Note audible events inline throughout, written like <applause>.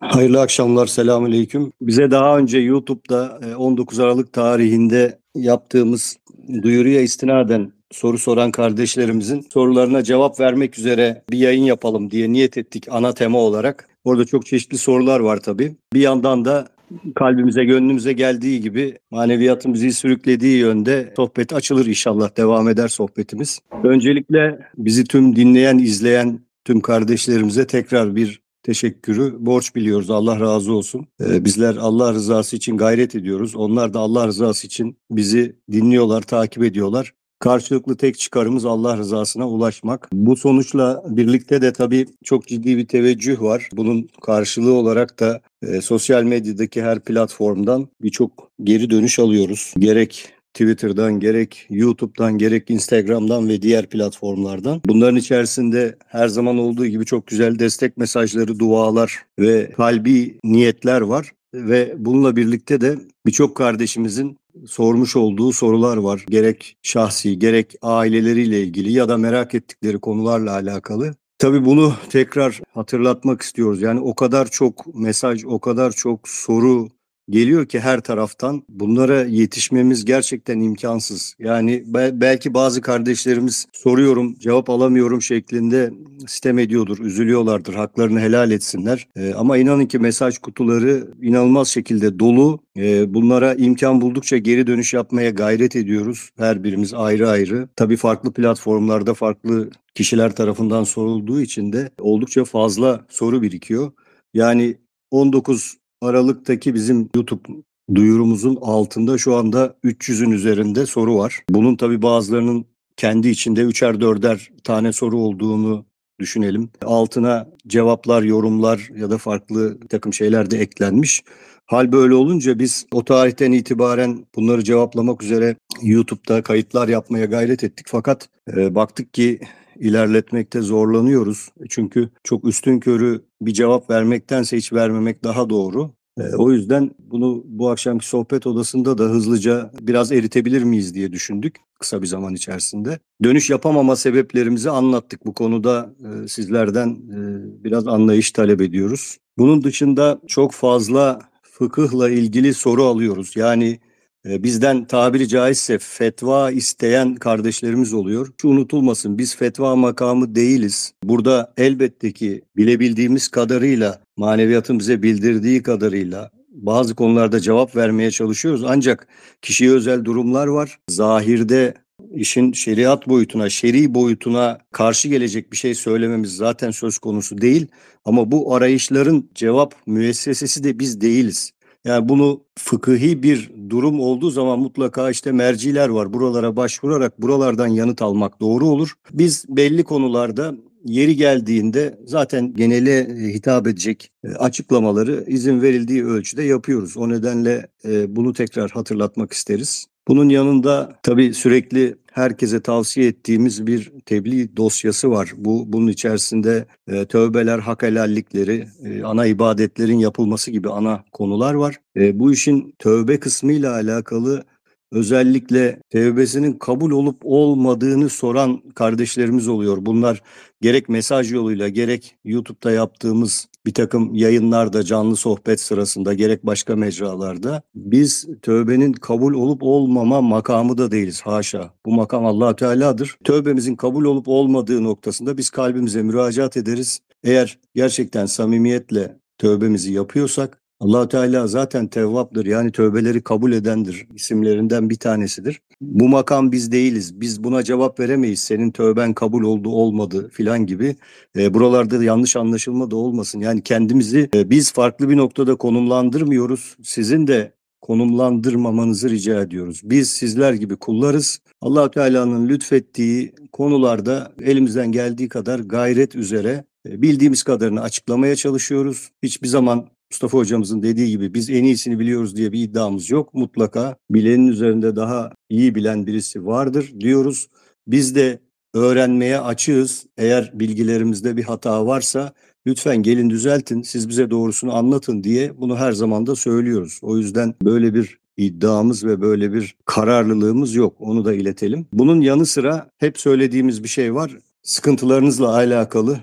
Hayırlı akşamlar, selamünaleyküm. Bize daha önce YouTube'da e, 19 Aralık tarihinde yaptığımız duyuruya istinaden soru soran kardeşlerimizin sorularına cevap vermek üzere bir yayın yapalım diye niyet ettik ana tema olarak. Orada çok çeşitli sorular var tabii. Bir yandan da kalbimize, gönlümüze geldiği gibi maneviyatın bizi sürüklediği yönde sohbet açılır inşallah. Devam eder sohbetimiz. Öncelikle bizi tüm dinleyen, izleyen tüm kardeşlerimize tekrar bir teşekkürü borç biliyoruz. Allah razı olsun. Ee, bizler Allah rızası için gayret ediyoruz. Onlar da Allah rızası için bizi dinliyorlar, takip ediyorlar. Karşılıklı tek çıkarımız Allah rızasına ulaşmak. Bu sonuçla birlikte de tabii çok ciddi bir teveccüh var. Bunun karşılığı olarak da e, sosyal medyadaki her platformdan birçok geri dönüş alıyoruz. Gerek Twitter'dan gerek YouTube'dan gerek Instagram'dan ve diğer platformlardan. Bunların içerisinde her zaman olduğu gibi çok güzel destek mesajları, dualar ve kalbi niyetler var ve bununla birlikte de birçok kardeşimizin sormuş olduğu sorular var. Gerek şahsi, gerek aileleriyle ilgili ya da merak ettikleri konularla alakalı. Tabii bunu tekrar hatırlatmak istiyoruz. Yani o kadar çok mesaj, o kadar çok soru geliyor ki her taraftan bunlara yetişmemiz gerçekten imkansız. Yani belki bazı kardeşlerimiz soruyorum cevap alamıyorum şeklinde sistem ediyordur, üzülüyorlardır, haklarını helal etsinler. E, ama inanın ki mesaj kutuları inanılmaz şekilde dolu. E, bunlara imkan buldukça geri dönüş yapmaya gayret ediyoruz. Her birimiz ayrı ayrı. Tabii farklı platformlarda farklı kişiler tarafından sorulduğu için de oldukça fazla soru birikiyor. Yani 19 Aralık'taki bizim YouTube duyurumuzun altında şu anda 300'ün üzerinde soru var. Bunun tabi bazılarının kendi içinde üçer dörder tane soru olduğunu düşünelim. Altına cevaplar, yorumlar ya da farklı takım şeyler de eklenmiş. Hal böyle olunca biz o tarihten itibaren bunları cevaplamak üzere YouTube'da kayıtlar yapmaya gayret ettik. Fakat e, baktık ki ilerletmekte zorlanıyoruz. Çünkü çok üstün körü bir cevap vermektense hiç vermemek daha doğru. E, o yüzden bunu bu akşamki sohbet odasında da hızlıca biraz eritebilir miyiz diye düşündük kısa bir zaman içerisinde. Dönüş yapamama sebeplerimizi anlattık. Bu konuda e, sizlerden e, biraz anlayış talep ediyoruz. Bunun dışında çok fazla fıkıhla ilgili soru alıyoruz. Yani bizden tabiri caizse fetva isteyen kardeşlerimiz oluyor. Şu unutulmasın biz fetva makamı değiliz. Burada elbette ki bilebildiğimiz kadarıyla maneviyatın bize bildirdiği kadarıyla bazı konularda cevap vermeye çalışıyoruz. Ancak kişiye özel durumlar var. Zahirde işin şeriat boyutuna, şer'i boyutuna karşı gelecek bir şey söylememiz zaten söz konusu değil. Ama bu arayışların cevap müessesesi de biz değiliz. Yani bunu fıkıhi bir durum olduğu zaman mutlaka işte merciler var. Buralara başvurarak buralardan yanıt almak doğru olur. Biz belli konularda yeri geldiğinde zaten genele e, hitap edecek e, açıklamaları izin verildiği ölçüde yapıyoruz. O nedenle e, bunu tekrar hatırlatmak isteriz. Bunun yanında tabii sürekli herkese tavsiye ettiğimiz bir tebliğ dosyası var. Bu bunun içerisinde e, tövbeler, hak helallikleri, e, ana ibadetlerin yapılması gibi ana konular var. E, bu işin tövbe kısmıyla alakalı özellikle tevbesinin kabul olup olmadığını soran kardeşlerimiz oluyor. Bunlar gerek mesaj yoluyla gerek YouTube'da yaptığımız bir takım yayınlarda canlı sohbet sırasında gerek başka mecralarda biz tövbenin kabul olup olmama makamı da değiliz haşa. Bu makam Allah Teala'dır. Tövbemizin kabul olup olmadığı noktasında biz kalbimize müracaat ederiz. Eğer gerçekten samimiyetle tövbemizi yapıyorsak allah Teala zaten tevvaptır yani tövbeleri kabul edendir isimlerinden bir tanesidir. Bu makam biz değiliz. Biz buna cevap veremeyiz. Senin tövben kabul oldu olmadı filan gibi. E, buralarda da yanlış anlaşılma da olmasın. Yani kendimizi e, biz farklı bir noktada konumlandırmıyoruz. Sizin de konumlandırmamanızı rica ediyoruz. Biz sizler gibi kullarız. allah Teala'nın lütfettiği konularda elimizden geldiği kadar gayret üzere e, bildiğimiz kadarını açıklamaya çalışıyoruz. Hiçbir zaman Mustafa hocamızın dediği gibi biz en iyisini biliyoruz diye bir iddiamız yok. Mutlaka bilenin üzerinde daha iyi bilen birisi vardır diyoruz. Biz de öğrenmeye açığız. Eğer bilgilerimizde bir hata varsa lütfen gelin düzeltin, siz bize doğrusunu anlatın diye bunu her zaman da söylüyoruz. O yüzden böyle bir iddiamız ve böyle bir kararlılığımız yok. Onu da iletelim. Bunun yanı sıra hep söylediğimiz bir şey var. Sıkıntılarınızla alakalı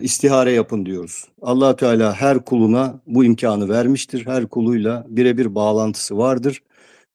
istihare yapın diyoruz. allah Teala her kuluna bu imkanı vermiştir. Her kuluyla birebir bağlantısı vardır.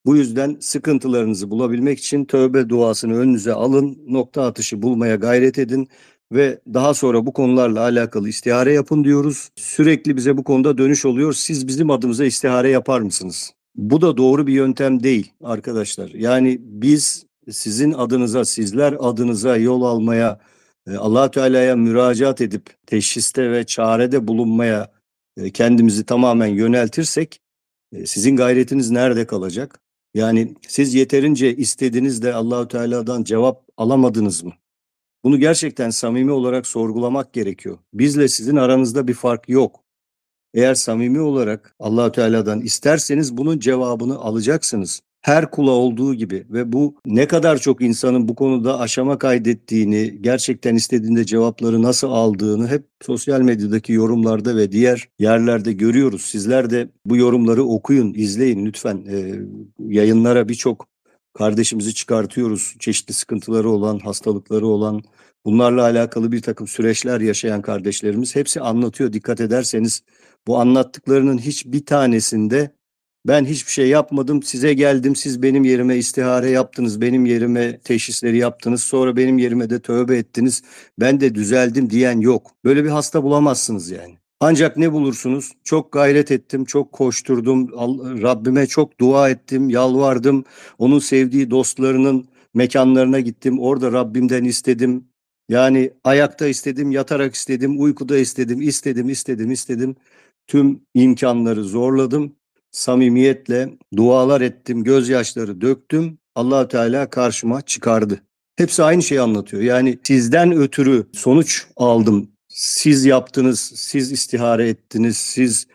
Bu yüzden sıkıntılarınızı bulabilmek için tövbe duasını önünüze alın, nokta atışı bulmaya gayret edin ve daha sonra bu konularla alakalı istihare yapın diyoruz. Sürekli bize bu konuda dönüş oluyor. Siz bizim adımıza istihare yapar mısınız? Bu da doğru bir yöntem değil arkadaşlar. Yani biz sizin adınıza, sizler adınıza yol almaya, e, allah Teala'ya müracaat edip teşhiste ve çarede bulunmaya e, kendimizi tamamen yöneltirsek e, sizin gayretiniz nerede kalacak? Yani siz yeterince istediniz de Allahü Teala'dan cevap alamadınız mı? Bunu gerçekten samimi olarak sorgulamak gerekiyor. Bizle sizin aranızda bir fark yok. Eğer samimi olarak Allahü Teala'dan isterseniz bunun cevabını alacaksınız her kula olduğu gibi ve bu ne kadar çok insanın bu konuda aşama kaydettiğini, gerçekten istediğinde cevapları nasıl aldığını hep sosyal medyadaki yorumlarda ve diğer yerlerde görüyoruz. Sizler de bu yorumları okuyun, izleyin lütfen. Ee, yayınlara birçok kardeşimizi çıkartıyoruz. Çeşitli sıkıntıları olan, hastalıkları olan, bunlarla alakalı bir takım süreçler yaşayan kardeşlerimiz hepsi anlatıyor. Dikkat ederseniz bu anlattıklarının hiçbir tanesinde ben hiçbir şey yapmadım. Size geldim. Siz benim yerime istihare yaptınız. Benim yerime teşhisleri yaptınız. Sonra benim yerime de tövbe ettiniz. Ben de düzeldim diyen yok. Böyle bir hasta bulamazsınız yani. Ancak ne bulursunuz? Çok gayret ettim, çok koşturdum, Rabbime çok dua ettim, yalvardım. Onun sevdiği dostlarının mekanlarına gittim. Orada Rabbimden istedim. Yani ayakta istedim, yatarak istedim, uykuda istedim, istedim, istedim, istedim. Tüm imkanları zorladım samimiyetle dualar ettim, gözyaşları döktüm. allah Teala karşıma çıkardı. Hepsi aynı şeyi anlatıyor. Yani sizden ötürü sonuç aldım. Siz yaptınız, siz istihare ettiniz, siz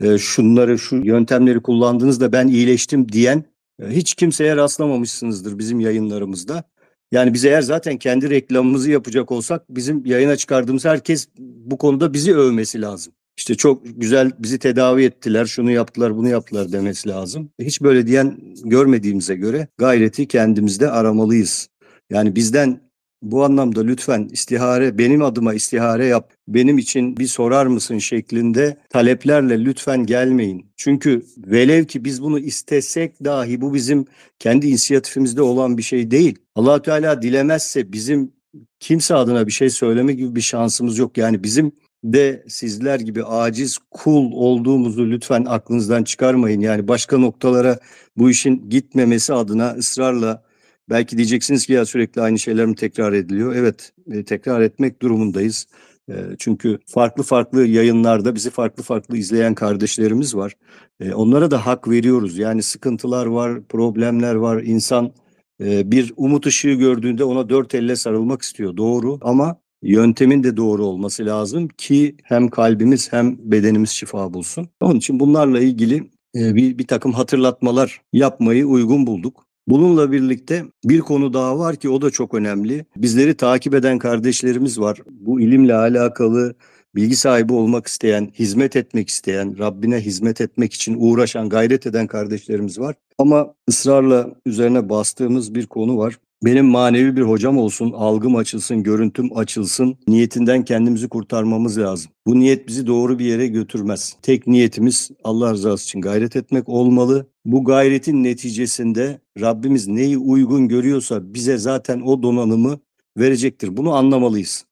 e, şunları, şu yöntemleri kullandınız da ben iyileştim diyen e, hiç kimseye rastlamamışsınızdır bizim yayınlarımızda. Yani biz eğer zaten kendi reklamımızı yapacak olsak bizim yayına çıkardığımız herkes bu konuda bizi övmesi lazım işte çok güzel bizi tedavi ettiler, şunu yaptılar, bunu yaptılar demesi lazım. Hiç böyle diyen görmediğimize göre gayreti kendimizde aramalıyız. Yani bizden bu anlamda lütfen istihare, benim adıma istihare yap, benim için bir sorar mısın şeklinde taleplerle lütfen gelmeyin. Çünkü velev ki biz bunu istesek dahi bu bizim kendi inisiyatifimizde olan bir şey değil. allah Teala dilemezse bizim kimse adına bir şey söyleme gibi bir şansımız yok. Yani bizim de sizler gibi aciz kul olduğumuzu lütfen aklınızdan çıkarmayın. Yani başka noktalara bu işin gitmemesi adına ısrarla belki diyeceksiniz ki ya sürekli aynı şeyler mi tekrar ediliyor? Evet e, tekrar etmek durumundayız. E, çünkü farklı farklı yayınlarda bizi farklı farklı izleyen kardeşlerimiz var. E, onlara da hak veriyoruz. Yani sıkıntılar var, problemler var. İnsan bir umut ışığı gördüğünde ona dört elle sarılmak istiyor. Doğru ama yöntemin de doğru olması lazım ki hem kalbimiz hem bedenimiz şifa bulsun. Onun için bunlarla ilgili e, bir, bir takım hatırlatmalar yapmayı uygun bulduk. Bununla birlikte bir konu daha var ki o da çok önemli. Bizleri takip eden kardeşlerimiz var. Bu ilimle alakalı bilgi sahibi olmak isteyen, hizmet etmek isteyen, Rabbine hizmet etmek için uğraşan, gayret eden kardeşlerimiz var. Ama ısrarla üzerine bastığımız bir konu var. Benim manevi bir hocam olsun, algım açılsın, görüntüm açılsın. Niyetinden kendimizi kurtarmamız lazım. Bu niyet bizi doğru bir yere götürmez. Tek niyetimiz Allah rızası için gayret etmek olmalı. Bu gayretin neticesinde Rabbimiz neyi uygun görüyorsa bize zaten o donanımı verecektir. Bunu anlamalıyız.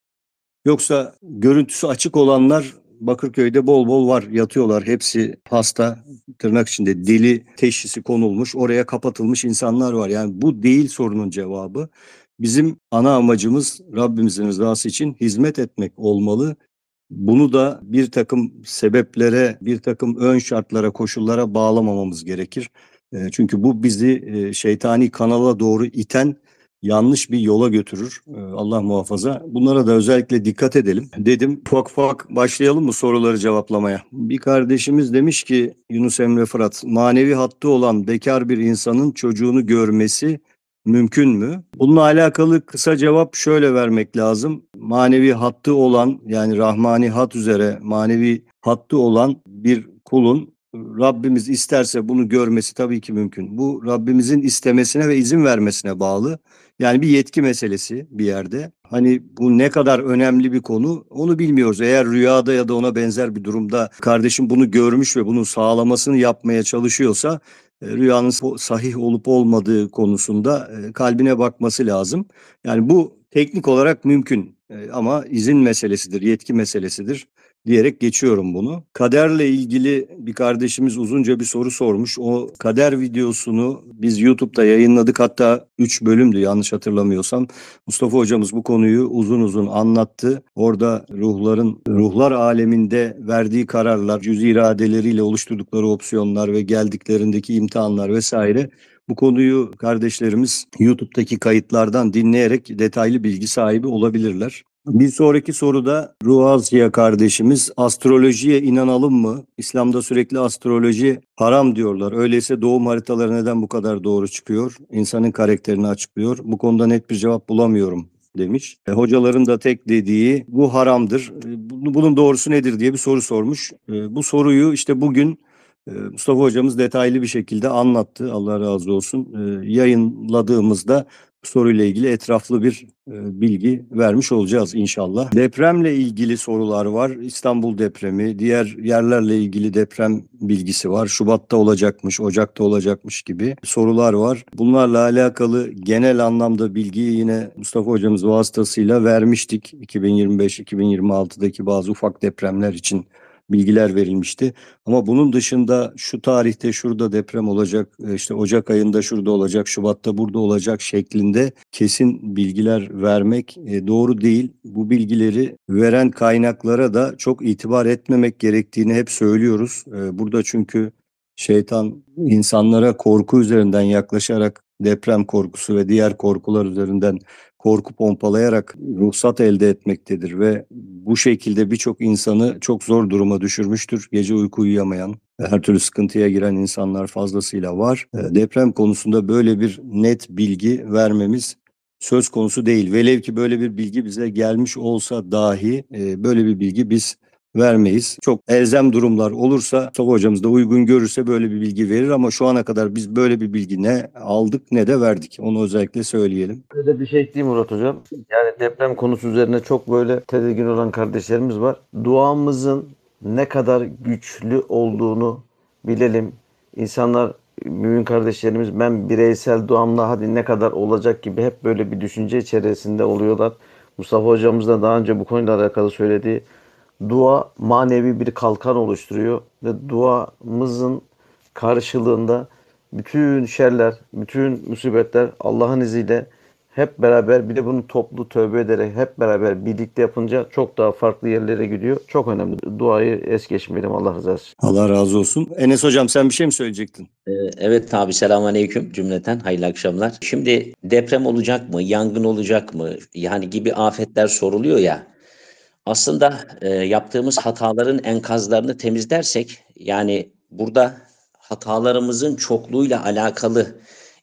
Yoksa görüntüsü açık olanlar Bakırköy'de bol bol var yatıyorlar. Hepsi hasta tırnak içinde deli teşhisi konulmuş oraya kapatılmış insanlar var. Yani bu değil sorunun cevabı. Bizim ana amacımız Rabbimizin rızası için hizmet etmek olmalı. Bunu da bir takım sebeplere, bir takım ön şartlara, koşullara bağlamamamız gerekir. Çünkü bu bizi şeytani kanala doğru iten yanlış bir yola götürür. Ee, Allah muhafaza. Bunlara da özellikle dikkat edelim. Dedim ufak ufak başlayalım mı soruları cevaplamaya? Bir kardeşimiz demiş ki Yunus Emre Fırat, manevi hattı olan bekar bir insanın çocuğunu görmesi mümkün mü? Bununla alakalı kısa cevap şöyle vermek lazım. Manevi hattı olan yani rahmani hat üzere manevi hattı olan bir kulun Rabbimiz isterse bunu görmesi tabii ki mümkün. Bu Rabbimizin istemesine ve izin vermesine bağlı. Yani bir yetki meselesi bir yerde. Hani bu ne kadar önemli bir konu onu bilmiyoruz. Eğer rüyada ya da ona benzer bir durumda kardeşim bunu görmüş ve bunun sağlamasını yapmaya çalışıyorsa e, rüyanın sahih olup olmadığı konusunda e, kalbine bakması lazım. Yani bu teknik olarak mümkün e, ama izin meselesidir, yetki meselesidir diyerek geçiyorum bunu. Kaderle ilgili bir kardeşimiz uzunca bir soru sormuş. O kader videosunu biz YouTube'da yayınladık. Hatta 3 bölümdü yanlış hatırlamıyorsam. Mustafa hocamız bu konuyu uzun uzun anlattı. Orada ruhların ruhlar aleminde verdiği kararlar, cüz iradeleriyle oluşturdukları opsiyonlar ve geldiklerindeki imtihanlar vesaire bu konuyu kardeşlerimiz YouTube'daki kayıtlardan dinleyerek detaylı bilgi sahibi olabilirler. Bir sonraki soruda Ruazya kardeşimiz astrolojiye inanalım mı? İslam'da sürekli astroloji haram diyorlar. Öyleyse doğum haritaları neden bu kadar doğru çıkıyor? İnsanın karakterini açıklıyor. Bu konuda net bir cevap bulamıyorum demiş. E, hocaların da tek dediği bu haramdır. E, bunun doğrusu nedir diye bir soru sormuş. E, bu soruyu işte bugün Mustafa hocamız detaylı bir şekilde anlattı. Allah razı olsun. E, yayınladığımızda soruyla ilgili etraflı bir e, bilgi vermiş olacağız inşallah. Depremle ilgili sorular var. İstanbul depremi, diğer yerlerle ilgili deprem bilgisi var. Şubat'ta olacakmış, Ocak'ta olacakmış gibi sorular var. Bunlarla alakalı genel anlamda bilgiyi yine Mustafa hocamız vasıtasıyla vermiştik. 2025-2026'daki bazı ufak depremler için bilgiler verilmişti. Ama bunun dışında şu tarihte şurada deprem olacak, e, işte Ocak ayında şurada olacak, Şubat'ta burada olacak şeklinde kesin bilgiler vermek e, doğru değil. Bu bilgileri veren kaynaklara da çok itibar etmemek gerektiğini hep söylüyoruz. E, burada çünkü şeytan insanlara korku üzerinden yaklaşarak deprem korkusu ve diğer korkular üzerinden korku pompalayarak ruhsat elde etmektedir ve bu şekilde birçok insanı çok zor duruma düşürmüştür. Gece uyku uyuyamayan, her türlü sıkıntıya giren insanlar fazlasıyla var. E, deprem konusunda böyle bir net bilgi vermemiz söz konusu değil. Velev ki böyle bir bilgi bize gelmiş olsa dahi e, böyle bir bilgi biz vermeyiz. Çok elzem durumlar olursa Mustafa hocamız da uygun görürse böyle bir bilgi verir ama şu ana kadar biz böyle bir bilgi ne aldık ne de verdik. Onu özellikle söyleyelim. Öyle bir şey ekleyeyim Murat hocam. Yani deprem konusu üzerine çok böyle tedirgin olan kardeşlerimiz var. Duamızın ne kadar güçlü olduğunu bilelim. İnsanlar mümin kardeşlerimiz ben bireysel duamla hadi ne kadar olacak gibi hep böyle bir düşünce içerisinde oluyorlar. Mustafa hocamız da daha önce bu konuyla alakalı söylediği dua manevi bir kalkan oluşturuyor ve duamızın karşılığında bütün şerler, bütün musibetler Allah'ın izniyle hep beraber bir de bunu toplu tövbe ederek hep beraber birlikte yapınca çok daha farklı yerlere gidiyor. Çok önemli. Duayı es geçmeyelim Allah razı olsun. Allah razı olsun. Enes hocam sen bir şey mi söyleyecektin? Ee, evet abi selamünaleyküm cümleten hayırlı akşamlar. Şimdi deprem olacak mı, yangın olacak mı? Yani gibi afetler soruluyor ya. Aslında e, yaptığımız hataların enkazlarını temizlersek yani burada hatalarımızın çokluğuyla alakalı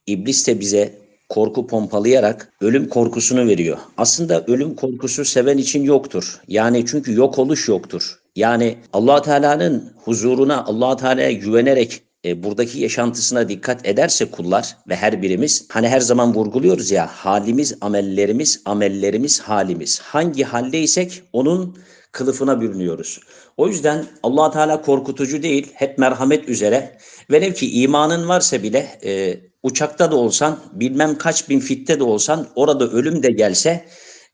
iblis de bize korku pompalayarak ölüm korkusunu veriyor. Aslında ölüm korkusu seven için yoktur. Yani çünkü yok oluş yoktur. Yani Allah Teala'nın huzuruna Allah Teala'ya güvenerek e, buradaki yaşantısına dikkat ederse kullar ve her birimiz hani her zaman vurguluyoruz ya halimiz amellerimiz amellerimiz halimiz hangi haldeysek onun kılıfına bürünüyoruz. O yüzden allah Teala korkutucu değil hep merhamet üzere velev ki imanın varsa bile e, uçakta da olsan bilmem kaç bin fitte de olsan orada ölüm de gelse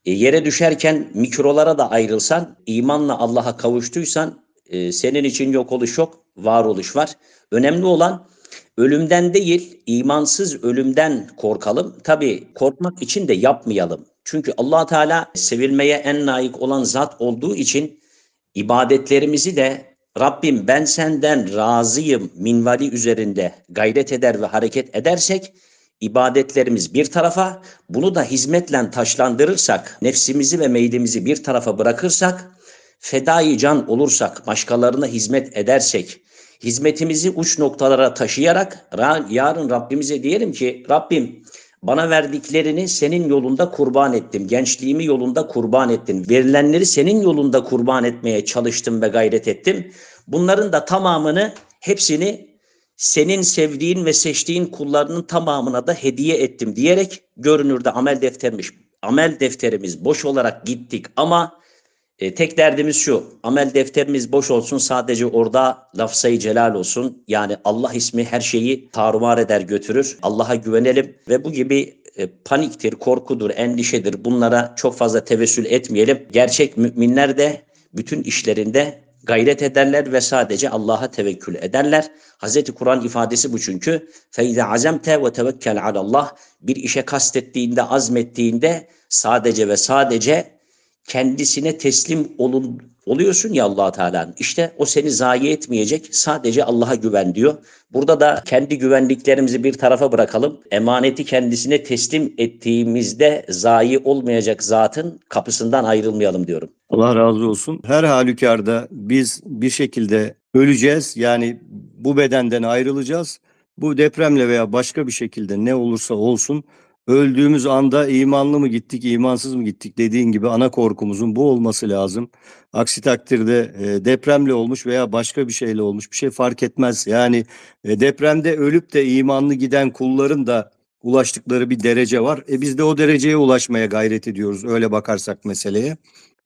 e, yere düşerken mikrolara da ayrılsan imanla Allah'a kavuştuysan e, senin için yok oluş yok varoluş var. Önemli olan ölümden değil, imansız ölümden korkalım. Tabi korkmak için de yapmayalım. Çünkü allah Teala sevilmeye en layık olan zat olduğu için ibadetlerimizi de Rabbim ben senden razıyım minvali üzerinde gayret eder ve hareket edersek ibadetlerimiz bir tarafa, bunu da hizmetle taşlandırırsak, nefsimizi ve meydimizi bir tarafa bırakırsak, fedai can olursak, başkalarına hizmet edersek, hizmetimizi uç noktalara taşıyarak yarın Rabbimize diyelim ki Rabbim bana verdiklerini senin yolunda kurban ettim. Gençliğimi yolunda kurban ettim. Verilenleri senin yolunda kurban etmeye çalıştım ve gayret ettim. Bunların da tamamını hepsini senin sevdiğin ve seçtiğin kullarının tamamına da hediye ettim diyerek görünürde amel deftermiş. Amel defterimiz boş olarak gittik ama e, tek derdimiz şu, amel defterimiz boş olsun sadece orada lafzayı celal olsun. Yani Allah ismi her şeyi tarumar eder götürür. Allah'a güvenelim ve bu gibi e, paniktir, korkudur, endişedir bunlara çok fazla tevessül etmeyelim. Gerçek müminler de bütün işlerinde gayret ederler ve sadece Allah'a tevekkül ederler. Hazreti Kur'an ifadesi bu çünkü. Feize azemte ve tevekkel alallah. Bir işe kastettiğinde, azmettiğinde sadece ve sadece kendisine teslim olun, oluyorsun ya allah Teala'nın. İşte o seni zayi etmeyecek. Sadece Allah'a güven diyor. Burada da kendi güvenliklerimizi bir tarafa bırakalım. Emaneti kendisine teslim ettiğimizde zayi olmayacak zatın kapısından ayrılmayalım diyorum. Allah razı olsun. Her halükarda biz bir şekilde öleceğiz. Yani bu bedenden ayrılacağız. Bu depremle veya başka bir şekilde ne olursa olsun öldüğümüz anda imanlı mı gittik, imansız mı gittik dediğin gibi ana korkumuzun bu olması lazım. Aksi takdirde e, depremle olmuş veya başka bir şeyle olmuş bir şey fark etmez. Yani e, depremde ölüp de imanlı giden kulların da ulaştıkları bir derece var. E biz de o dereceye ulaşmaya gayret ediyoruz öyle bakarsak meseleye.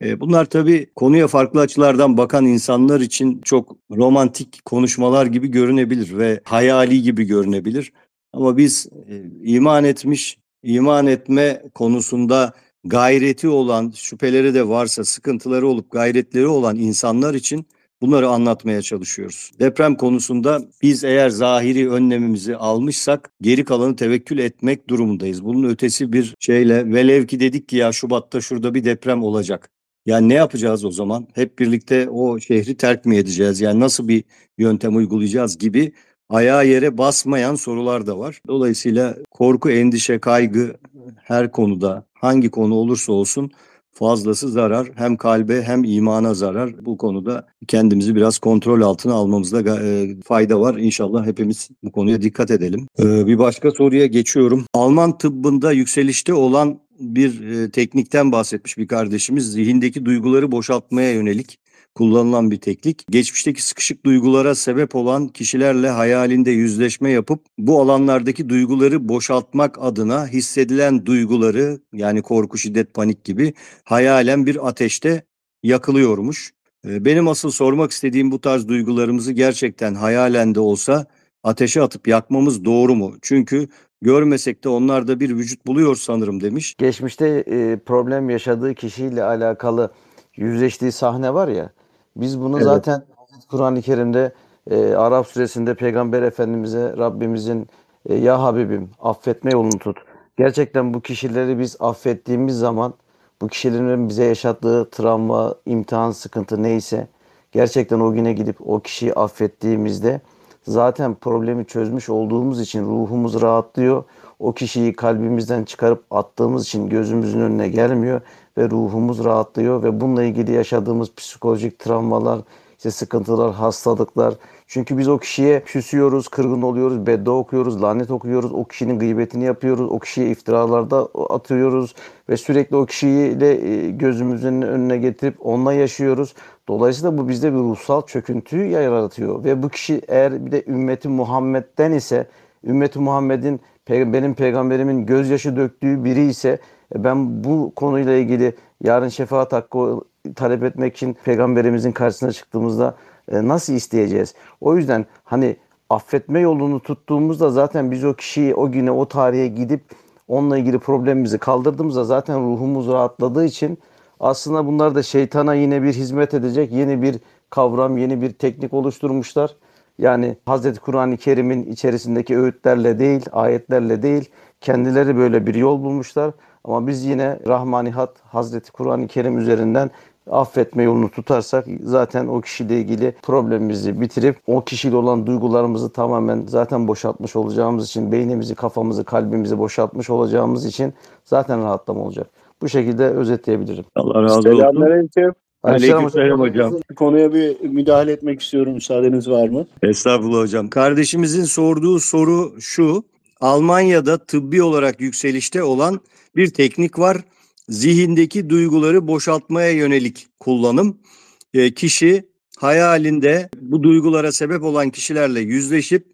E, Bunlar tabii konuya farklı açılardan bakan insanlar için çok romantik konuşmalar gibi görünebilir ve hayali gibi görünebilir. Ama biz e, iman etmiş, iman etme konusunda gayreti olan, şüpheleri de varsa, sıkıntıları olup gayretleri olan insanlar için bunları anlatmaya çalışıyoruz. Deprem konusunda biz eğer zahiri önlemimizi almışsak geri kalanı tevekkül etmek durumundayız. Bunun ötesi bir şeyle velev ki dedik ki ya Şubat'ta şurada bir deprem olacak. Yani ne yapacağız o zaman? Hep birlikte o şehri terk mi edeceğiz? Yani nasıl bir yöntem uygulayacağız gibi ayağa yere basmayan sorular da var. Dolayısıyla korku, endişe, kaygı her konuda hangi konu olursa olsun fazlası zarar. Hem kalbe hem imana zarar. Bu konuda kendimizi biraz kontrol altına almamızda e, fayda var. İnşallah hepimiz bu konuya dikkat edelim. Ee, bir başka soruya geçiyorum. Alman tıbbında yükselişte olan bir e, teknikten bahsetmiş bir kardeşimiz. Zihindeki duyguları boşaltmaya yönelik kullanılan bir teknik. Geçmişteki sıkışık duygulara sebep olan kişilerle hayalinde yüzleşme yapıp bu alanlardaki duyguları boşaltmak adına hissedilen duyguları yani korku, şiddet, panik gibi hayalen bir ateşte yakılıyormuş. Ee, Benim asıl sormak istediğim bu tarz duygularımızı gerçekten hayalen de olsa ateşe atıp yakmamız doğru mu? Çünkü görmesek de onlarda bir vücut buluyor sanırım demiş. Geçmişte e, problem yaşadığı kişiyle alakalı yüzleştiği sahne var ya. Biz bunu Evet. zaten Kur'an-ı Kerim'de e, Arap suresinde Peygamber Efendimiz'e Rabbimizin e, ya Habibim affetme yolunu tut. Gerçekten bu kişileri biz affettiğimiz zaman bu kişilerin bize yaşattığı travma, imtihan, sıkıntı neyse gerçekten o güne gidip o kişiyi affettiğimizde zaten problemi çözmüş olduğumuz için ruhumuz rahatlıyor. O kişiyi kalbimizden çıkarıp attığımız için gözümüzün önüne gelmiyor ve ruhumuz rahatlıyor ve bununla ilgili yaşadığımız psikolojik travmalar, işte sıkıntılar, hastalıklar. Çünkü biz o kişiye küsüyoruz, kırgın oluyoruz, beddua okuyoruz, lanet okuyoruz, o kişinin gıybetini yapıyoruz, o kişiye iftiralarda atıyoruz ve sürekli o kişiyle e, gözümüzün önüne getirip onunla yaşıyoruz. Dolayısıyla bu bizde bir ruhsal çöküntüyü yaratıyor ve bu kişi eğer bir de ümmeti Muhammed'den ise ümmeti Muhammed'in benim peygamberimin gözyaşı döktüğü biri ise ben bu konuyla ilgili yarın şefaat hakkı talep etmek için peygamberimizin karşısına çıktığımızda e, nasıl isteyeceğiz? O yüzden hani affetme yolunu tuttuğumuzda zaten biz o kişiyi o güne o tarihe gidip onunla ilgili problemimizi kaldırdığımızda zaten ruhumuz rahatladığı için aslında bunlar da şeytana yine bir hizmet edecek yeni bir kavram, yeni bir teknik oluşturmuşlar. Yani Hazreti Kur'an-ı Kerim'in içerisindeki öğütlerle değil, ayetlerle değil, kendileri böyle bir yol bulmuşlar. Ama biz yine Rahmanihat Hazreti Kur'an-ı Kerim üzerinden affetme yolunu tutarsak zaten o kişiyle ilgili problemimizi bitirip o kişiyle olan duygularımızı tamamen zaten boşaltmış olacağımız için beynimizi, kafamızı, kalbimizi boşaltmış olacağımız için zaten rahatlama olacak. Bu şekilde özetleyebilirim. Allah razı olsun. Selamünaleyküm. Aleykümselam hocam. Konuya bir müdahale etmek istiyorum. Müsaadeniz var mı? Estağfurullah hocam. Kardeşimizin sorduğu soru şu. Almanya'da tıbbi olarak yükselişte olan bir teknik var. Zihindeki duyguları boşaltmaya yönelik kullanım. E, kişi hayalinde bu duygulara sebep olan kişilerle yüzleşip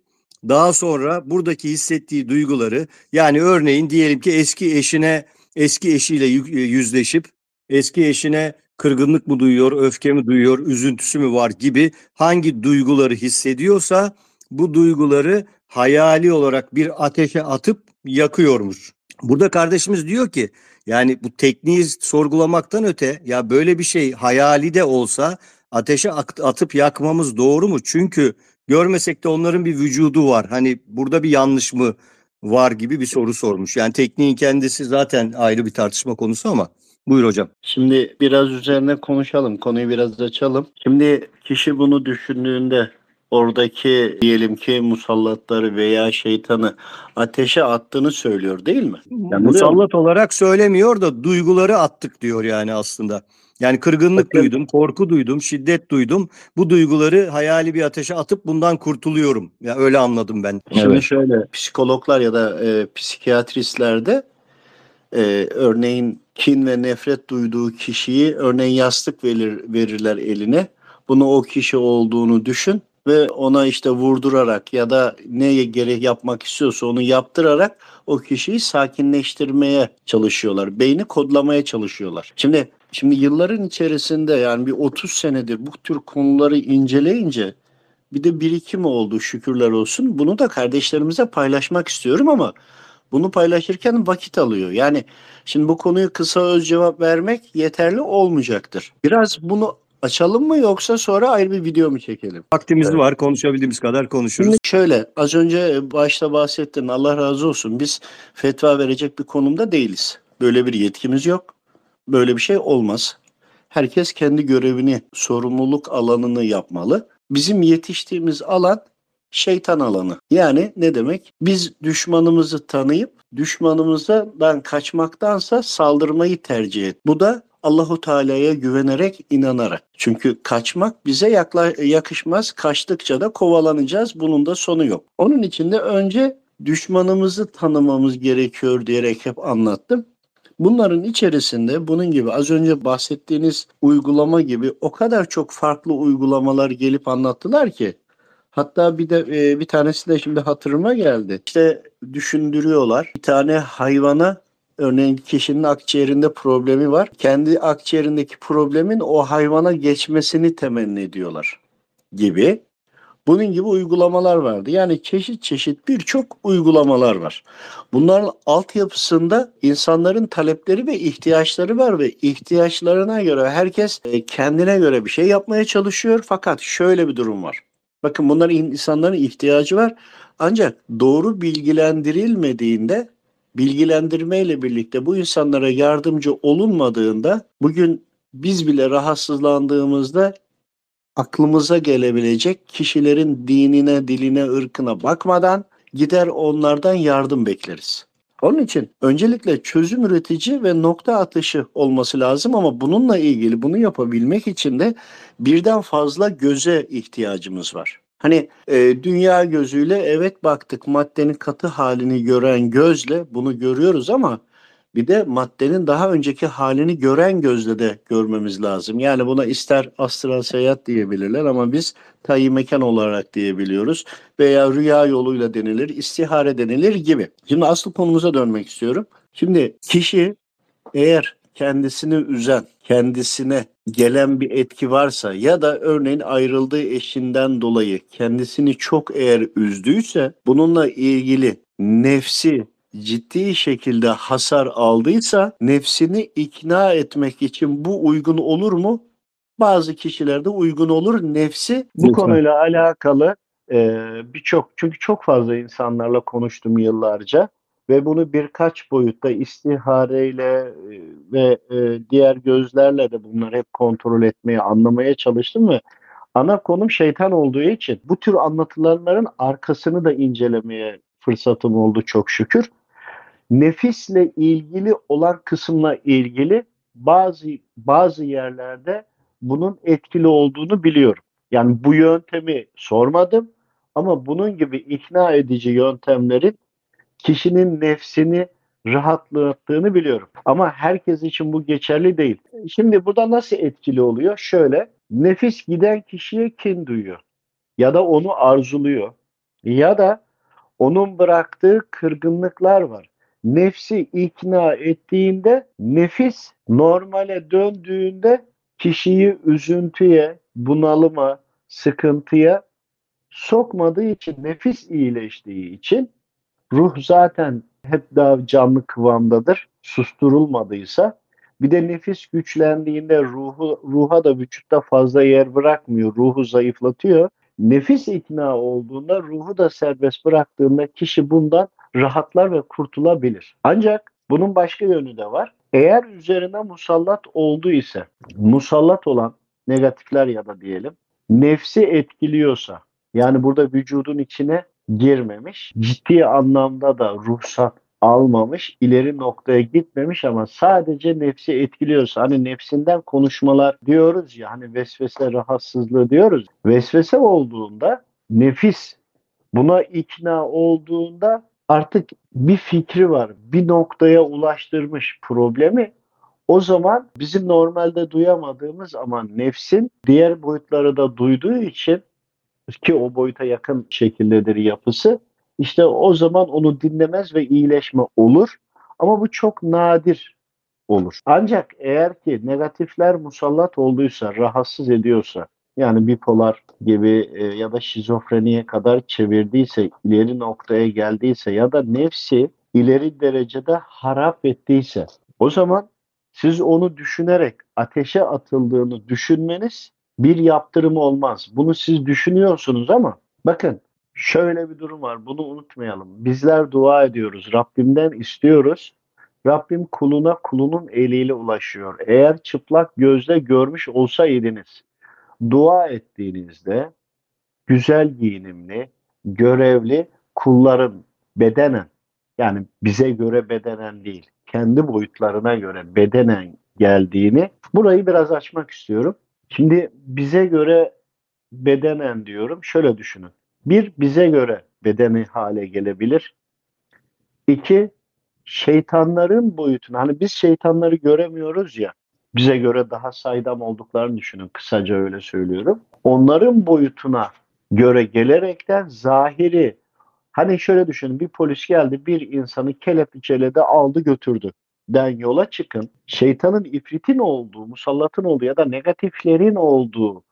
daha sonra buradaki hissettiği duyguları yani örneğin diyelim ki eski eşine eski eşiyle yü- yüzleşip eski eşine kırgınlık mı duyuyor, öfke mi duyuyor, üzüntüsü mü var gibi hangi duyguları hissediyorsa bu duyguları hayali olarak bir ateşe atıp yakıyormuş. Burada kardeşimiz diyor ki yani bu tekniği sorgulamaktan öte ya böyle bir şey hayali de olsa ateşe atıp yakmamız doğru mu? Çünkü görmesek de onların bir vücudu var. Hani burada bir yanlış mı var gibi bir soru sormuş. Yani tekniğin kendisi zaten ayrı bir tartışma konusu ama buyur hocam. Şimdi biraz üzerine konuşalım. Konuyu biraz açalım. Şimdi kişi bunu düşündüğünde oradaki diyelim ki musallatları veya şeytanı ateşe attığını söylüyor değil mi? Musallat olarak söylemiyor da duyguları attık diyor yani aslında. Yani kırgınlık Bakın- duydum, korku duydum, şiddet duydum. Bu duyguları hayali bir ateşe atıp bundan kurtuluyorum. Ya öyle anladım ben. Şimdi şöyle psikologlar ya da e, psikiyatristlerde e, örneğin kin ve nefret duyduğu kişiyi örneğin yastık verir, verirler eline. Bunu o kişi olduğunu düşün ve ona işte vurdurarak ya da neye gerek yapmak istiyorsa onu yaptırarak o kişiyi sakinleştirmeye çalışıyorlar. Beyni kodlamaya çalışıyorlar. Şimdi şimdi yılların içerisinde yani bir 30 senedir bu tür konuları inceleyince bir de birikim oldu şükürler olsun. Bunu da kardeşlerimize paylaşmak istiyorum ama bunu paylaşırken vakit alıyor. Yani şimdi bu konuyu kısa öz cevap vermek yeterli olmayacaktır. Biraz bunu açalım mı yoksa sonra ayrı bir video mu çekelim? Vaktimiz Evet. var, konuşabildiğimiz kadar konuşuruz. Şimdi şöyle az önce başta bahsettin Allah razı olsun biz fetva verecek bir konumda değiliz. Böyle bir yetkimiz yok. Böyle bir şey olmaz. Herkes kendi görevini, sorumluluk alanını yapmalı. Bizim yetiştiğimiz alan şeytan alanı. Yani ne demek? Biz düşmanımızı tanıyıp düşmanımızdan kaçmaktansa saldırmayı tercih et. Bu da Allahu Teala'ya güvenerek, inanarak. Çünkü kaçmak bize yakla, yakışmaz. Kaçtıkça da kovalanacağız. Bunun da sonu yok. Onun için de önce düşmanımızı tanımamız gerekiyor diyerek hep anlattım. Bunların içerisinde bunun gibi az önce bahsettiğiniz uygulama gibi o kadar çok farklı uygulamalar gelip anlattılar ki hatta bir de e, bir tanesi de şimdi hatırıma geldi. İşte düşündürüyorlar. Bir tane hayvana örneğin kişinin akciğerinde problemi var. Kendi akciğerindeki problemin o hayvana geçmesini temenni ediyorlar gibi. Bunun gibi uygulamalar vardı. Yani çeşit çeşit birçok uygulamalar var. Bunların altyapısında insanların talepleri ve ihtiyaçları var ve ihtiyaçlarına göre herkes e, kendine göre bir şey yapmaya çalışıyor. Fakat şöyle bir durum var. Bakın bunların insanların ihtiyacı var. Ancak doğru bilgilendirilmediğinde bilgilendirmeyle birlikte bu insanlara yardımcı olunmadığında bugün biz bile rahatsızlandığımızda aklımıza gelebilecek kişilerin dinine, diline, ırkına bakmadan gider onlardan yardım bekleriz. Onun için öncelikle çözüm üretici ve nokta atışı olması lazım ama bununla ilgili bunu yapabilmek için de birden fazla göze ihtiyacımız var. Hani e, dünya gözüyle evet baktık maddenin katı halini gören gözle bunu görüyoruz ama bir de maddenin daha önceki halini gören gözle de görmemiz lazım. Yani buna ister astral seyahat diyebilirler ama biz tayyi mekan olarak diyebiliyoruz. Veya rüya yoluyla denilir, istihare denilir gibi. Şimdi asıl konumuza dönmek istiyorum. Şimdi kişi eğer kendisini üzen, kendisine gelen bir etki varsa ya da örneğin ayrıldığı eşinden dolayı kendisini çok eğer üzdüyse bununla ilgili nefsi ciddi şekilde hasar aldıysa nefsini ikna etmek için bu uygun olur mu? Bazı kişilerde uygun olur. Nefsi bu Lütfen. konuyla alakalı e, birçok çünkü çok fazla insanlarla konuştum yıllarca ve bunu birkaç boyutta istihareyle e, ve e, diğer gözlerle de bunları hep kontrol etmeye, anlamaya çalıştım ve ana konum şeytan olduğu için bu tür anlatılanların arkasını da incelemeye fırsatım oldu çok şükür. Nefisle ilgili olan kısımla ilgili bazı bazı yerlerde bunun etkili olduğunu biliyorum. Yani bu yöntemi sormadım ama bunun gibi ikna edici yöntemlerin kişinin nefsini rahatlattığını biliyorum. Ama herkes için bu geçerli değil. Şimdi burada nasıl etkili oluyor? Şöyle, nefis giden kişiye kin duyuyor ya da onu arzuluyor ya da onun bıraktığı kırgınlıklar var. Nefsi ikna ettiğinde nefis normale döndüğünde kişiyi üzüntüye, bunalıma, sıkıntıya sokmadığı için, nefis iyileştiği için ruh zaten hep daha canlı kıvamdadır. Susturulmadıysa bir de nefis güçlendiğinde ruhu ruha da vücutta fazla yer bırakmıyor. Ruhu zayıflatıyor. Nefis ikna olduğunda ruhu da serbest bıraktığında kişi bundan rahatlar ve kurtulabilir. Ancak bunun başka yönü de var. Eğer üzerine musallat oldu ise musallat olan negatifler ya da diyelim nefsi etkiliyorsa yani burada vücudun içine girmemiş, ciddi anlamda da ruhsat almamış, ileri noktaya gitmemiş ama sadece nefsi etkiliyorsa hani nefsinden konuşmalar diyoruz ya hani vesvese rahatsızlığı diyoruz. Vesvese olduğunda nefis buna ikna olduğunda artık bir fikri var. Bir noktaya ulaştırmış problemi. O zaman bizim normalde duyamadığımız ama nefsin diğer boyutları da duyduğu için ki o boyuta yakın şekildedir yapısı. İşte o zaman onu dinlemez ve iyileşme olur. Ama bu çok nadir olur. Ancak eğer ki negatifler musallat olduysa, rahatsız ediyorsa, yani bipolar gibi e, ya da şizofreniye kadar çevirdiyse, ileri noktaya geldiyse ya da nefsi ileri derecede harap ettiyse, o zaman siz onu düşünerek ateşe atıldığını düşünmeniz bir yaptırım olmaz. Bunu siz düşünüyorsunuz ama bakın şöyle bir durum var. Bunu unutmayalım. Bizler dua ediyoruz. Rabbimden istiyoruz. Rabbim kuluna kulunun eliyle ulaşıyor. Eğer çıplak gözle görmüş olsaydınız, dua ettiğinizde güzel giyinimli, görevli kulların bedenen yani bize göre bedenen değil, kendi boyutlarına göre bedenen geldiğini burayı biraz açmak istiyorum. Şimdi bize göre bedenen diyorum. Şöyle düşünün. Bir, bize göre bedeni hale gelebilir. İki, şeytanların boyutuna. Hani biz şeytanları göremiyoruz ya. Bize göre daha saydam olduklarını düşünün. Kısaca öyle söylüyorum. Onların boyutuna göre gelerekten zahiri Hani şöyle düşünün bir polis geldi bir insanı kelepçeledi aldı götürdü den yola çıkın. Şeytanın ifritin olduğu, musallatın olduğu ya da negatiflerin olduğu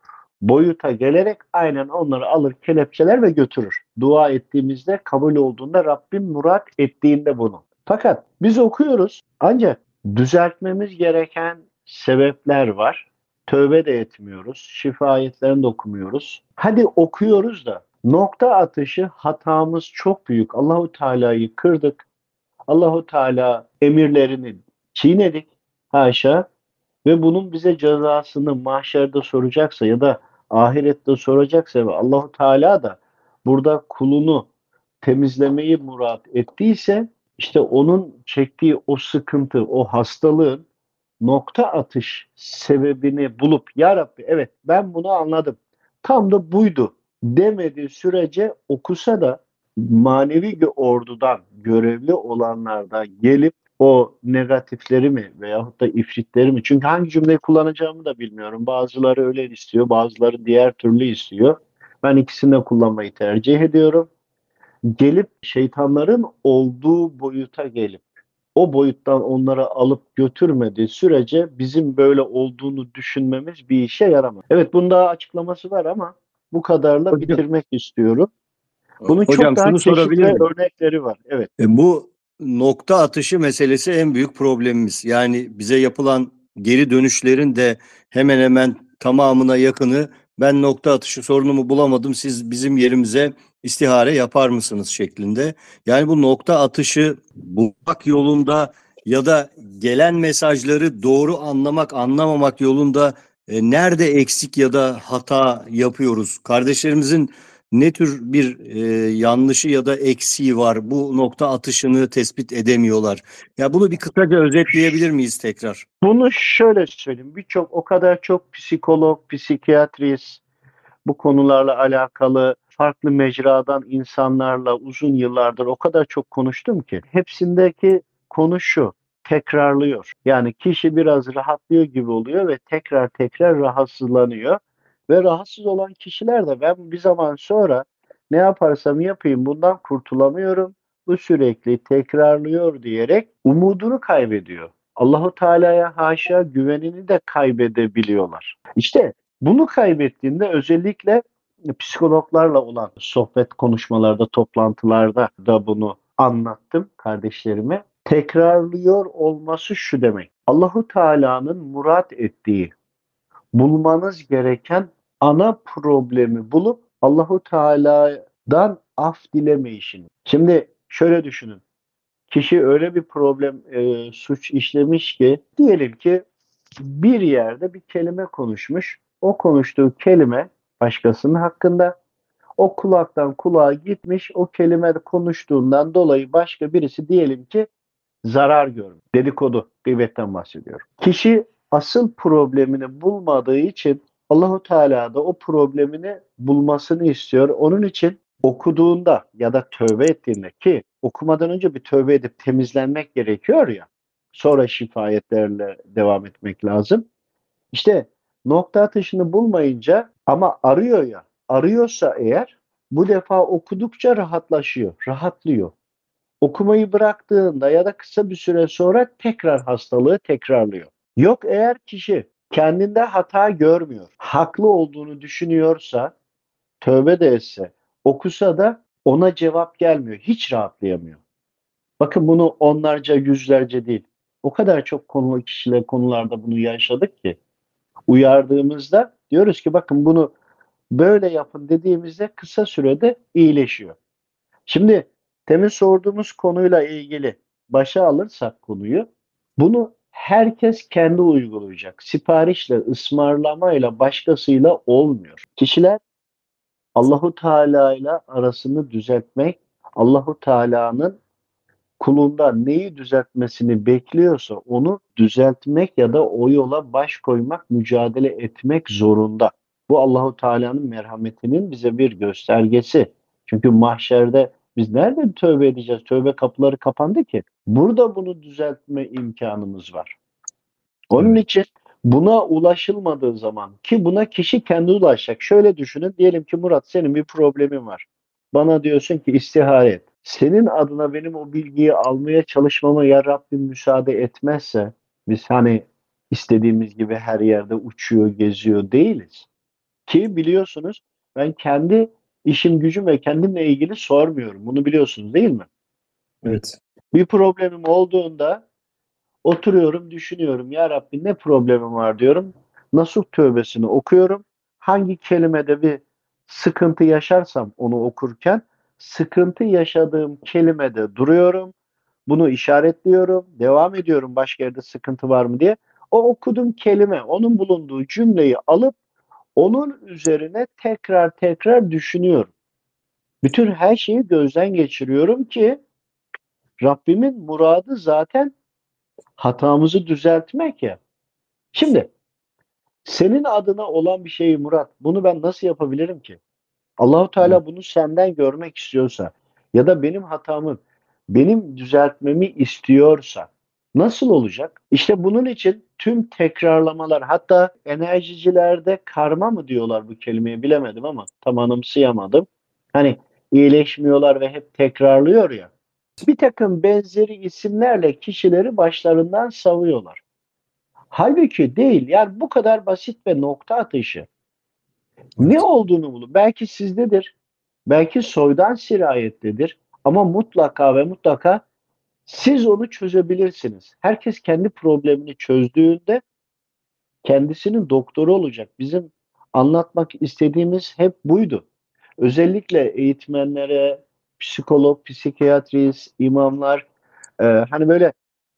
boyuta gelerek aynen onları alır kelepçeler ve götürür. Dua ettiğimizde kabul olduğunda Rabbim murat ettiğinde bunu. Fakat biz okuyoruz ancak düzeltmemiz gereken sebepler var. Tövbe de etmiyoruz. Şifa ayetlerini de okumuyoruz. Hadi okuyoruz da nokta atışı hatamız çok büyük. Allahu Teala'yı kırdık. Allahu Teala emirlerini çiğnedik. Haşa. Ve bunun bize cezasını mahşerde soracaksa ya da ahirette soracaksa ve Allahu Teala da burada kulunu temizlemeyi murat ettiyse işte onun çektiği o sıkıntı, o hastalığın nokta atış sebebini bulup ya Rabbi evet ben bunu anladım. Tam da buydu demediği sürece okusa da manevi ordudan görevli olanlardan gelip o negatifleri mi veyahut da ifritleri mi? Çünkü hangi cümleyi kullanacağımı da bilmiyorum. Bazıları öyle istiyor, bazıları diğer türlü istiyor. Ben ikisini de kullanmayı tercih ediyorum. Gelip şeytanların olduğu boyuta gelip o boyuttan onları alıp götürmediği sürece bizim böyle olduğunu düşünmemiz bir işe yaramaz. Evet bunun daha açıklaması var ama bu kadarla bitirmek istiyorum. Bunun Hocam, çok daha şunu sorabilir çeşitli örnekleri var. Evet. E, bu nokta atışı meselesi en büyük problemimiz. Yani bize yapılan geri dönüşlerin de hemen hemen tamamına yakını ben nokta atışı sorunumu bulamadım siz bizim yerimize istihare yapar mısınız şeklinde. Yani bu nokta atışı bulmak yolunda ya da gelen mesajları doğru anlamak anlamamak yolunda e, nerede eksik ya da hata yapıyoruz? Kardeşlerimizin ne tür bir e, yanlışı ya da eksiği var? Bu nokta atışını tespit edemiyorlar. Ya bunu bir kısaca özetleyebilir miyiz tekrar? Bunu şöyle söyleyeyim. Birçok o kadar çok psikolog, psikiyatrist bu konularla alakalı farklı mecradan insanlarla uzun yıllardır o kadar çok konuştum ki hepsindeki konu şu. Tekrarlıyor. Yani kişi biraz rahatlıyor gibi oluyor ve tekrar tekrar rahatsızlanıyor. Ve rahatsız olan kişiler de ben bir zaman sonra ne yaparsam yapayım bundan kurtulamıyorum. Bu sürekli tekrarlıyor diyerek umudunu kaybediyor. Allahu Teala'ya haşa güvenini de kaybedebiliyorlar. İşte bunu kaybettiğinde özellikle psikologlarla olan sohbet konuşmalarda, toplantılarda da bunu anlattım kardeşlerime. Tekrarlıyor olması şu demek. Allahu Teala'nın murat ettiği, bulmanız gereken ana problemi bulup Allahu Teala'dan af dilemeyişin. Şimdi şöyle düşünün. Kişi öyle bir problem, e, suç işlemiş ki diyelim ki bir yerde bir kelime konuşmuş. O konuştuğu kelime başkasının hakkında. O kulaktan kulağa gitmiş. O kelime konuştuğundan dolayı başka birisi diyelim ki zarar görmüş. Dedikodu, gıybetten bahsediyorum. Kişi asıl problemini bulmadığı için Allahu Teala da o problemini bulmasını istiyor. Onun için okuduğunda ya da tövbe ettiğinde ki okumadan önce bir tövbe edip temizlenmek gerekiyor ya. Sonra şifayetlerle devam etmek lazım. İşte nokta atışını bulmayınca ama arıyor ya. Arıyorsa eğer bu defa okudukça rahatlaşıyor, rahatlıyor. Okumayı bıraktığında ya da kısa bir süre sonra tekrar hastalığı tekrarlıyor. Yok eğer kişi kendinde hata görmüyor, haklı olduğunu düşünüyorsa, tövbe de etse, okusa da ona cevap gelmiyor, hiç rahatlayamıyor. Bakın bunu onlarca, yüzlerce değil. O kadar çok konulu kişiler konularda bunu yaşadık ki uyardığımızda diyoruz ki bakın bunu böyle yapın dediğimizde kısa sürede iyileşiyor. Şimdi temin sorduğumuz konuyla ilgili başa alırsak konuyu bunu herkes kendi uygulayacak. Siparişle, ısmarlamayla, başkasıyla olmuyor. Kişiler Allahu Teala ile arasını düzeltmek, Allahu Teala'nın kulunda neyi düzeltmesini bekliyorsa onu düzeltmek ya da o yola baş koymak, mücadele etmek zorunda. Bu Allahu Teala'nın merhametinin bize bir göstergesi. Çünkü mahşerde biz nerede tövbe edeceğiz? Tövbe kapıları kapandı ki. Burada bunu düzeltme imkanımız var. Onun için buna ulaşılmadığı zaman ki buna kişi kendi ulaşacak. Şöyle düşünün diyelim ki Murat senin bir problemin var. Bana diyorsun ki istihare et. Senin adına benim o bilgiyi almaya çalışmama ya Rabbim müsaade etmezse biz hani istediğimiz gibi her yerde uçuyor, geziyor değiliz. Ki biliyorsunuz ben kendi işim gücüm ve kendimle ilgili sormuyorum. Bunu biliyorsunuz değil mi? Evet. Bir problemim olduğunda oturuyorum, düşünüyorum. Ya Rabbi ne problemim var diyorum. Nasuh tövbesini okuyorum. Hangi kelimede bir sıkıntı yaşarsam onu okurken sıkıntı yaşadığım kelimede duruyorum. Bunu işaretliyorum. Devam ediyorum başka yerde sıkıntı var mı diye. O okuduğum kelime, onun bulunduğu cümleyi alıp onun üzerine tekrar tekrar düşünüyorum. Bütün her şeyi gözden geçiriyorum ki Rabbimin muradı zaten hatamızı düzeltmek ya. Şimdi senin adına olan bir şeyi Murat, bunu ben nasıl yapabilirim ki? Allahu Teala bunu senden görmek istiyorsa ya da benim hatamı benim düzeltmemi istiyorsa nasıl olacak? İşte bunun için tüm tekrarlamalar hatta enerjicilerde karma mı diyorlar bu kelimeyi bilemedim ama tam anımsayamadım. Hani iyileşmiyorlar ve hep tekrarlıyor ya. Bir takım benzeri isimlerle kişileri başlarından savuyorlar. Halbuki değil. Yani bu kadar basit ve nokta atışı. Ne olduğunu bulun. Belki sizdedir. Belki soydan sirayettedir. Ama mutlaka ve mutlaka siz onu çözebilirsiniz. Herkes kendi problemini çözdüğünde kendisinin doktoru olacak. Bizim anlatmak istediğimiz hep buydu. Özellikle eğitmenlere, psikolog, psikiyatrist, imamlar e, hani böyle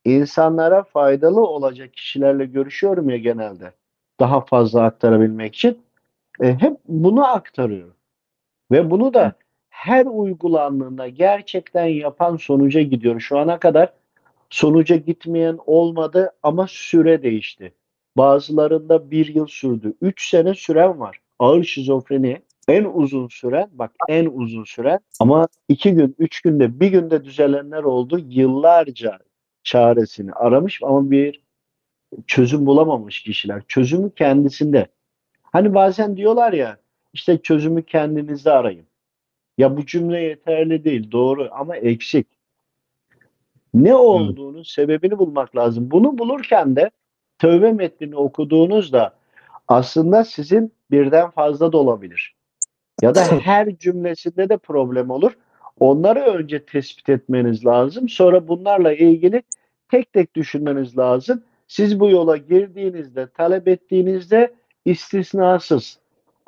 insanlara faydalı olacak kişilerle görüşüyorum ya genelde. Daha fazla aktarabilmek için. E, hep bunu aktarıyorum. Ve bunu da her uygulandığında gerçekten yapan sonuca gidiyor. Şu ana kadar sonuca gitmeyen olmadı ama süre değişti. Bazılarında bir yıl sürdü. Üç sene süren var. Ağır şizofreni en uzun süren, bak en uzun süren ama iki gün, üç günde, bir günde düzelenler oldu. Yıllarca çaresini aramış ama bir çözüm bulamamış kişiler. Çözümü kendisinde. Hani bazen diyorlar ya işte çözümü kendinizde arayın. Ya bu cümle yeterli değil, doğru ama eksik. Ne olduğunu, sebebini bulmak lazım. Bunu bulurken de tövbe metnini okuduğunuzda aslında sizin birden fazla da olabilir. Ya da her cümlesinde de problem olur. Onları önce tespit etmeniz lazım. Sonra bunlarla ilgili tek tek düşünmeniz lazım. Siz bu yola girdiğinizde, talep ettiğinizde istisnasız.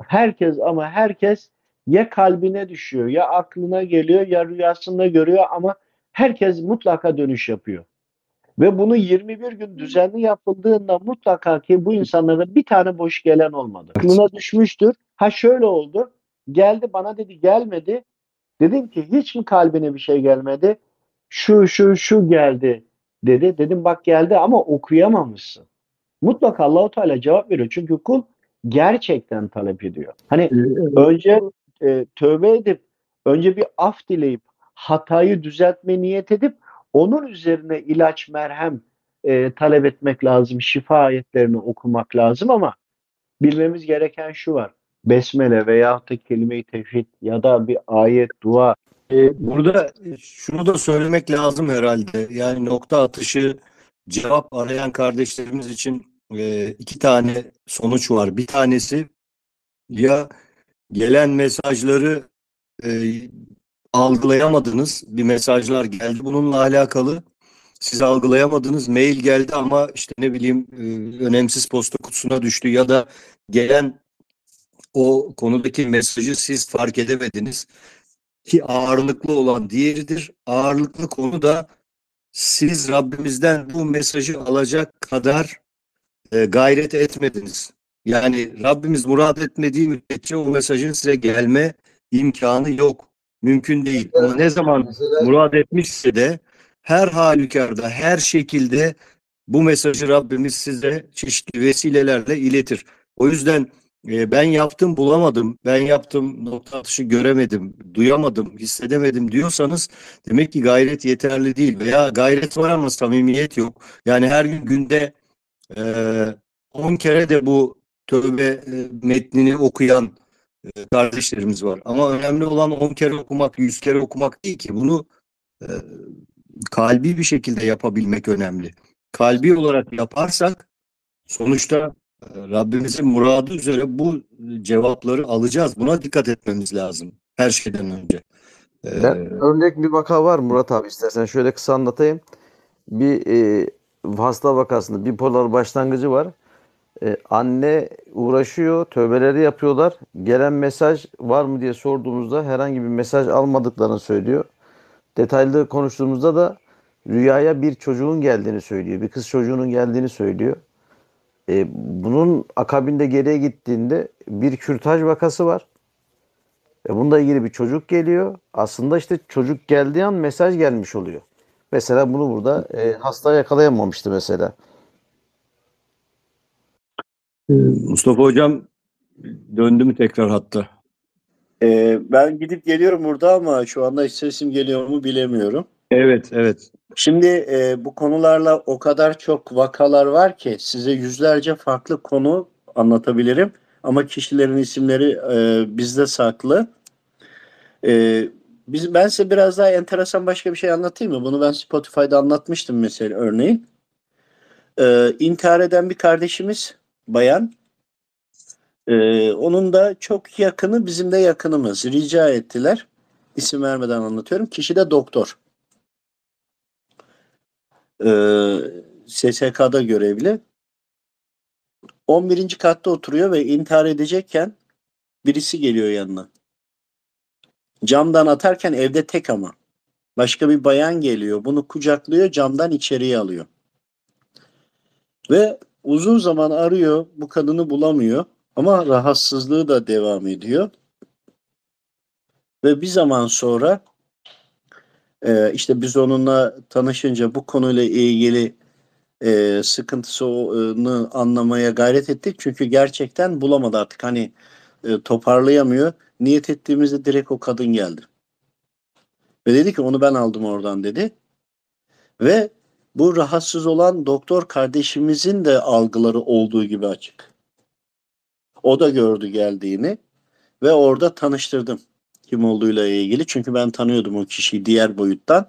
Herkes ama herkes ya kalbine düşüyor, ya aklına geliyor, ya rüyasında görüyor ama herkes mutlaka dönüş yapıyor. Ve bunu 21 gün düzenli yapıldığında mutlaka ki bu insanlara bir tane boş gelen olmadı. Aklına düşmüştür. Ha şöyle oldu. Geldi bana dedi gelmedi. Dedim ki hiç mi kalbine bir şey gelmedi? Şu şu şu geldi dedi. Dedim bak geldi ama okuyamamışsın. Mutlaka Allahu Teala cevap veriyor. Çünkü kul gerçekten talep ediyor. Hani önce e, tövbe edip önce bir af dileyip hatayı düzeltme niyet edip onun üzerine ilaç merhem e, talep etmek lazım. Şifa ayetlerini okumak lazım ama bilmemiz gereken şu var. Besmele veya da kelime-i tevhid ya da bir ayet, dua E, burada şunu da söylemek lazım herhalde. Yani nokta atışı cevap arayan kardeşlerimiz için e, iki tane sonuç var. Bir tanesi ya gelen mesajları e, algılayamadınız. Bir mesajlar geldi bununla alakalı. Siz algılayamadınız. Mail geldi ama işte ne bileyim e, önemsiz posta kutusuna düştü ya da gelen o konudaki mesajı siz fark edemediniz ki ağırlıklı olan diğeridir. Ağırlıklı konu da siz Rabbimizden bu mesajı alacak kadar e, gayret etmediniz. Yani Rabbimiz murad etmediği müddetçe o mesajın size gelme imkanı yok. Mümkün değil. Ama ne zaman murad etmişse de her halükarda, her şekilde bu mesajı Rabbimiz size çeşitli vesilelerle iletir. O yüzden e, ben yaptım bulamadım, ben yaptım nokta atışı göremedim, duyamadım, hissedemedim diyorsanız demek ki gayret yeterli değil veya gayret var ama samimiyet yok. Yani her gün günde e, 10 kere de bu tövbe e, metnini okuyan e, kardeşlerimiz var. Ama önemli olan 10 kere okumak, 100 kere okumak değil ki. Bunu e, kalbi bir şekilde yapabilmek önemli. Kalbi olarak yaparsak sonuçta Rabbimizin muradı üzere bu cevapları alacağız. Buna dikkat etmemiz lazım her şeyden önce. Ben örnek bir vaka var Murat abi istersen şöyle kısa anlatayım. Bir e, hasta vakasında bipolar başlangıcı var. E, anne uğraşıyor, tövbeleri yapıyorlar. Gelen mesaj var mı diye sorduğumuzda herhangi bir mesaj almadıklarını söylüyor. Detaylı konuştuğumuzda da rüyaya bir çocuğun geldiğini söylüyor. Bir kız çocuğunun geldiğini söylüyor. E, bunun akabinde geriye gittiğinde bir kürtaj vakası var. E, bununla ilgili bir çocuk geliyor. Aslında işte çocuk geldiği an mesaj gelmiş oluyor. Mesela bunu burada e, hasta yakalayamamıştı mesela. Mustafa Hocam döndü mü tekrar hatta? Ee, ben gidip geliyorum burada ama şu anda sesim geliyor mu bilemiyorum. Evet, evet. Şimdi e, bu konularla o kadar çok vakalar var ki size yüzlerce farklı konu anlatabilirim. Ama kişilerin isimleri e, bizde saklı. E, biz, ben size biraz daha enteresan başka bir şey anlatayım mı? Bunu ben Spotify'da anlatmıştım mesela örneğin. E, intihar eden bir kardeşimiz bayan. E, onun da çok yakını bizim de yakınımız. Rica ettiler. İsim vermeden anlatıyorum. Kişi de doktor. Ee, SSK'da görevli. 11. katta oturuyor ve intihar edecekken birisi geliyor yanına. Camdan atarken evde tek ama. Başka bir bayan geliyor. Bunu kucaklıyor, camdan içeriye alıyor. Ve uzun zaman arıyor, bu kadını bulamıyor. Ama rahatsızlığı da devam ediyor. Ve bir zaman sonra ee, işte biz onunla tanışınca bu konuyla ilgili e, sıkıntısını anlamaya gayret ettik. Çünkü gerçekten bulamadı artık. Hani e, toparlayamıyor. Niyet ettiğimizde direkt o kadın geldi. Ve dedi ki onu ben aldım oradan dedi. Ve bu rahatsız olan doktor kardeşimizin de algıları olduğu gibi açık. O da gördü geldiğini ve orada tanıştırdım kim olduğuyla ilgili. Çünkü ben tanıyordum o kişiyi diğer boyuttan.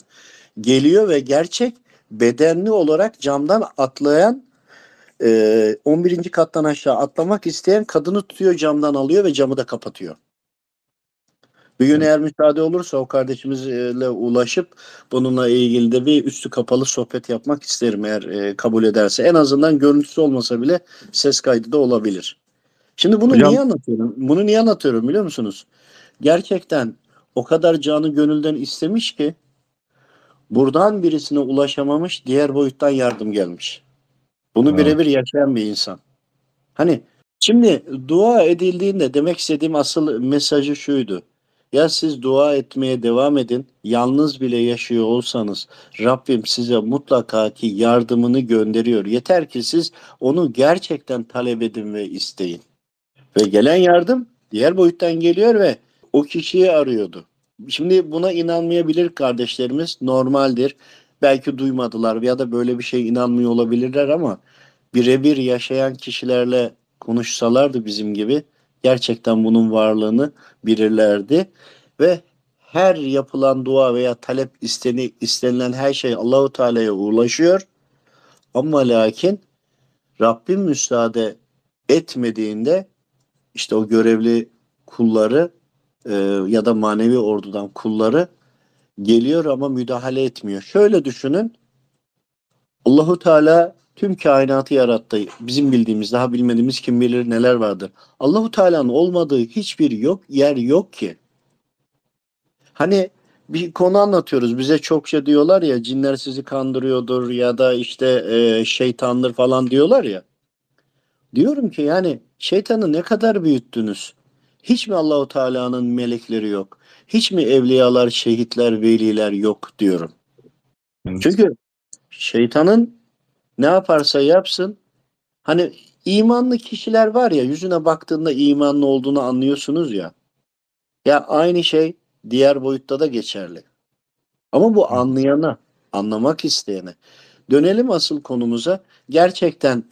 Geliyor ve gerçek bedenli olarak camdan atlayan e, 11. kattan aşağı atlamak isteyen kadını tutuyor camdan alıyor ve camı da kapatıyor. Bir gün eğer müsaade olursa o kardeşimizle ulaşıp bununla ilgili de bir üstü kapalı sohbet yapmak isterim eğer e, kabul ederse. En azından görüntüsü olmasa bile ses kaydı da olabilir. Şimdi bunu Hocam- niye anlatıyorum? Bunu niye anlatıyorum biliyor musunuz? Gerçekten o kadar canı gönülden istemiş ki buradan birisine ulaşamamış, diğer boyuttan yardım gelmiş. Bunu Evet. birebir yaşayan bir insan. Hani şimdi dua edildiğinde demek istediğim asıl mesajı şuydu. Ya siz dua etmeye devam edin. Yalnız bile yaşıyor olsanız Rabbim size mutlaka ki yardımını gönderiyor. Yeter ki siz onu gerçekten talep edin ve isteyin. Ve gelen yardım diğer boyuttan geliyor ve o kişiyi arıyordu. Şimdi buna inanmayabilir kardeşlerimiz normaldir. Belki duymadılar ya da böyle bir şey inanmıyor olabilirler ama birebir yaşayan kişilerle konuşsalardı bizim gibi gerçekten bunun varlığını bilirlerdi ve her yapılan dua veya talep isteni, istenilen her şey Allahu Teala'ya ulaşıyor. Ama lakin Rabbim müsaade etmediğinde işte o görevli kulları e, ya da manevi ordudan kulları geliyor ama müdahale etmiyor. Şöyle düşünün. Allahu Teala tüm kainatı yarattı. Bizim bildiğimiz, daha bilmediğimiz kim bilir neler vardır. Allahu Teala'nın olmadığı hiçbir yok yer yok ki. Hani bir konu anlatıyoruz. Bize çokça diyorlar ya cinler sizi kandırıyordur ya da işte e, şeytandır falan diyorlar ya. Diyorum ki yani şeytanı ne kadar büyüttünüz? Hiç mi Allahu Teala'nın melekleri yok? Hiç mi evliyalar, şehitler, veliler yok diyorum. Evet. Çünkü şeytanın ne yaparsa yapsın hani imanlı kişiler var ya yüzüne baktığında imanlı olduğunu anlıyorsunuz ya. Ya aynı şey diğer boyutta da geçerli. Ama bu anlayana, anlamak isteyene. Dönelim asıl konumuza. Gerçekten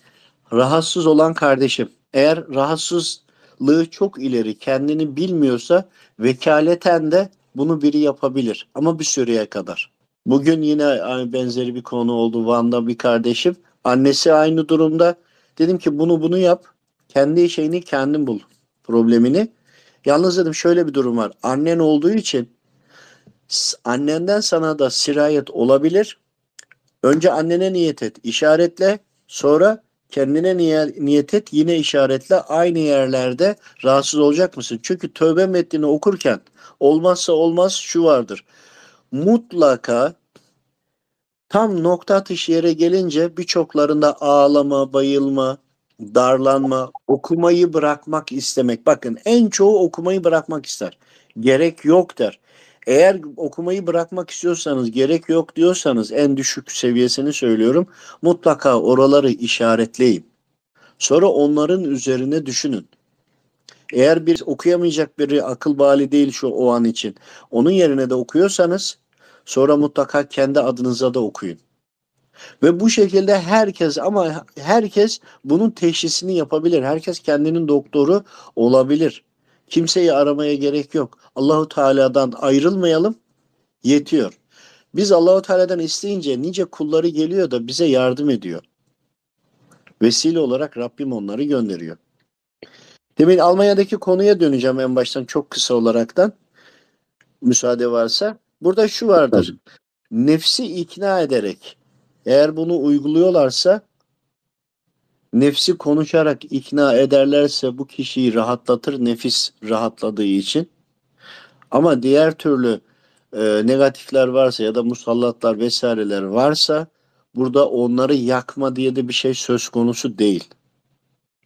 rahatsız olan kardeşim eğer rahatsızlığı çok ileri kendini bilmiyorsa vekaleten de bunu biri yapabilir ama bir süreye kadar. Bugün yine benzeri bir konu oldu Van'da bir kardeşim. Annesi aynı durumda. Dedim ki bunu bunu yap. Kendi şeyini kendin bul problemini. Yalnız dedim şöyle bir durum var. Annen olduğu için annenden sana da sirayet olabilir. Önce annene niyet et, işaretle. Sonra kendine niye- niyet et, yine işaretle. Aynı yerlerde rahatsız olacak mısın? Çünkü tövbe metnini okurken olmazsa olmaz şu vardır. Mutlaka tam nokta atış yere gelince birçoklarında ağlama, bayılma, darlanma, okumayı bırakmak istemek. Bakın en çoğu okumayı bırakmak ister. Gerek yok der. Eğer okumayı bırakmak istiyorsanız, gerek yok diyorsanız en düşük seviyesini söylüyorum. Mutlaka oraları işaretleyin. Sonra onların üzerine düşünün. Eğer bir okuyamayacak biri akıl bali değil şu o an için. Onun yerine de okuyorsanız sonra mutlaka kendi adınıza da okuyun. Ve bu şekilde herkes ama herkes bunun teşhisini yapabilir. Herkes kendinin doktoru olabilir. Kimseyi aramaya gerek yok. Allahu Teala'dan ayrılmayalım. Yetiyor. Biz Allahu Teala'dan isteyince nice kulları geliyor da bize yardım ediyor. Vesile olarak Rabbim onları gönderiyor. Demin Almanya'daki konuya döneceğim en baştan çok kısa olaraktan. Müsaade varsa. Burada şu vardır. Nefsi ikna ederek eğer bunu uyguluyorlarsa nefsi konuşarak ikna ederlerse bu kişiyi rahatlatır nefis rahatladığı için. Ama diğer türlü e, negatifler varsa ya da musallatlar vesaireler varsa burada onları yakma diye de bir şey söz konusu değil.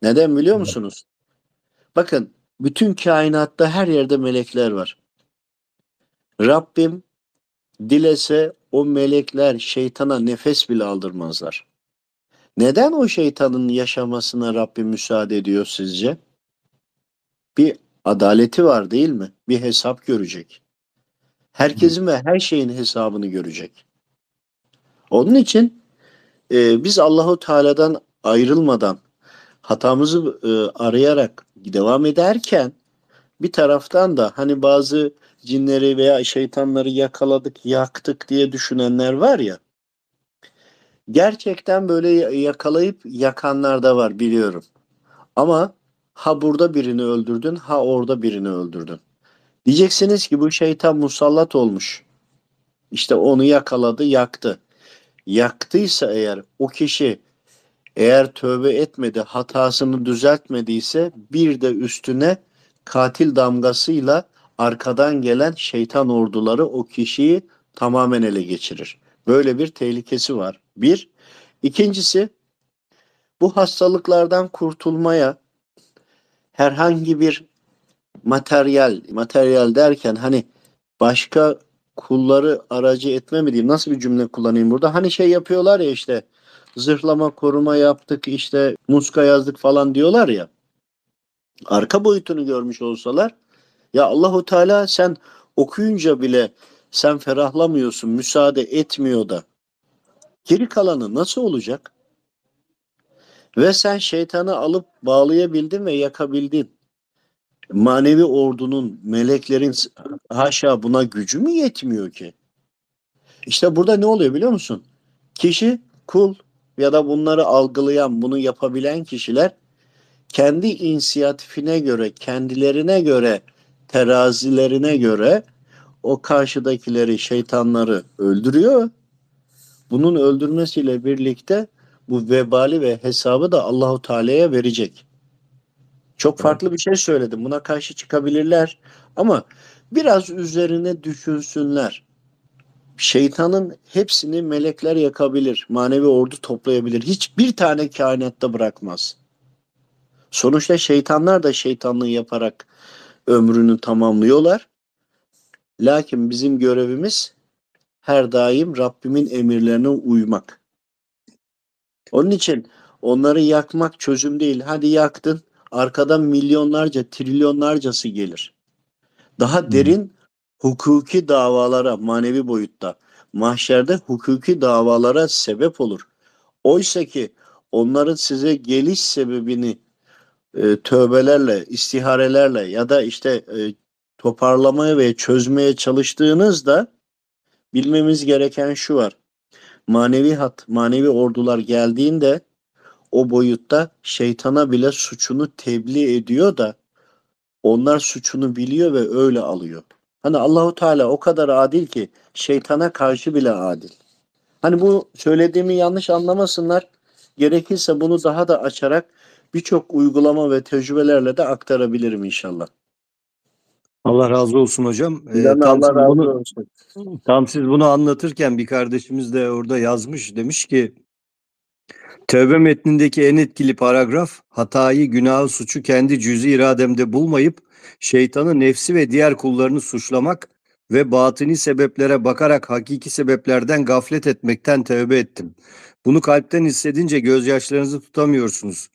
Neden biliyor musunuz? Bakın bütün kainatta her yerde melekler var. Rabbim dilese o melekler şeytana nefes bile aldırmazlar. Neden o şeytanın yaşamasına Rabbim müsaade ediyor sizce? Bir adaleti var değil mi? Bir hesap görecek. Herkesin ve her şeyin hesabını görecek. Onun için e, biz Allahu Teala'dan ayrılmadan hatamızı e, arayarak devam ederken bir taraftan da hani bazı cinleri veya şeytanları yakaladık, yaktık diye düşünenler var ya. Gerçekten böyle yakalayıp yakanlar da var biliyorum. Ama ha burada birini öldürdün, ha orada birini öldürdün. Diyeceksiniz ki bu şeytan musallat olmuş. İşte onu yakaladı, yaktı. Yaktıysa eğer o kişi eğer tövbe etmedi, hatasını düzeltmediyse bir de üstüne katil damgasıyla arkadan gelen şeytan orduları o kişiyi tamamen ele geçirir. Böyle bir tehlikesi var. Bir. İkincisi bu hastalıklardan kurtulmaya herhangi bir materyal, materyal derken hani başka kulları aracı etme mi diyeyim? Nasıl bir cümle kullanayım burada? Hani şey yapıyorlar ya işte zırhlama koruma yaptık işte muska yazdık falan diyorlar ya. Arka boyutunu görmüş olsalar ya Allahu Teala sen okuyunca bile sen ferahlamıyorsun, müsaade etmiyor da. Geri kalanı nasıl olacak? Ve sen şeytanı alıp bağlayabildin ve yakabildin. Manevi ordunun, meleklerin haşa buna gücü mü yetmiyor ki? İşte burada ne oluyor biliyor musun? Kişi, kul ya da bunları algılayan, bunu yapabilen kişiler kendi inisiyatifine göre, kendilerine göre, terazilerine göre o karşıdakileri, şeytanları öldürüyor. Bunun öldürmesiyle birlikte bu vebali ve hesabı da Allahu Teala'ya verecek. Çok farklı bir şey söyledim. Buna karşı çıkabilirler ama biraz üzerine düşünsünler. Şeytanın hepsini melekler yakabilir. Manevi ordu toplayabilir. Hiçbir tane kainatta bırakmaz. Sonuçta şeytanlar da şeytanlığı yaparak ömrünü tamamlıyorlar. Lakin bizim görevimiz her daim Rabbimin emirlerine uymak. Onun için onları yakmak çözüm değil. Hadi yaktın, arkadan milyonlarca, trilyonlarcası gelir. Daha derin hukuki davalara, manevi boyutta, mahşerde hukuki davalara sebep olur. Oysa ki onların size geliş sebebini e, tövbelerle, istiharelerle ya da işte e, toparlamaya ve çözmeye çalıştığınızda bilmemiz gereken şu var. Manevi hat, manevi ordular geldiğinde o boyutta şeytana bile suçunu tebliğ ediyor da onlar suçunu biliyor ve öyle alıyor. Hani Allahu Teala o kadar adil ki şeytana karşı bile adil. Hani bu söylediğimi yanlış anlamasınlar. Gerekirse bunu daha da açarak birçok uygulama ve tecrübelerle de aktarabilirim inşallah. Allah razı olsun hocam. Ee, tam, Allah siz razı bunu, olsun. tam siz bunu anlatırken bir kardeşimiz de orada yazmış. Demiş ki Tevbe metnindeki en etkili paragraf hatayı, günahı, suçu kendi cüzi irademde bulmayıp şeytanı, nefsi ve diğer kullarını suçlamak ve batini sebeplere bakarak hakiki sebeplerden gaflet etmekten tevbe ettim. Bunu kalpten hissedince gözyaşlarınızı tutamıyorsunuz.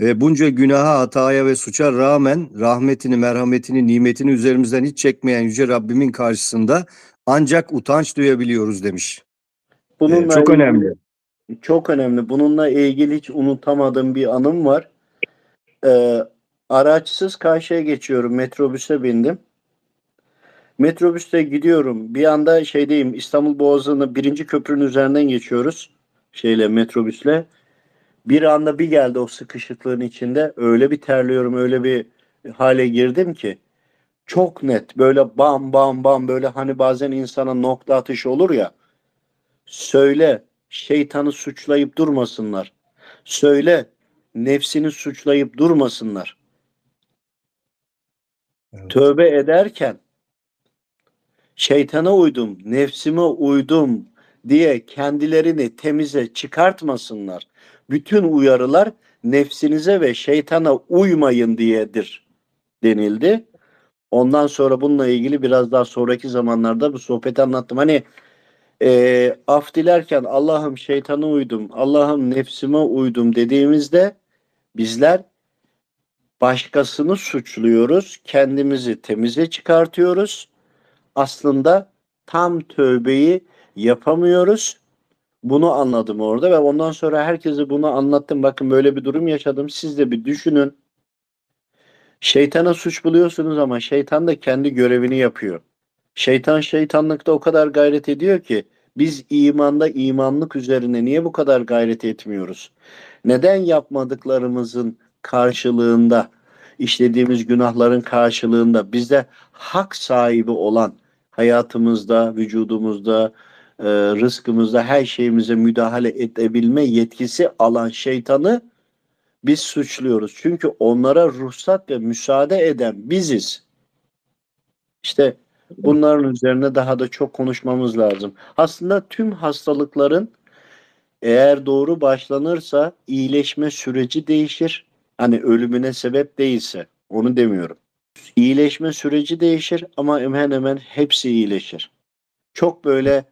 Ve bunca günaha, hataya ve suça rağmen rahmetini, merhametini, nimetini üzerimizden hiç çekmeyen Yüce Rabbimin karşısında ancak utanç duyabiliyoruz demiş. Ee, Bununla çok ilgili- önemli. Çok önemli. Bununla ilgili hiç unutamadığım bir anım var. Ee, araçsız karşıya geçiyorum. Metrobüse bindim. Metrobüste gidiyorum. Bir anda şeydeyim İstanbul Boğazı'nı birinci köprünün üzerinden geçiyoruz. Şeyle metrobüsle. Bir anda bir geldi o sıkışıklığın içinde. Öyle bir terliyorum, öyle bir hale girdim ki. Çok net böyle bam bam bam böyle hani bazen insana nokta atışı olur ya. Söyle şeytanı suçlayıp durmasınlar. Söyle nefsini suçlayıp durmasınlar. Evet. Tövbe ederken şeytana uydum, nefsime uydum diye kendilerini temize çıkartmasınlar. Bütün uyarılar nefsinize ve şeytana uymayın diyedir denildi. Ondan sonra bununla ilgili biraz daha sonraki zamanlarda bu sohbeti anlattım. Hani e, af dilerken Allah'ım şeytana uydum, Allah'ım nefsime uydum dediğimizde bizler başkasını suçluyoruz, kendimizi temize çıkartıyoruz. Aslında tam tövbeyi yapamıyoruz. Bunu anladım orada ve ondan sonra herkese bunu anlattım. Bakın böyle bir durum yaşadım. Siz de bir düşünün. Şeytana suç buluyorsunuz ama şeytan da kendi görevini yapıyor. Şeytan şeytanlıkta o kadar gayret ediyor ki biz imanda imanlık üzerine niye bu kadar gayret etmiyoruz? Neden yapmadıklarımızın karşılığında, işlediğimiz günahların karşılığında bize hak sahibi olan hayatımızda, vücudumuzda, e, rızkımızda her şeyimize müdahale edebilme yetkisi alan şeytanı biz suçluyoruz. Çünkü onlara ruhsat ve müsaade eden biziz. İşte bunların üzerine daha da çok konuşmamız lazım. Aslında tüm hastalıkların eğer doğru başlanırsa iyileşme süreci değişir. Hani ölümüne sebep değilse onu demiyorum. İyileşme süreci değişir ama hemen hemen hepsi iyileşir. Çok böyle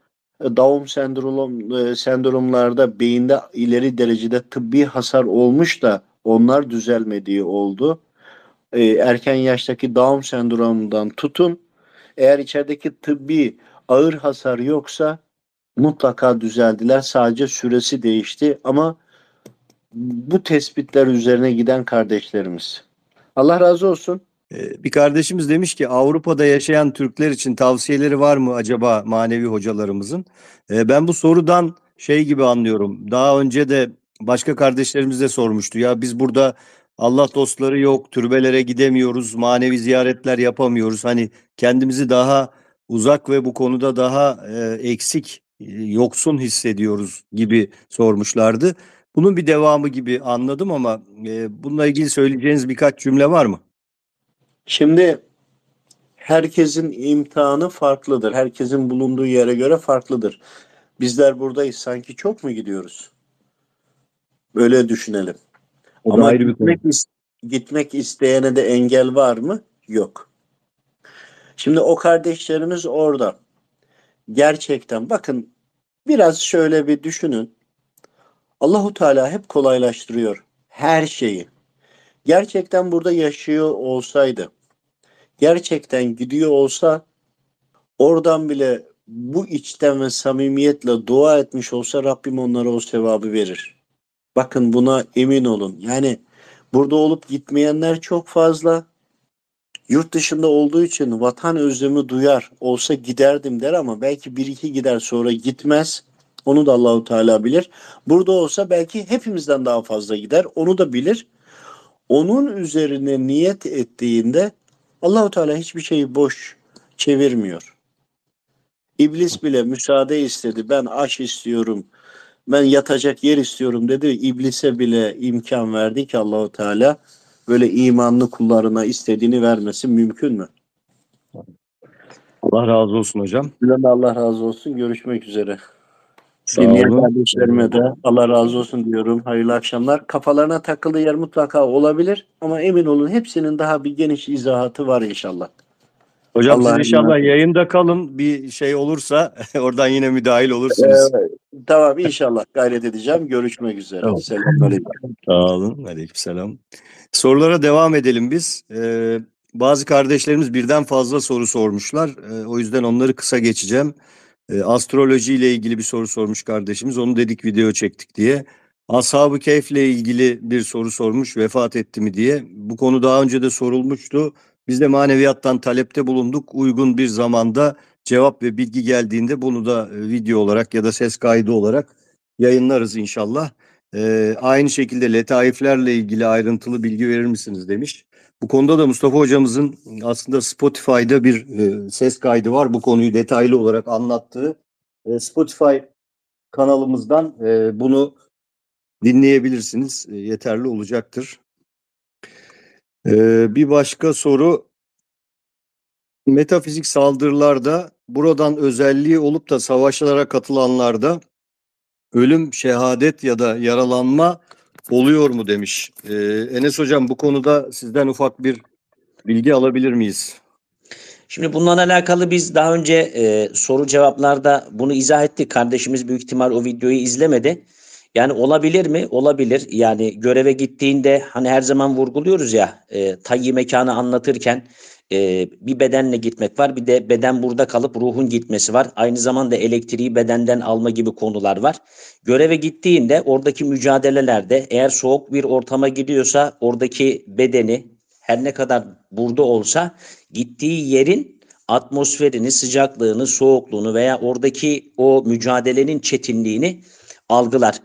e, Down sendrom e, sendromlarda beyinde ileri derecede tıbbi hasar olmuş da onlar düzelmediği oldu. E, erken yaştaki Down sendromundan tutun eğer içerideki tıbbi ağır hasar yoksa mutlaka düzeldiler. Sadece süresi değişti ama bu tespitler üzerine giden kardeşlerimiz. Allah razı olsun. Ee, Bir kardeşimiz demiş ki Avrupa'da yaşayan Türkler için tavsiyeleri var mı acaba manevi hocalarımızın? Ee, Ben bu sorudan şey gibi anlıyorum. Daha önce de başka kardeşlerimiz de sormuştu. Ya biz burada Allah dostları yok, türbelere gidemiyoruz, manevi ziyaretler yapamıyoruz. Hani kendimizi daha uzak ve bu konuda daha e, eksik, e, yoksun hissediyoruz gibi sormuşlardı. Bunun bir devamı gibi anladım ama e, bununla ilgili söyleyeceğiniz birkaç cümle var mı? Şimdi herkesin imtihanı farklıdır. Herkesin bulunduğu yere göre farklıdır. Bizler buradayız. Sanki çok mu gidiyoruz? Böyle düşünelim. O Ama ayrı bir konu. gitmek, is- gitmek isteyene de engel var mı? Yok. Şimdi o kardeşlerimiz orada. Gerçekten bakın biraz şöyle bir düşünün. Allahu Teala hep kolaylaştırıyor her şeyi. Gerçekten burada yaşıyor olsaydı, gerçekten gidiyor olsa oradan bile bu içten ve samimiyetle dua etmiş olsa Rabbim onlara o sevabı verir. Bakın buna emin olun. Yani burada olup gitmeyenler çok fazla. Yurt dışında olduğu için vatan özlemi duyar. Olsa giderdim der ama belki bir iki gider sonra gitmez. Onu da Allahu Teala bilir. Burada olsa belki hepimizden daha fazla gider. Onu da bilir. Onun üzerine niyet ettiğinde Allahu Teala hiçbir şeyi boş çevirmiyor. İblis bile müsaade istedi. Ben aş istiyorum. Ben yatacak yer istiyorum dedi. İblise bile imkan verdi ki Allahu Teala böyle imanlı kullarına istediğini vermesi mümkün mü? Allah razı olsun hocam. Allah razı olsun. Görüşmek üzere. Dinleyen kardeşlerime de Allah razı olsun diyorum. Hayırlı akşamlar. Kafalarına takıldığı yer mutlaka olabilir ama emin olun hepsinin daha bir geniş izahatı var inşallah. Hocam Allah'a siz inşallah yayında kalın. Bir şey olursa <laughs> oradan yine müdahil olursunuz. Evet. Tamam inşallah gayret edeceğim. Görüşmek üzere. Tamam. Selamünaleyküm. Sağ olun. Aleykümselam. Sorulara devam edelim biz. Ee, bazı kardeşlerimiz birden fazla soru sormuşlar. Ee, o yüzden onları kısa geçeceğim. Ee, astroloji ile ilgili bir soru sormuş kardeşimiz. Onu dedik video çektik diye. Ashab-ı Kehf ile ilgili bir soru sormuş. Vefat etti mi diye. Bu konu daha önce de sorulmuştu. Biz de maneviyattan talepte bulunduk. Uygun bir zamanda cevap ve bilgi geldiğinde bunu da e, video olarak ya da ses kaydı olarak yayınlarız inşallah. Ee, aynı şekilde letaiflerle ilgili ayrıntılı bilgi verir misiniz demiş. Bu konuda da Mustafa hocamızın aslında Spotify'da bir e, ses kaydı var. Bu konuyu detaylı olarak anlattığı. E, Spotify kanalımızdan e, bunu dinleyebilirsiniz. E, yeterli olacaktır. E, bir başka soru. Metafizik saldırılarda buradan özelliği olup da savaşlara katılanlarda ölüm, şehadet ya da yaralanma oluyor mu demiş. Ee, Enes Hocam bu konuda sizden ufak bir bilgi alabilir miyiz? Şimdi bununla alakalı biz daha önce e, soru cevaplarda bunu izah ettik. Kardeşimiz büyük ihtimal o videoyu izlemedi. Yani olabilir mi? Olabilir. Yani göreve gittiğinde hani her zaman vurguluyoruz ya e, tayyi mekanı anlatırken e, bir bedenle gitmek var. Bir de beden burada kalıp ruhun gitmesi var. Aynı zamanda elektriği bedenden alma gibi konular var. Göreve gittiğinde oradaki mücadelelerde eğer soğuk bir ortama gidiyorsa oradaki bedeni her ne kadar burada olsa gittiği yerin atmosferini, sıcaklığını, soğukluğunu veya oradaki o mücadelenin çetinliğini algılar.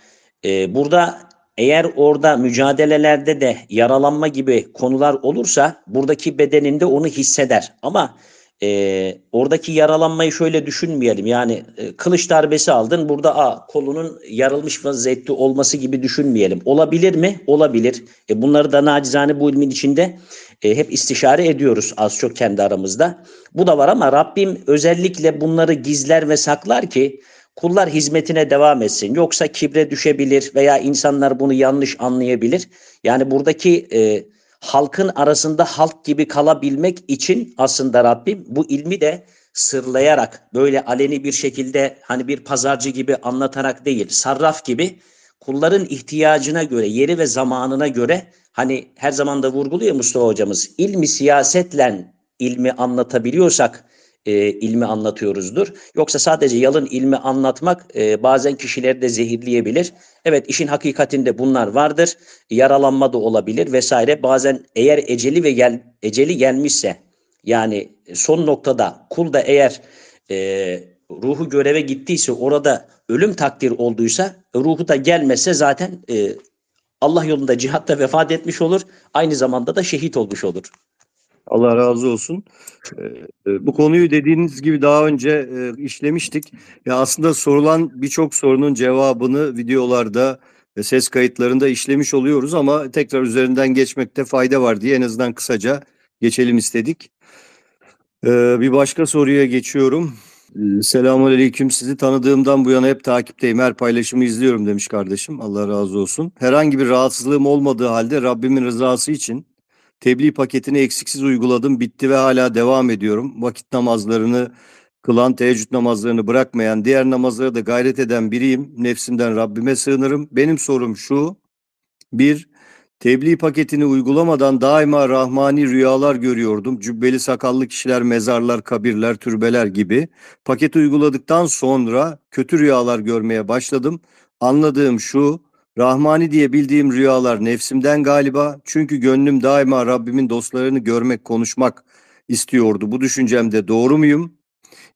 Ee, burada eğer orada mücadelelerde de yaralanma gibi konular olursa buradaki bedeninde onu hisseder. Ama e, oradaki yaralanmayı şöyle düşünmeyelim. Yani e, kılıç darbesi aldın burada a, kolunun yarılmış vaziyette olması gibi düşünmeyelim. Olabilir mi? Olabilir. E, bunları da nacizane bu ilmin içinde e, hep istişare ediyoruz az çok kendi aramızda. Bu da var ama Rabbim özellikle bunları gizler ve saklar ki kullar hizmetine devam etsin. Yoksa kibre düşebilir veya insanlar bunu yanlış anlayabilir. Yani buradaki e, halkın arasında halk gibi kalabilmek için aslında Rabbim bu ilmi de sırlayarak böyle aleni bir şekilde hani bir pazarcı gibi anlatarak değil sarraf gibi kulların ihtiyacına göre yeri ve zamanına göre hani her zaman da vurguluyor Mustafa hocamız ilmi siyasetle ilmi anlatabiliyorsak e, ilmi anlatıyoruzdur. Yoksa sadece yalın ilmi anlatmak e, bazen kişileri de zehirleyebilir. Evet işin hakikatinde bunlar vardır. Yaralanma da olabilir vesaire. Bazen eğer eceli ve gel, eceli gelmişse yani son noktada kul da eğer e, ruhu göreve gittiyse orada ölüm takdir olduysa ruhu da gelmese zaten e, Allah yolunda cihatta vefat etmiş olur. Aynı zamanda da şehit olmuş olur. Allah razı olsun. Ee, Bu konuyu dediğiniz gibi daha önce e, işlemiştik. Ya aslında sorulan birçok sorunun cevabını videolarda ve ses kayıtlarında işlemiş oluyoruz ama tekrar üzerinden geçmekte fayda var diye en azından kısaca geçelim istedik. Ee, Bir başka soruya geçiyorum. Ee, Selamünaleyküm. Sizi tanıdığımdan bu yana hep takipteyim. Her paylaşımı izliyorum demiş kardeşim. Allah razı olsun. Herhangi bir rahatsızlığım olmadığı halde Rabbimin rızası için Tebliğ paketini eksiksiz uyguladım, bitti ve hala devam ediyorum. Vakit namazlarını kılan, teheccüd namazlarını bırakmayan, diğer namazlara da gayret eden biriyim. Nefsimden Rabbime sığınırım. Benim sorum şu. Bir, tebliğ paketini uygulamadan daima rahmani rüyalar görüyordum. Cübbeli sakallı kişiler, mezarlar, kabirler, türbeler gibi. Paketi uyguladıktan sonra kötü rüyalar görmeye başladım. Anladığım şu, Rahmani diye bildiğim rüyalar nefsimden galiba. Çünkü gönlüm daima Rabbimin dostlarını görmek, konuşmak istiyordu. Bu düşüncemde doğru muyum?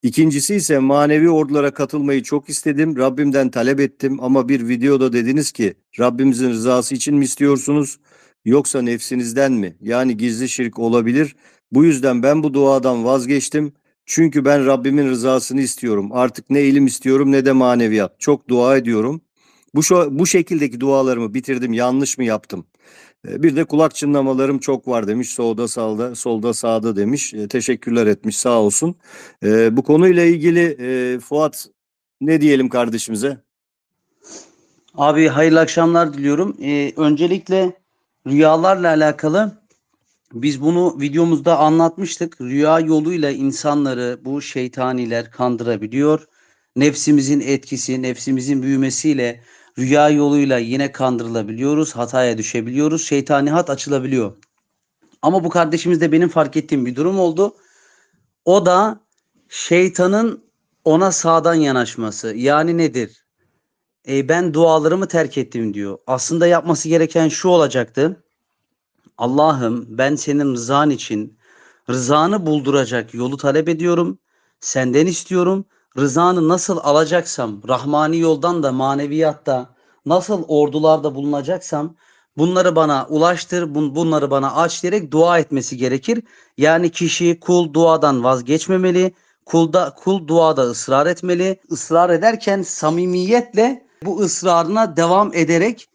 İkincisi ise manevi ordulara katılmayı çok istedim. Rabbimden talep ettim ama bir videoda dediniz ki Rabbimizin rızası için mi istiyorsunuz yoksa nefsinizden mi? Yani gizli şirk olabilir. Bu yüzden ben bu duadan vazgeçtim. Çünkü ben Rabbimin rızasını istiyorum. Artık ne ilim istiyorum ne de maneviyat. Çok dua ediyorum. Bu şu, bu şekildeki dualarımı bitirdim. Yanlış mı yaptım? E, Bir de kulak çınlamalarım çok var demiş. Solda sağda, solda sağda demiş. E, Teşekkürler etmiş sağ olsun. E, bu konuyla ilgili Fuat ne diyelim kardeşimize? Abi hayırlı akşamlar diliyorum. Öncelikle rüyalarla alakalı biz bunu videomuzda anlatmıştık. Rüya yoluyla insanları bu şeytaniler kandırabiliyor. Nefsimizin etkisi, nefsimizin büyümesiyle rüya yoluyla yine kandırılabiliyoruz. Hataya düşebiliyoruz. Şeytani hat açılabiliyor. Ama bu kardeşimizde benim fark ettiğim bir durum oldu. O da şeytanın ona sağdan yanaşması. Yani nedir? E, ben dualarımı terk ettim diyor. Aslında yapması gereken şu olacaktı. Allah'ım ben senin rızan için rızanı bulduracak yolu talep ediyorum. Senden istiyorum. Rızanı nasıl alacaksam, rahmani yoldan da maneviyatta nasıl ordularda bulunacaksam bunları bana ulaştır, bun- bunları bana aç diyerek dua etmesi gerekir. Yani kişi kul duadan vazgeçmemeli. Kulda kul duada ısrar etmeli. Israr ederken samimiyetle bu ısrarına devam ederek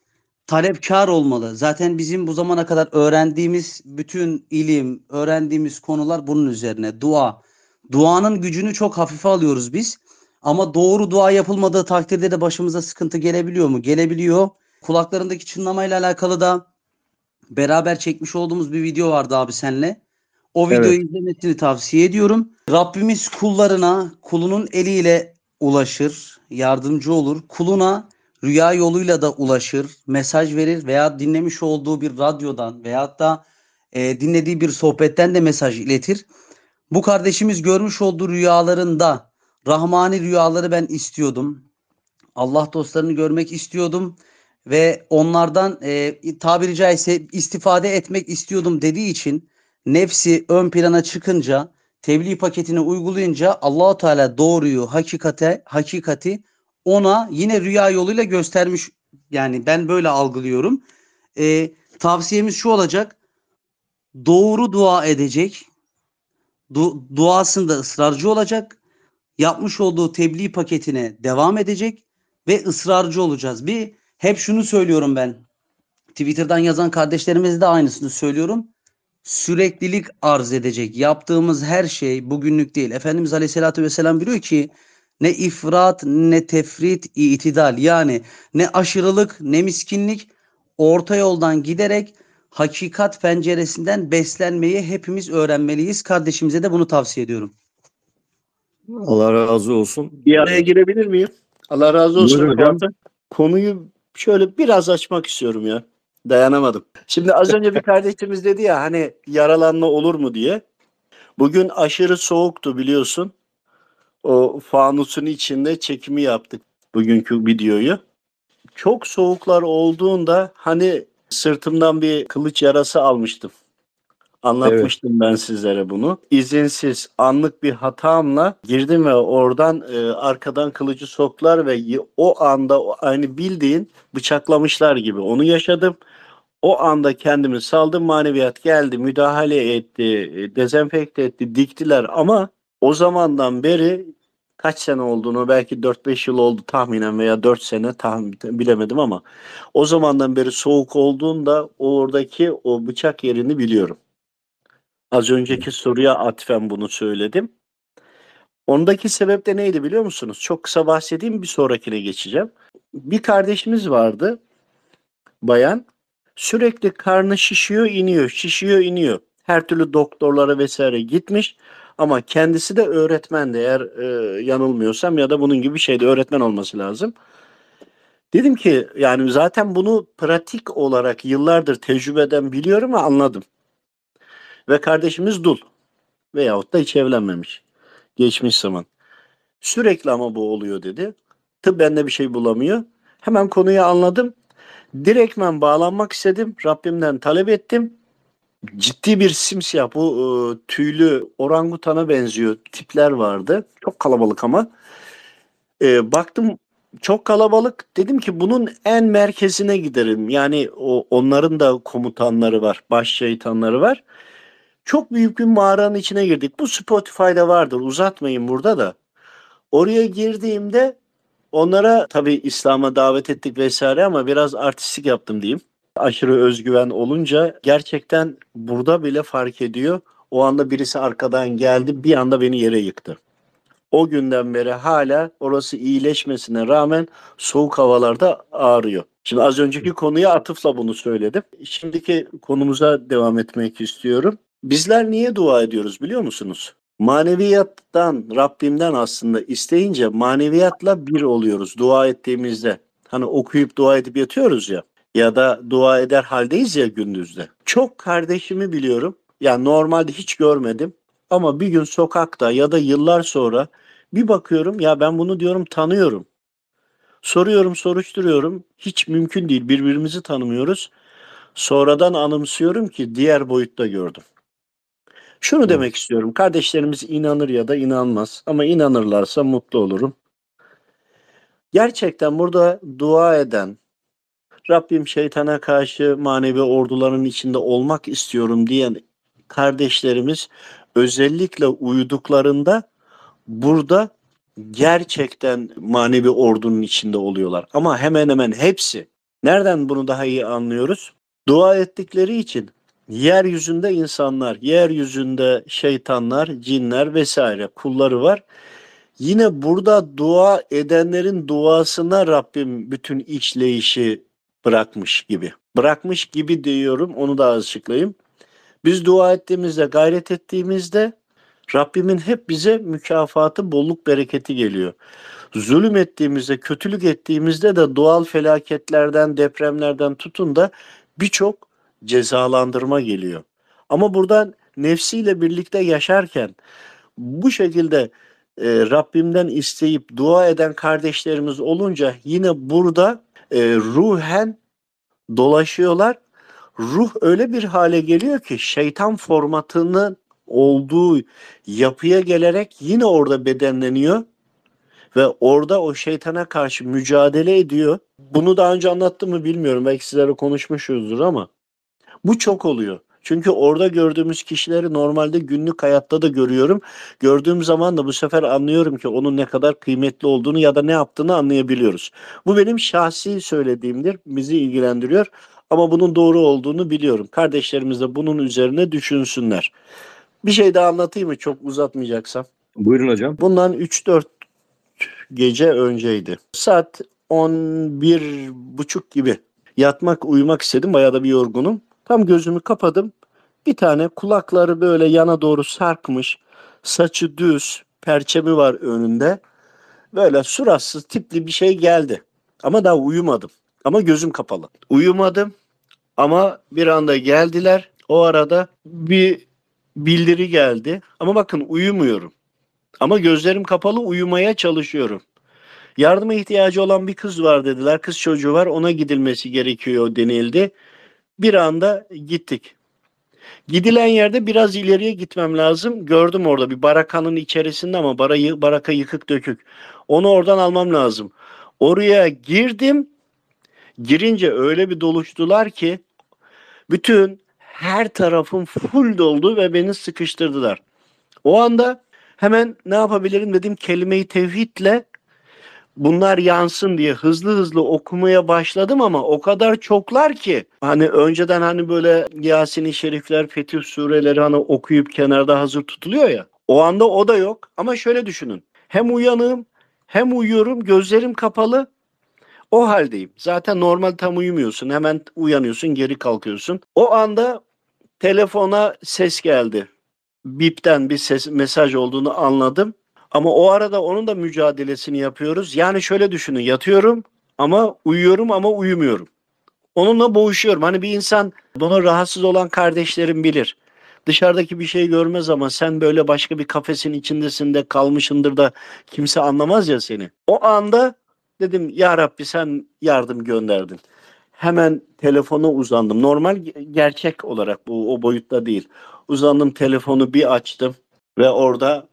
talepkar olmalı. Zaten bizim bu zamana kadar öğrendiğimiz bütün ilim, öğrendiğimiz konular bunun üzerine. Dua. Duanın gücünü çok hafife alıyoruz biz. Ama doğru dua yapılmadığı takdirde de başımıza sıkıntı gelebiliyor mu? Gelebiliyor. Kulaklarındaki çınlamayla alakalı da beraber çekmiş olduğumuz bir video vardı abi senle. O Evet. videoyu izlemesini tavsiye ediyorum. Rabbimiz kullarına kulunun eliyle ulaşır, yardımcı olur. Kuluna rüya yoluyla da ulaşır, mesaj verir veya dinlemiş olduğu bir radyodan veyahut da e, dinlediği bir sohbetten de mesaj iletir. Bu kardeşimiz görmüş olduğu rüyalarında Rahmani rüyaları ben istiyordum. Allah dostlarını görmek istiyordum ve onlardan e, tabiri caizse istifade etmek istiyordum dediği için nefsi ön plana çıkınca tebliğ paketini uygulayınca Allahu Teala doğruyu, hakikate, hakikati ona yine rüya yoluyla göstermiş. Yani ben böyle algılıyorum. E, tavsiyemiz şu olacak. Doğru dua edecek. Du- duasında ısrarcı olacak. Yapmış olduğu tebliğ paketine devam edecek ve ısrarcı olacağız. Bir hep şunu söylüyorum ben. Twitter'dan yazan kardeşlerimize de aynısını söylüyorum. Süreklilik arz edecek. Yaptığımız her şey bugünlük değil. Efendimiz Aleyhisselatü Vesselam biliyor ki ne ifrat ne tefrit itidal yani ne aşırılık ne miskinlik orta yoldan giderek hakikat penceresinden beslenmeyi hepimiz öğrenmeliyiz. Kardeşimize de bunu tavsiye ediyorum. Allah razı olsun. Bir araya girebilir miyim? Allah razı olsun. Buyurun hocam. Konuyu şöyle biraz açmak istiyorum ya. Dayanamadım. Şimdi az önce bir <laughs> kardeşimiz dedi ya hani yaralanma olur mu diye. Bugün aşırı soğuktu biliyorsun. O fanusun içinde çekimi yaptık bugünkü videoyu. Çok soğuklar olduğunda hani sırtımdan bir kılıç yarası almıştım. Anlatmıştım ben sizlere bunu. İzinsiz anlık bir hatamla girdim ve oradan e, arkadan kılıcı soktular ve o anda aynı bildiğin bıçaklamışlar gibi onu yaşadım. O anda kendimi saldım maneviyat geldi müdahale etti e, dezenfekte etti diktiler ama o zamandan beri kaç sene olduğunu belki 4-5 yıl oldu tahminen veya 4 sene tahmin bilemedim ama o zamandan beri soğuk olduğunda oradaki o bıçak yerini biliyorum. Az önceki soruya atfen bunu söyledim. Ondaki sebep de neydi biliyor musunuz? Çok kısa bahsedeyim bir sonrakine geçeceğim. Bir kardeşimiz vardı bayan sürekli karnı şişiyor iniyor şişiyor iniyor. Her türlü doktorlara vesaire gitmiş ama kendisi de öğretmendi eğer e, yanılmıyorsam ya da bunun gibi bir şeyde öğretmen olması lazım. Dedim ki yani zaten bunu pratik olarak yıllardır tecrübeden biliyorum ve anladım. Ve kardeşimiz dul veyahut da hiç evlenmemiş. Geçmiş zaman. Sürekli ama bu oluyor dedi. Tıbben de bir şey bulamıyor. Hemen konuyu anladım. Direktmen bağlanmak istedim. Rabbimden talep ettim. Ciddi bir simsiyah bu e, tüylü orangutana benziyor tipler vardı. Çok kalabalık ama. E, baktım çok kalabalık. Dedim ki bunun en merkezine giderim. Yani o onların da komutanları var, baş şeytanları var. Çok büyük bir mağaranın içine girdik. Bu Spotify'da vardır. Uzatmayın burada da. Oraya girdiğimde onlara tabii İslam'a davet ettik vesaire ama biraz artistik yaptım diyeyim. Aşırı özgüven olunca gerçekten burada bile fark ediyor. O anda birisi arkadan geldi bir anda beni yere yıktı. O günden beri hala orası iyileşmesine rağmen soğuk havalarda ağrıyor. Şimdi az önceki konuya atıfla bunu söyledim. Şimdiki konumuza devam etmek istiyorum. Bizler niye dua ediyoruz biliyor musunuz? Maneviyattan, Rabbimden aslında isteyince maneviyatla bir oluyoruz dua ettiğimizde. Hani okuyup dua edip yatıyoruz ya ya da dua eder haldeyiz ya gündüzde. Çok kardeşimi biliyorum. Yani normalde hiç görmedim ama bir gün sokakta ya da yıllar sonra bir bakıyorum ya ben bunu diyorum tanıyorum. Soruyorum, soruşturuyorum. Hiç mümkün değil. Birbirimizi tanımıyoruz. Sonradan anımsıyorum ki diğer boyutta gördüm. Şunu demek istiyorum. Kardeşlerimiz inanır ya da inanmaz. Ama inanırlarsa mutlu olurum. Gerçekten burada dua eden, Rabbim şeytana karşı manevi orduların içinde olmak istiyorum diyen kardeşlerimiz özellikle uyuduklarında burada gerçekten manevi ordunun içinde oluyorlar. Ama hemen hemen hepsi. Nereden bunu daha iyi anlıyoruz? Dua ettikleri için yeryüzünde insanlar, yeryüzünde şeytanlar, cinler vesaire kulları var. Yine burada dua edenlerin duasına Rabbim bütün işleyişi bırakmış gibi. Bırakmış gibi diyorum onu da açıklayayım. Biz dua ettiğimizde, gayret ettiğimizde Rabbimin hep bize mükafatı, bolluk, bereketi geliyor. Zulüm ettiğimizde, kötülük ettiğimizde de doğal felaketlerden, depremlerden tutun da birçok cezalandırma geliyor. Ama buradan nefsiyle birlikte yaşarken bu şekilde e, Rabbimden isteyip dua eden kardeşlerimiz olunca yine burada e, ruhen dolaşıyorlar. Ruh öyle bir hale geliyor ki şeytan formatının olduğu yapıya gelerek yine orada bedenleniyor ve orada o şeytana karşı mücadele ediyor. Bunu daha önce anlattım mı bilmiyorum. Belki sizlere konuşmuşuzdur ama bu çok oluyor. Çünkü orada gördüğümüz kişileri normalde günlük hayatta da görüyorum. Gördüğüm zaman da bu sefer anlıyorum ki onun ne kadar kıymetli olduğunu ya da ne yaptığını anlayabiliyoruz. Bu benim şahsi söylediğimdir. Bizi ilgilendiriyor. Ama bunun doğru olduğunu biliyorum. Kardeşlerimiz de bunun üzerine düşünsünler. Bir şey daha anlatayım mı çok uzatmayacaksam? Buyurun hocam. Bundan 3-4 gece önceydi. Saat 11 buçuk gibi yatmak uyumak istedim. Bayağı da bir yorgunum. Tam gözümü kapadım. Bir tane kulakları böyle yana doğru sarkmış. Saçı düz. Perçemi var önünde. Böyle suratsız tipli bir şey geldi. Ama daha uyumadım. Ama gözüm kapalı. Uyumadım. Ama bir anda geldiler. O arada bir bildiri geldi. Ama bakın uyumuyorum. Ama gözlerim kapalı uyumaya çalışıyorum. Yardıma ihtiyacı olan bir kız var dediler. Kız çocuğu var ona gidilmesi gerekiyor denildi. Bir anda gittik. Gidilen yerde biraz ileriye gitmem lazım. Gördüm orada bir barakanın içerisinde ama barayı, baraka yıkık dökük. Onu oradan almam lazım. Oraya girdim. Girince öyle bir doluştular ki bütün her tarafım full doldu ve beni sıkıştırdılar. O anda hemen ne yapabilirim dedim kelime-i tevhidle bunlar yansın diye hızlı hızlı okumaya başladım ama o kadar çoklar ki hani önceden hani böyle Yasin-i Şerifler, Fetih sureleri hani okuyup kenarda hazır tutuluyor ya. O anda o da yok ama şöyle düşünün. Hem uyanığım hem uyuyorum gözlerim kapalı o haldeyim. Zaten normal tam uyumuyorsun. Hemen uyanıyorsun, geri kalkıyorsun. O anda telefona ses geldi. Bip'ten bir ses mesaj olduğunu anladım. Ama o arada onun da mücadelesini yapıyoruz. Yani şöyle düşünün. Yatıyorum ama uyuyorum ama uyumuyorum. Onunla boğuşuyorum. Hani bir insan buna rahatsız olan kardeşlerim bilir. Dışarıdaki bir şey görmez ama sen böyle başka bir kafesin içindesin de kalmışındır da kimse anlamaz ya seni. O anda dedim ya Rabbi sen yardım gönderdin. Hemen telefona uzandım. Normal ge- gerçek olarak bu o boyutta değil. Uzandım telefonu bir açtım ve orada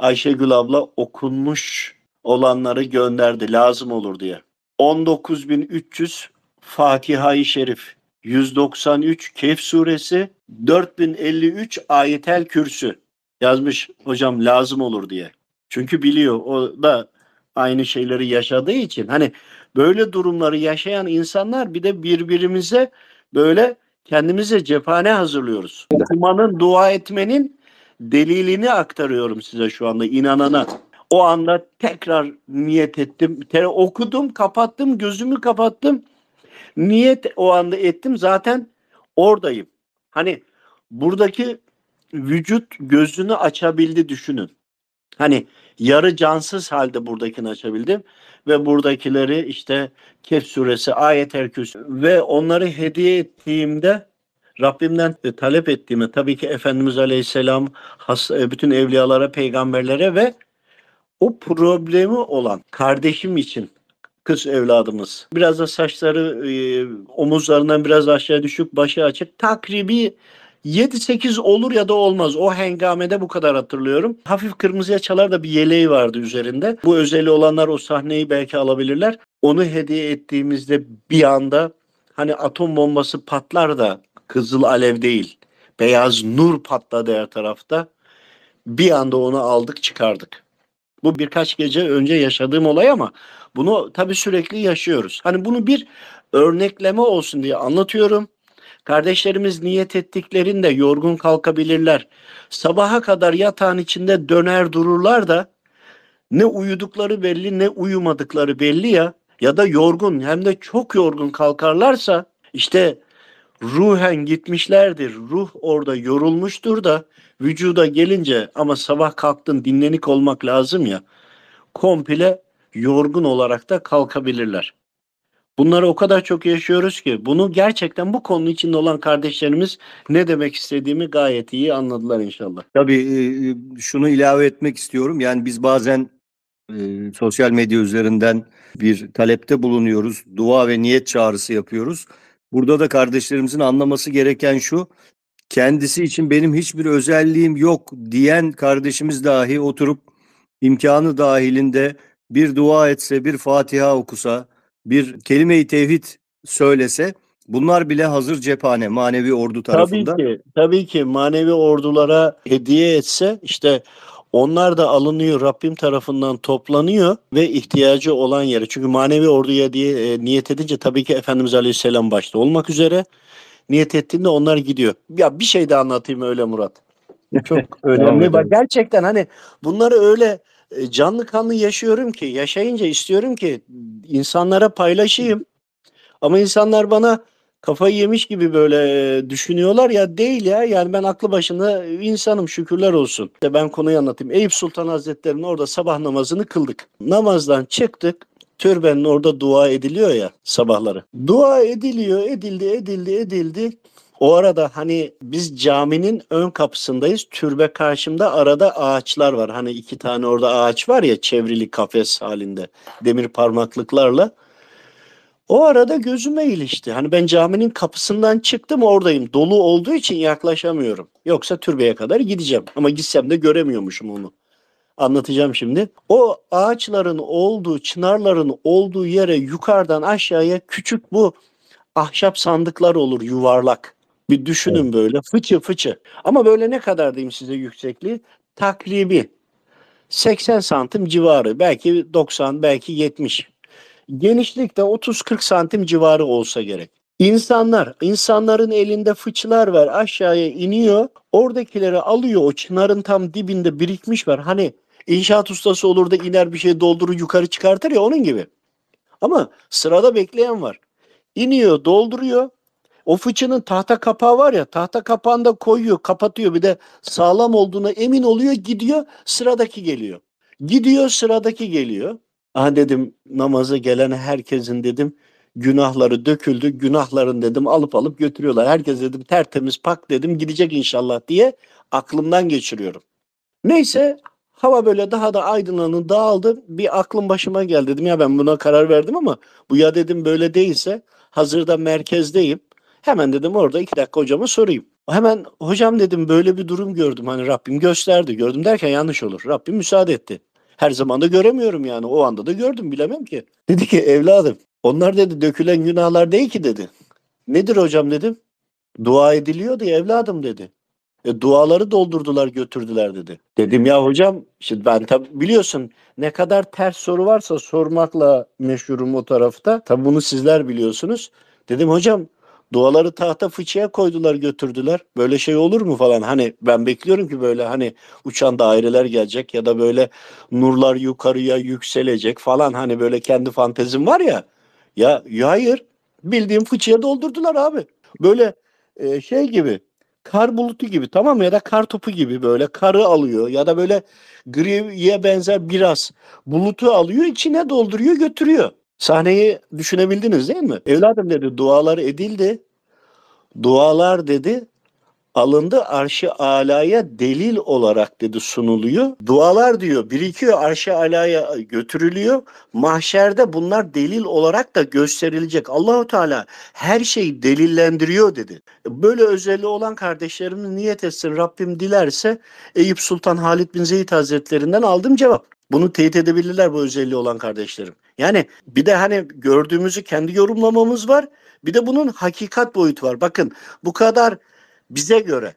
Ayşegül abla okunmuş olanları gönderdi lazım olur diye. 19.300 Fatiha-i Şerif, 193 Kehf suresi, 4053 Ayetel Kürsü yazmış hocam lazım olur diye. Çünkü biliyor o da aynı şeyleri yaşadığı için hani böyle durumları yaşayan insanlar bir de birbirimize böyle kendimize cephane hazırlıyoruz. Okumanın, dua etmenin delilini aktarıyorum size şu anda inanana. O anda tekrar niyet ettim. Te- okudum, kapattım, gözümü kapattım. Niyet o anda ettim. Zaten oradayım. Hani buradaki vücut gözünü açabildi düşünün. Hani yarı cansız halde buradakini açabildim ve buradakileri işte Kehf suresi, ayet-el kürsü ve onları hediye ettiğimde Rabbimden e, talep ettiğimi tabii ki Efendimiz Aleyhisselam e, bütün evliyalara, peygamberlere ve o problemi olan kardeşim için kız evladımız. Biraz da saçları e, omuzlarından biraz aşağı düşük, başı açık. Takribi 7-8 olur ya da olmaz. O hengamede bu kadar hatırlıyorum. Hafif kırmızıya çalar da bir yeleği vardı üzerinde. Bu özeli olanlar o sahneyi belki alabilirler. Onu hediye ettiğimizde bir anda hani atom bombası patlar da kızıl alev değil. Beyaz nur patladı her tarafta. Bir anda onu aldık çıkardık. Bu birkaç gece önce yaşadığım olay ama bunu tabii sürekli yaşıyoruz. Hani bunu bir örnekleme olsun diye anlatıyorum. Kardeşlerimiz niyet ettiklerinde yorgun kalkabilirler. Sabaha kadar yatağın içinde döner dururlar da ne uyudukları belli ne uyumadıkları belli ya ya da yorgun hem de çok yorgun kalkarlarsa işte ruhen gitmişlerdir. Ruh orada yorulmuştur da vücuda gelince ama sabah kalktın dinlenik olmak lazım ya komple yorgun olarak da kalkabilirler. Bunları o kadar çok yaşıyoruz ki bunu gerçekten bu konunun içinde olan kardeşlerimiz ne demek istediğimi gayet iyi anladılar inşallah. Tabii e, şunu ilave etmek istiyorum. Yani biz bazen e, sosyal medya üzerinden bir talepte bulunuyoruz. Dua ve niyet çağrısı yapıyoruz. Burada da kardeşlerimizin anlaması gereken şu. Kendisi için benim hiçbir özelliğim yok diyen kardeşimiz dahi oturup imkanı dahilinde bir dua etse, bir Fatiha okusa, bir kelime-i tevhid söylese bunlar bile hazır cephane manevi ordu tarafından. Tabii ki, tabii ki manevi ordulara hediye etse işte onlar da alınıyor Rabbim tarafından toplanıyor ve ihtiyacı olan yere. Çünkü manevi orduya diye e, niyet edince tabii ki Efendimiz Aleyhisselam başta olmak üzere niyet ettiğinde onlar gidiyor. Ya bir şey de anlatayım öyle Murat. Çok <laughs> önemli. Bak gerçekten hani bunları öyle e, canlı kanlı yaşıyorum ki yaşayınca istiyorum ki insanlara paylaşayım. Ama insanlar bana kafayı yemiş gibi böyle düşünüyorlar ya değil ya yani ben aklı başında insanım şükürler olsun. İşte ben konuyu anlatayım. Eyüp Sultan Hazretleri'nin orada sabah namazını kıldık. Namazdan çıktık. Türbenin orada dua ediliyor ya sabahları. Dua ediliyor, edildi, edildi, edildi. O arada hani biz caminin ön kapısındayız. Türbe karşımda arada ağaçlar var. Hani iki tane orada ağaç var ya çevrili kafes halinde demir parmaklıklarla. O arada gözüme ilişti. Hani ben caminin kapısından çıktım oradayım. Dolu olduğu için yaklaşamıyorum. Yoksa türbeye kadar gideceğim. Ama gitsem de göremiyormuşum onu. Anlatacağım şimdi. O ağaçların olduğu, çınarların olduğu yere yukarıdan aşağıya küçük bu ahşap sandıklar olur yuvarlak. Bir düşünün böyle fıçı fıçı. Ama böyle ne kadar diyeyim size yüksekliği? Takribi 80 santim civarı. Belki 90, belki 70 genişlikte 30-40 santim civarı olsa gerek. İnsanlar, insanların elinde fıçılar var aşağıya iniyor. Oradakileri alıyor o çınarın tam dibinde birikmiş var. Hani inşaat ustası olur da iner bir şey doldurur yukarı çıkartır ya onun gibi. Ama sırada bekleyen var. İniyor dolduruyor. O fıçının tahta kapağı var ya tahta kapağını da koyuyor kapatıyor bir de sağlam olduğuna emin oluyor gidiyor sıradaki geliyor. Gidiyor sıradaki geliyor. Aha dedim namaza gelen herkesin dedim günahları döküldü. Günahların dedim alıp alıp götürüyorlar. Herkes dedim tertemiz pak dedim gidecek inşallah diye aklımdan geçiriyorum. Neyse hava böyle daha da aydınlanın dağıldı. Bir aklım başıma geldi dedim ya ben buna karar verdim ama bu ya dedim böyle değilse hazırda merkezdeyim. Hemen dedim orada iki dakika hocama sorayım. Hemen hocam dedim böyle bir durum gördüm. Hani Rabbim gösterdi. Gördüm derken yanlış olur. Rabbim müsaade etti. Her zaman da göremiyorum yani. O anda da gördüm bilemem ki. Dedi ki evladım onlar dedi dökülen günahlar değil ki dedi. Nedir hocam dedim. Dua ediliyor diye evladım dedi. E, duaları doldurdular götürdüler dedi. Dedim ya hocam şimdi ben tabi biliyorsun ne kadar ters soru varsa sormakla meşhurum o tarafta. Tabi bunu sizler biliyorsunuz. Dedim hocam duaları tahta fıçıya koydular götürdüler. Böyle şey olur mu falan. Hani ben bekliyorum ki böyle hani uçan daireler gelecek ya da böyle nurlar yukarıya yükselecek falan. Hani böyle kendi fantezim var ya. Ya, ya hayır. Bildiğim fıçıya doldurdular abi. Böyle e, şey gibi kar bulutu gibi tamam mı? Ya da kar topu gibi böyle karı alıyor ya da böyle griye benzer biraz bulutu alıyor içine dolduruyor götürüyor. Sahneyi düşünebildiniz değil mi? Evladım dedi dualar edildi. Dualar dedi alındı arşı alaya delil olarak dedi sunuluyor. Dualar diyor birikiyor arşı alaya götürülüyor. Mahşerde bunlar delil olarak da gösterilecek. Allahu Teala her şeyi delillendiriyor dedi. Böyle özelliği olan kardeşlerimiz niyet etsin Rabbim dilerse Eyüp Sultan Halid bin Zeyd Hazretlerinden aldım cevap. Bunu teyit edebilirler bu özelliği olan kardeşlerim. Yani bir de hani gördüğümüzü kendi yorumlamamız var. Bir de bunun hakikat boyutu var. Bakın bu kadar bize göre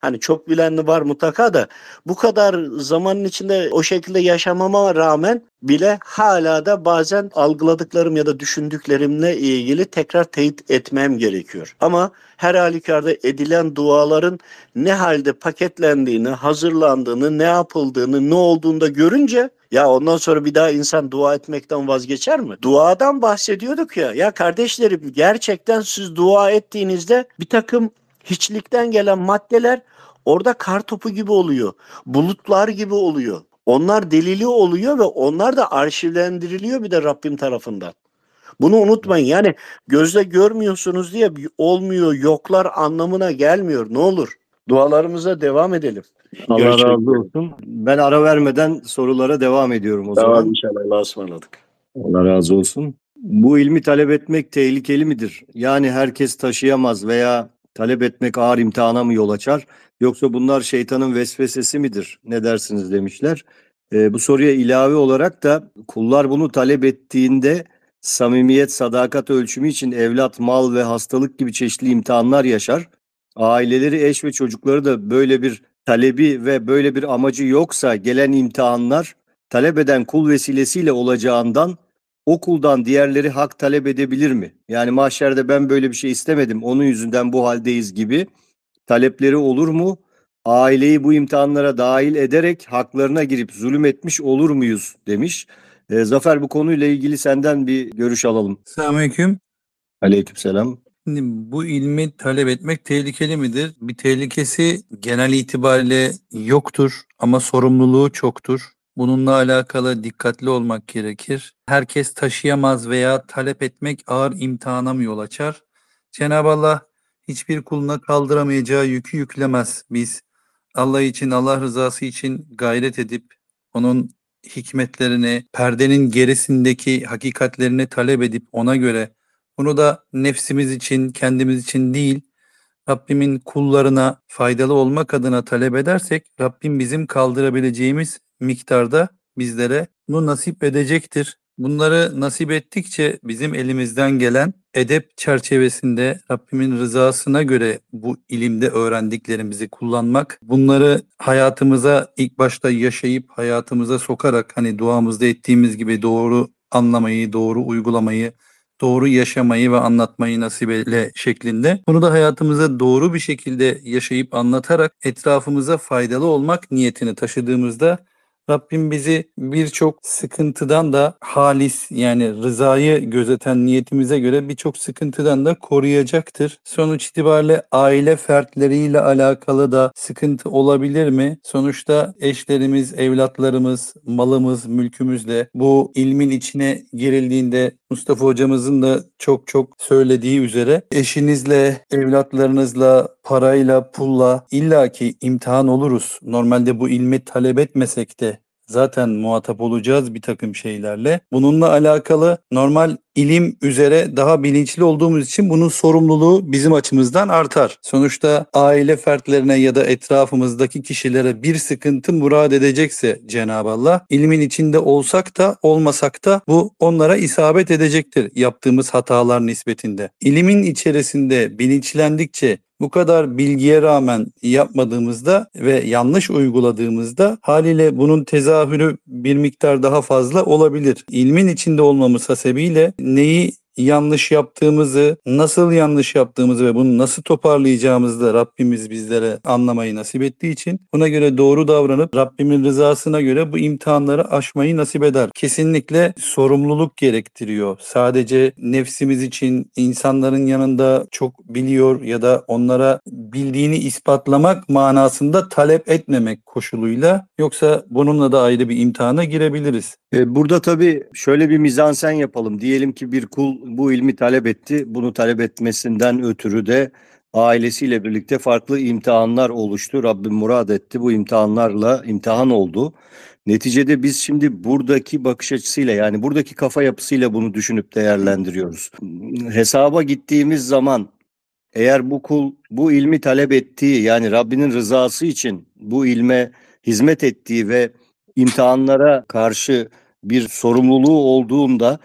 hani çok bilen var mutlaka da bu kadar zamanın içinde o şekilde yaşamama rağmen bile hala da bazen algıladıklarım ya da düşündüklerimle ilgili tekrar teyit etmem gerekiyor. Ama her halükarda edilen duaların ne halde paketlendiğini, hazırlandığını, ne yapıldığını, ne olduğunu da görünce ya ondan sonra bir daha insan dua etmekten vazgeçer mi? Duadan bahsediyorduk ya. Ya kardeşlerim gerçekten siz dua ettiğinizde bir takım hiçlikten gelen maddeler orada kar topu gibi oluyor. Bulutlar gibi oluyor. Onlar delili oluyor ve onlar da arşivlendiriliyor bir de Rabbim tarafından. Bunu unutmayın. Yani gözle görmüyorsunuz diye olmuyor, yoklar anlamına gelmiyor. Ne olur. Dualarımıza devam edelim. Allah Görüşmek razı olsun. Ben ara vermeden sorulara devam ediyorum o Tamam zaman. inşallah. Allah'a ısmarladık. Allah razı olsun. Bu ilmi talep etmek tehlikeli midir? Yani herkes taşıyamaz veya talep etmek ağır imtihana mı yol açar? Yoksa bunlar şeytanın vesvesesi midir? Ne dersiniz demişler. Ee, bu soruya ilave olarak da kullar bunu talep ettiğinde samimiyet, sadakat ölçümü için evlat, mal ve hastalık gibi çeşitli imtihanlar yaşar. Aileleri, eş ve çocukları da böyle bir talebi ve böyle bir amacı yoksa gelen imtihanlar talep eden kul vesilesiyle olacağından o kuldan diğerleri hak talep edebilir mi? Yani mahşerde ben böyle bir şey istemedim, onun yüzünden bu haldeyiz gibi talepleri olur mu? Aileyi bu imtihanlara dahil ederek haklarına girip zulüm etmiş olur muyuz demiş. Ee, Zafer bu konuyla ilgili senden bir görüş alalım. Selamünaleyküm. Aleykümselam. Şimdi bu ilmi talep etmek tehlikeli midir? Bir tehlikesi genel itibariyle yoktur ama sorumluluğu çoktur. Bununla alakalı dikkatli olmak gerekir. Herkes taşıyamaz veya talep etmek ağır imtihana mı yol açar? Cenab-ı Allah hiçbir kuluna kaldıramayacağı yükü yüklemez. Biz Allah için, Allah rızası için gayret edip onun hikmetlerini, perdenin gerisindeki hakikatlerini talep edip ona göre bunu da nefsimiz için, kendimiz için değil, Rabbimin kullarına faydalı olmak adına talep edersek, Rabbim bizim kaldırabileceğimiz miktarda bizlere bunu nasip edecektir. Bunları nasip ettikçe bizim elimizden gelen edep çerçevesinde Rabbimin rızasına göre bu ilimde öğrendiklerimizi kullanmak, bunları hayatımıza ilk başta yaşayıp hayatımıza sokarak hani duamızda ettiğimiz gibi doğru anlamayı, doğru uygulamayı, doğru yaşamayı ve anlatmayı nasip eyle şeklinde. Bunu da hayatımıza doğru bir şekilde yaşayıp anlatarak etrafımıza faydalı olmak niyetini taşıdığımızda Rabbim bizi birçok sıkıntıdan da halis yani rızayı gözeten niyetimize göre birçok sıkıntıdan da koruyacaktır. Sonuç itibariyle aile fertleriyle alakalı da sıkıntı olabilir mi? Sonuçta eşlerimiz, evlatlarımız, malımız, mülkümüzle bu ilmin içine girildiğinde Mustafa hocamızın da çok çok söylediği üzere eşinizle, evlatlarınızla, parayla, pulla illaki imtihan oluruz. Normalde bu ilmi talep etmesek de zaten muhatap olacağız bir takım şeylerle. Bununla alakalı normal ilim üzere daha bilinçli olduğumuz için bunun sorumluluğu bizim açımızdan artar. Sonuçta aile fertlerine ya da etrafımızdaki kişilere bir sıkıntı murad edecekse Cenab-ı Allah ilmin içinde olsak da olmasak da bu onlara isabet edecektir yaptığımız hatalar nispetinde. İlimin içerisinde bilinçlendikçe bu kadar bilgiye rağmen yapmadığımızda ve yanlış uyguladığımızda haliyle bunun tezahürü bir miktar daha fazla olabilir. İlmin içinde olmamız hasebiyle neyi yanlış yaptığımızı, nasıl yanlış yaptığımızı ve bunu nasıl toparlayacağımızı da Rabbimiz bizlere anlamayı nasip ettiği için buna göre doğru davranıp Rabbimin rızasına göre bu imtihanları aşmayı nasip eder. Kesinlikle sorumluluk gerektiriyor. Sadece nefsimiz için insanların yanında çok biliyor ya da onlara bildiğini ispatlamak manasında talep etmemek koşuluyla yoksa bununla da ayrı bir imtihana girebiliriz. E, Burada tabii şöyle bir mizansen yapalım. Diyelim ki bir kul bu ilmi talep etti. Bunu talep etmesinden ötürü de ailesiyle birlikte farklı imtihanlar oluştu. Rabbim murad etti. Bu imtihanlarla imtihan oldu. Neticede biz şimdi buradaki bakış açısıyla yani buradaki kafa yapısıyla bunu düşünüp değerlendiriyoruz. Hesaba gittiğimiz zaman eğer bu kul bu ilmi talep ettiği yani Rabbinin rızası için bu ilme hizmet ettiği ve imtihanlara karşı bir sorumluluğu olduğunda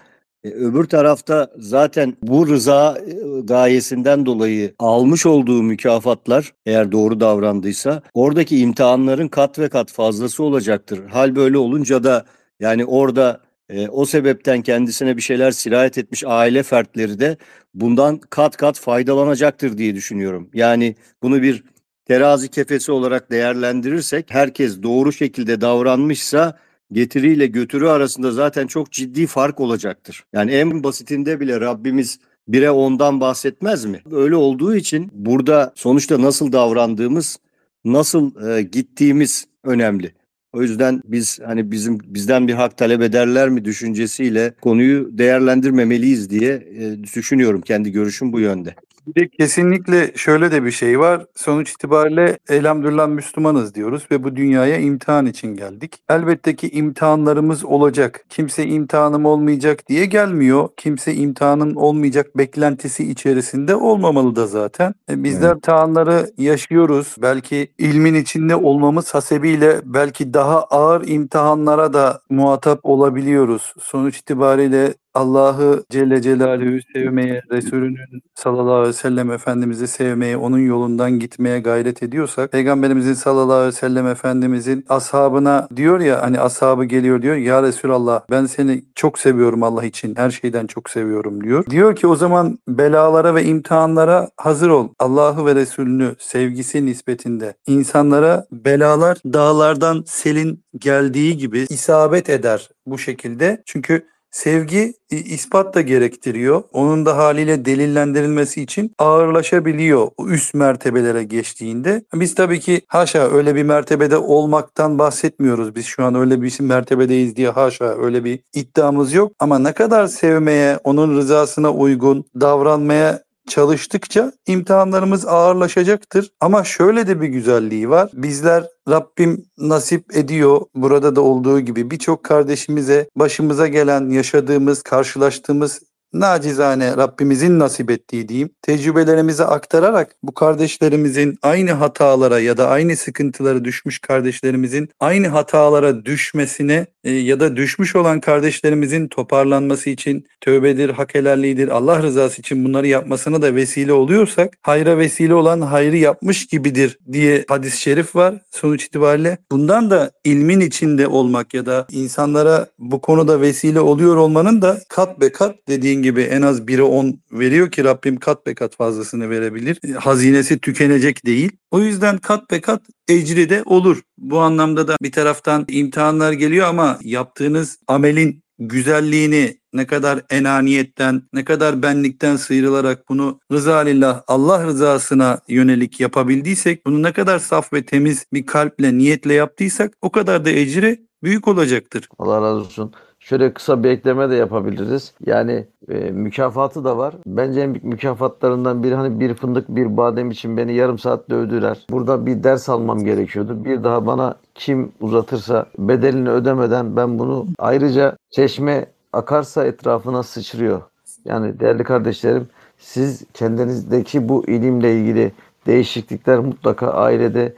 öbür tarafta zaten bu rıza e, gayesinden dolayı almış olduğu mükafatlar eğer doğru davrandıysa oradaki imtihanların kat ve kat fazlası olacaktır. Hal böyle olunca da yani orada e, o sebepten kendisine bir şeyler sirayet etmiş aile fertleri de bundan kat kat faydalanacaktır diye düşünüyorum. Yani bunu bir terazi kefesi olarak değerlendirirsek herkes doğru şekilde davranmışsa getiriyle götürü arasında zaten çok ciddi fark olacaktır. Yani en basitinde bile Rabbimiz bire ondan bahsetmez mi? Öyle olduğu için burada sonuçta nasıl davrandığımız, nasıl e, gittiğimiz önemli. O yüzden biz hani bizim bizden bir hak talep ederler mi düşüncesiyle konuyu değerlendirmemeliyiz diye e, düşünüyorum. Kendi görüşüm bu yönde. Bir de kesinlikle şöyle de bir şey var. Sonuç itibariyle elhamdülillah Müslümanız diyoruz ve bu dünyaya imtihan için geldik. Elbette ki imtihanlarımız olacak. Kimse imtihanım olmayacak diye gelmiyor. Kimse imtihanın olmayacak beklentisi içerisinde olmamalı da zaten. E, Bizler imtihanları yaşıyoruz. Belki ilmin içinde olmamız hasebiyle belki daha ağır imtihanlara da muhatap olabiliyoruz. Sonuç itibariyle Allah'ı Celle Celaluhu sevmeye, Resulünün sallallahu aleyhi ve sellem Efendimiz'i sevmeye, onun yolundan gitmeye gayret ediyorsak, Peygamberimizin sallallahu aleyhi ve sellem Efendimizin ashabına diyor ya, hani ashabı geliyor diyor, ya Resulallah ben seni çok seviyorum Allah için, her şeyden çok seviyorum diyor. Diyor ki o zaman belalara ve imtihanlara hazır ol. Allah'ı ve Resulünü sevgisi nispetinde insanlara belalar dağlardan selin geldiği gibi isabet eder bu şekilde. Çünkü Sevgi ispat da gerektiriyor. Onun da haliyle delillendirilmesi için ağırlaşabiliyor üst mertebelere geçtiğinde. Biz tabii ki haşa öyle bir mertebede olmaktan bahsetmiyoruz. Biz şu an öyle bir mertebedeyiz diye haşa öyle bir iddiamız yok. Ama ne kadar sevmeye, onun rızasına uygun davranmaya çalıştıkça imtihanlarımız ağırlaşacaktır. Ama şöyle de bir güzelliği var. Bizler Rabbim nasip ediyor burada da olduğu gibi birçok kardeşimize başımıza gelen, yaşadığımız, karşılaştığımız nacizane Rabbimizin nasip ettiği diyeyim tecrübelerimizi aktararak bu kardeşlerimizin aynı hatalara ya da aynı sıkıntılara düşmüş kardeşlerimizin aynı hatalara düşmesine e, ya da düşmüş olan kardeşlerimizin toparlanması için tövbedir, hak helalliğidir, Allah rızası için bunları yapmasına da vesile oluyorsak hayra vesile olan hayrı yapmış gibidir diye hadis-i şerif var. Sonuç itibariyle bundan da ilmin içinde olmak ya da insanlara bu konuda vesile oluyor olmanın da kat be kat dediğin gibi en az 1'e 10 veriyor ki Rabbim kat be kat fazlasını verebilir. Hazinesi tükenecek değil. O yüzden kat be kat ecri de olur. Bu anlamda da bir taraftan imtihanlar geliyor ama yaptığınız amelin güzelliğini ne kadar enaniyetten, ne kadar benlikten sıyrılarak bunu rıza lillah, Allah rızasına yönelik yapabildiysek, bunu ne kadar saf ve temiz bir kalple, niyetle yaptıysak o kadar da ecri büyük olacaktır. Allah razı olsun. Şöyle kısa bir ekleme de yapabiliriz. Yani e, mükafatı da var. Bence en büyük mükafatlarından biri hani bir fındık bir badem için beni yarım saat dövdüler. Burada bir ders almam gerekiyordu. Bir daha bana kim uzatırsa bedelini ödemeden ben bunu ayrıca çeşme akarsa etrafına sıçrıyor. Yani değerli kardeşlerim siz kendinizdeki bu ilimle ilgili değişiklikler mutlaka ailede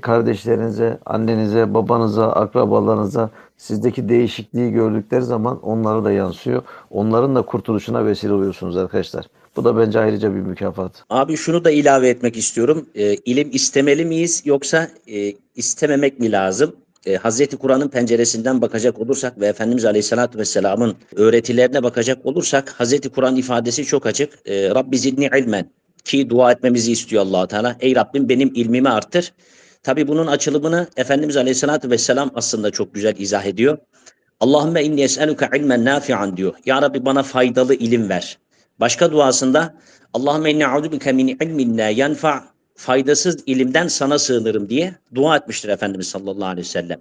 kardeşlerinize, annenize, babanıza, akrabalarınıza sizdeki değişikliği gördükleri zaman onlara da yansıyor. Onların da kurtuluşuna vesile oluyorsunuz arkadaşlar. Bu da bence ayrıca bir mükafat. Abi şunu da ilave etmek istiyorum. Ee, ilim istemeli miyiz yoksa e, istememek mi lazım? E, Hazreti Kur'an'ın penceresinden bakacak olursak ve Efendimiz Aleyhisselatü Vesselam'ın öğretilerine bakacak olursak Hazreti Kur'an ifadesi çok açık. E, Rabbi zidni ilmen ki dua etmemizi istiyor allah Teala. Ey Rabbim benim ilmimi arttır. Tabi bunun açılımını Efendimiz Aleyhisselatü Vesselam aslında çok güzel izah ediyor. Allahümme inni es'eluke ilmen nafi'an diyor. Ya Rabbi bana faydalı ilim ver. Başka duasında Allahümme inni a'udubike min ilmin la yenfa faydasız ilimden sana sığınırım diye dua etmiştir Efendimiz sallallahu aleyhi ve sellem.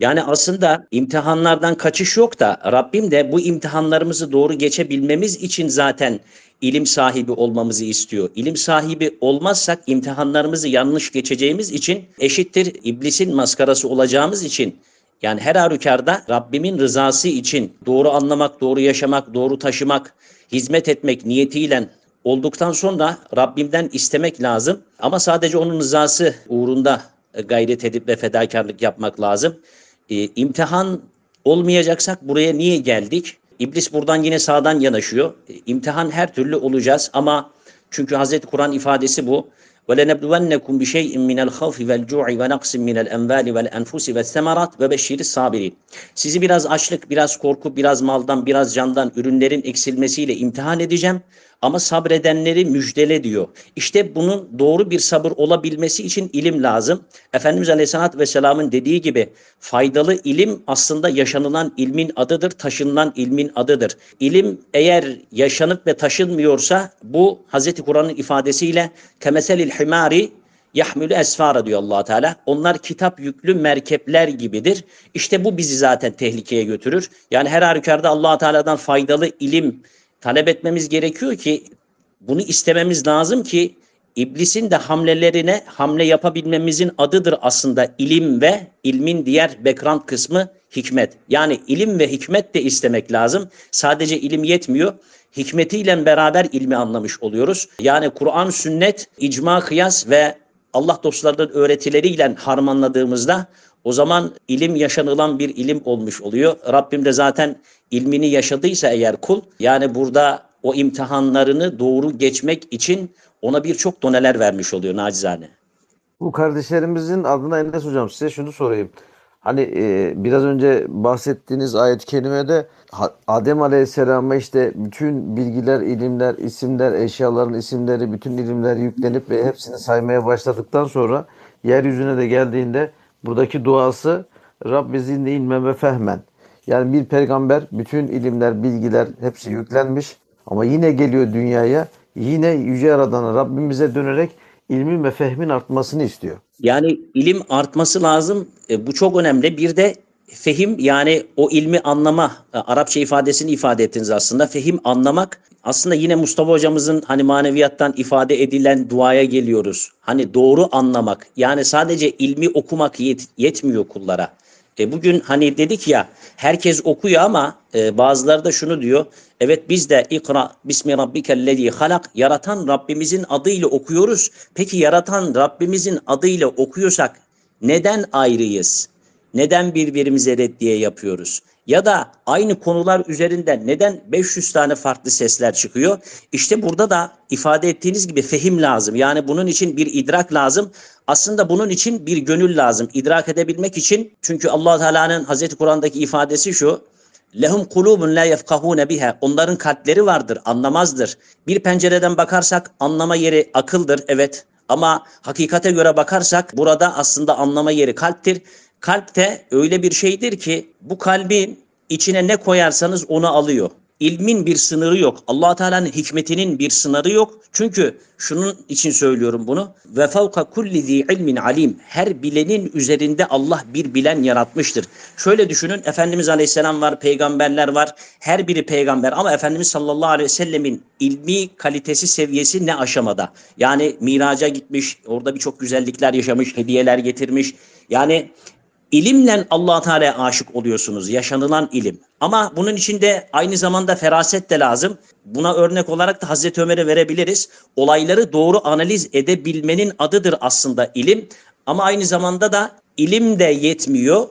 Yani aslında imtihanlardan kaçış yok da Rabbim de bu imtihanlarımızı doğru geçebilmemiz için zaten ilim sahibi olmamızı istiyor. İlim sahibi olmazsak imtihanlarımızı yanlış geçeceğimiz için eşittir iblisin maskarası olacağımız için yani her halükarda Rabbimin rızası için doğru anlamak, doğru yaşamak, doğru taşımak, hizmet etmek niyetiyle olduktan sonra Rabbimden istemek lazım. Ama sadece onun rızası uğrunda gayret edip ve fedakarlık yapmak lazım. Ee, imtihan olmayacaksak buraya niye geldik? İblis buradan yine sağdan yanaşıyor. Ee, İmtihan her türlü olacağız ama çünkü Hazreti Kur'an ifadesi bu. وَلَنَبْلُوَنَّكُمْ بِشَيْءٍ مِنَ الْخَوْفِ وَالْجُوعِ وَنَقْصٍ مِنَ الْاَنْوَالِ وَالْاَنْفُسِ وَالثَّمَرَاتِ وَبَشِّرِ الصَّابِرِينَ Sizi biraz açlık, biraz korku, biraz maldan, biraz candan, ürünlerin eksilmesiyle imtihan edeceğim. Ama sabredenleri müjdele diyor. İşte bunun doğru bir sabır olabilmesi için ilim lazım. Efendimiz Aleyhisselatü Vesselam'ın dediği gibi faydalı ilim aslında yaşanılan ilmin adıdır, taşınılan ilmin adıdır. İlim eğer yaşanıp ve taşınmıyorsa bu Hazreti Kur'an'ın ifadesiyle kemeselil himari Yahmülü esfara diyor allah Teala. Onlar kitap yüklü merkepler gibidir. İşte bu bizi zaten tehlikeye götürür. Yani her halükarda allah Teala'dan faydalı ilim talep etmemiz gerekiyor ki bunu istememiz lazım ki iblisin de hamlelerine hamle yapabilmemizin adıdır aslında ilim ve ilmin diğer background kısmı hikmet. Yani ilim ve hikmet de istemek lazım. Sadece ilim yetmiyor. Hikmetiyle beraber ilmi anlamış oluyoruz. Yani Kur'an, sünnet, icma, kıyas ve Allah dostlarının öğretileriyle harmanladığımızda o zaman ilim yaşanılan bir ilim olmuş oluyor. Rabbim de zaten ilmini yaşadıysa eğer kul yani burada o imtihanlarını doğru geçmek için ona birçok doneler vermiş oluyor nacizane. Bu kardeşlerimizin adına Enes Hocam size şunu sorayım. Hani e, biraz önce bahsettiğiniz ayet-i kerimede Adem Aleyhisselam'a işte bütün bilgiler, ilimler, isimler, eşyaların isimleri, bütün ilimler yüklenip ve hepsini saymaya başladıktan sonra yeryüzüne de geldiğinde buradaki duası Rabbi zidni ilmen ve fehmen. Yani bir peygamber bütün ilimler, bilgiler hepsi yüklenmiş ama yine geliyor dünyaya yine Yüce Yaradan'a Rabbimize dönerek ilmin ve fehmin artmasını istiyor. Yani ilim artması lazım. E, bu çok önemli. Bir de fehim yani o ilmi anlama e, Arapça ifadesini ifade ettiniz aslında. Fehim anlamak aslında yine Mustafa hocamızın hani maneviyattan ifade edilen duaya geliyoruz. Hani doğru anlamak. Yani sadece ilmi okumak yet- yetmiyor kullara. E bugün hani dedik ya herkes okuyor ama e, bazıları da şunu diyor. Evet biz de ikra bismi rabbikellezi halak yaratan Rabbimizin adıyla okuyoruz. Peki yaratan Rabbimizin adıyla okuyorsak neden ayrıyız? Neden birbirimize reddiye yapıyoruz? Ya da aynı konular üzerinden neden 500 tane farklı sesler çıkıyor? İşte burada da ifade ettiğiniz gibi fehim lazım. Yani bunun için bir idrak lazım. Aslında bunun için bir gönül lazım. İdrak edebilmek için çünkü Allah Teala'nın Hazreti Kur'an'daki ifadesi şu. Lehum kulubun la yefkahune biha. Onların kalpleri vardır, anlamazdır. Bir pencereden bakarsak anlama yeri akıldır, evet. Ama hakikate göre bakarsak burada aslında anlama yeri kalptir. Kalp de öyle bir şeydir ki bu kalbin içine ne koyarsanız onu alıyor. İlmin bir sınırı yok. allah Teala'nın hikmetinin bir sınırı yok. Çünkü şunun için söylüyorum bunu. Ve fevka kulli zi ilmin alim. Her bilenin üzerinde Allah bir bilen yaratmıştır. Şöyle düşünün. Efendimiz Aleyhisselam var, peygamberler var. Her biri peygamber ama Efendimiz sallallahu aleyhi ve sellemin ilmi kalitesi seviyesi ne aşamada? Yani miraca gitmiş, orada birçok güzellikler yaşamış, hediyeler getirmiş. Yani İlimle allah Teala'ya aşık oluyorsunuz. Yaşanılan ilim. Ama bunun içinde aynı zamanda feraset de lazım. Buna örnek olarak da Hazreti Ömer'e verebiliriz. Olayları doğru analiz edebilmenin adıdır aslında ilim. Ama aynı zamanda da ilim de yetmiyor.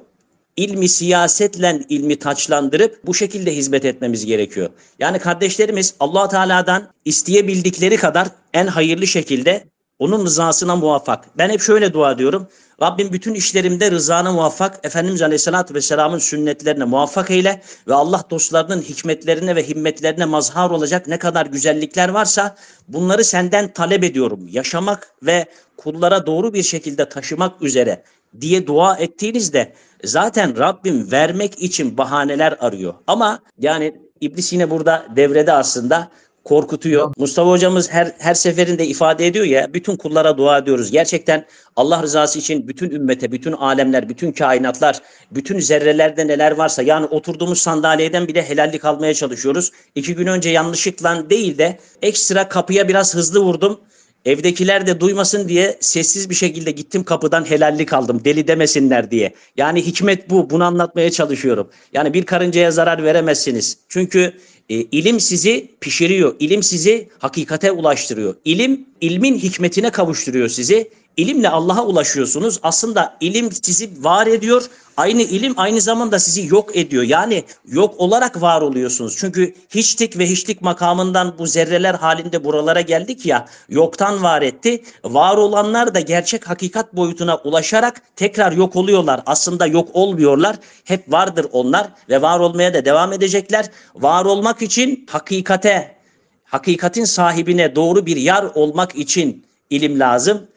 İlmi siyasetle ilmi taçlandırıp bu şekilde hizmet etmemiz gerekiyor. Yani kardeşlerimiz allah Teala'dan isteyebildikleri kadar en hayırlı şekilde onun rızasına muvaffak. Ben hep şöyle dua ediyorum. Rabbim bütün işlerimde rızana muvaffak, Efendimiz Aleyhisselatü Vesselam'ın sünnetlerine muvaffak eyle ve Allah dostlarının hikmetlerine ve himmetlerine mazhar olacak ne kadar güzellikler varsa bunları senden talep ediyorum. Yaşamak ve kullara doğru bir şekilde taşımak üzere diye dua ettiğinizde zaten Rabbim vermek için bahaneler arıyor. Ama yani İblis yine burada devrede aslında korkutuyor. Mustafa hocamız her her seferinde ifade ediyor ya bütün kullara dua ediyoruz. Gerçekten Allah rızası için bütün ümmete, bütün alemler, bütün kainatlar, bütün zerrelerde neler varsa yani oturduğumuz sandalyeden bile helallik almaya çalışıyoruz. İki gün önce yanlışlıkla değil de ekstra kapıya biraz hızlı vurdum. Evdekiler de duymasın diye sessiz bir şekilde gittim kapıdan helallik aldım. Deli demesinler diye. Yani hikmet bu. Bunu anlatmaya çalışıyorum. Yani bir karıncaya zarar veremezsiniz. Çünkü e, ilim sizi pişiriyor. İlim sizi hakikate ulaştırıyor. İlim ilmin hikmetine kavuşturuyor sizi. İlimle Allah'a ulaşıyorsunuz. Aslında ilim sizi var ediyor. Aynı ilim aynı zamanda sizi yok ediyor. Yani yok olarak var oluyorsunuz. Çünkü hiçlik ve hiçlik makamından bu zerreler halinde buralara geldik ya. Yoktan var etti. Var olanlar da gerçek hakikat boyutuna ulaşarak tekrar yok oluyorlar. Aslında yok olmuyorlar. Hep vardır onlar ve var olmaya da devam edecekler. Var olmak için hakikate, hakikatin sahibine doğru bir yar olmak için ilim lazım.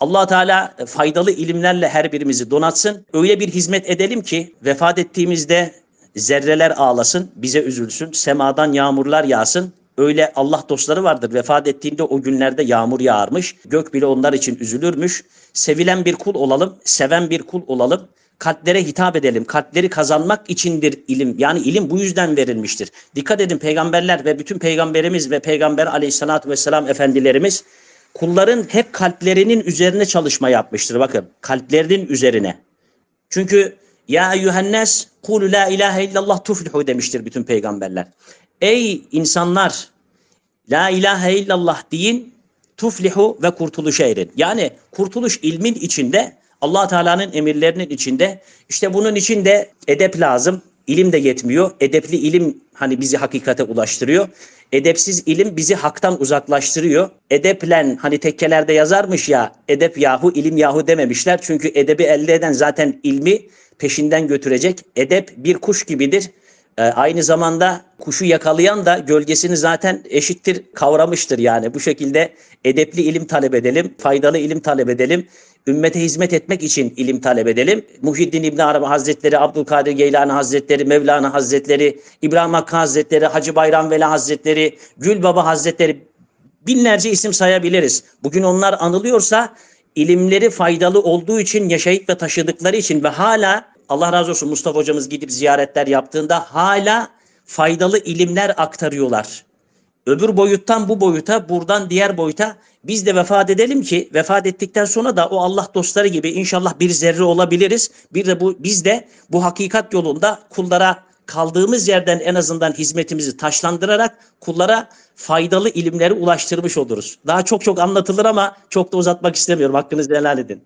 Allah Teala faydalı ilimlerle her birimizi donatsın. Öyle bir hizmet edelim ki vefat ettiğimizde zerreler ağlasın, bize üzülsün, semadan yağmurlar yağsın. öyle Allah dostları vardır. Vefat ettiğinde o günlerde yağmur yağarmış. Gök bile onlar için üzülürmüş. Sevilen bir kul olalım, seven bir kul olalım. Kalplere hitap edelim. Kalpleri kazanmak içindir ilim. Yani ilim bu yüzden verilmiştir. Dikkat edin peygamberler ve bütün peygamberimiz ve peygamber aleyhissalatü vesselam efendilerimiz kulların hep kalplerinin üzerine çalışma yapmıştır. Bakın kalplerinin üzerine. Çünkü ya eyyühennes kulu la ilahe illallah tuflihu demiştir bütün peygamberler. Ey insanlar la ilahe illallah deyin tuflihu ve kurtuluş erin. Yani kurtuluş ilmin içinde allah Teala'nın emirlerinin içinde işte bunun içinde edep lazım. İlim de yetmiyor. Edepli ilim hani bizi hakikate ulaştırıyor. Edepsiz ilim bizi haktan uzaklaştırıyor. Edeplen hani tekkelerde yazarmış ya edep yahu ilim yahu dememişler. Çünkü edebi elde eden zaten ilmi peşinden götürecek. Edep bir kuş gibidir. Ee, aynı zamanda kuşu yakalayan da gölgesini zaten eşittir kavramıştır yani. Bu şekilde edepli ilim talep edelim, faydalı ilim talep edelim. Ümmete hizmet etmek için ilim talep edelim. Muhyiddin İbn Arabi Hazretleri, Abdülkadir Geylani Hazretleri, Mevlana Hazretleri, İbrahim Hakkı Hazretleri, Hacı Bayram Veli Hazretleri, Gül Baba Hazretleri binlerce isim sayabiliriz. Bugün onlar anılıyorsa ilimleri faydalı olduğu için yaşayıp ve taşıdıkları için ve hala Allah razı olsun Mustafa hocamız gidip ziyaretler yaptığında hala faydalı ilimler aktarıyorlar. Öbür boyuttan bu boyuta, buradan diğer boyuta biz de vefat edelim ki vefat ettikten sonra da o Allah dostları gibi inşallah bir zerre olabiliriz. Bir de bu biz de bu hakikat yolunda kullara kaldığımız yerden en azından hizmetimizi taşlandırarak kullara faydalı ilimleri ulaştırmış oluruz. Daha çok çok anlatılır ama çok da uzatmak istemiyorum. Hakkınızı helal edin.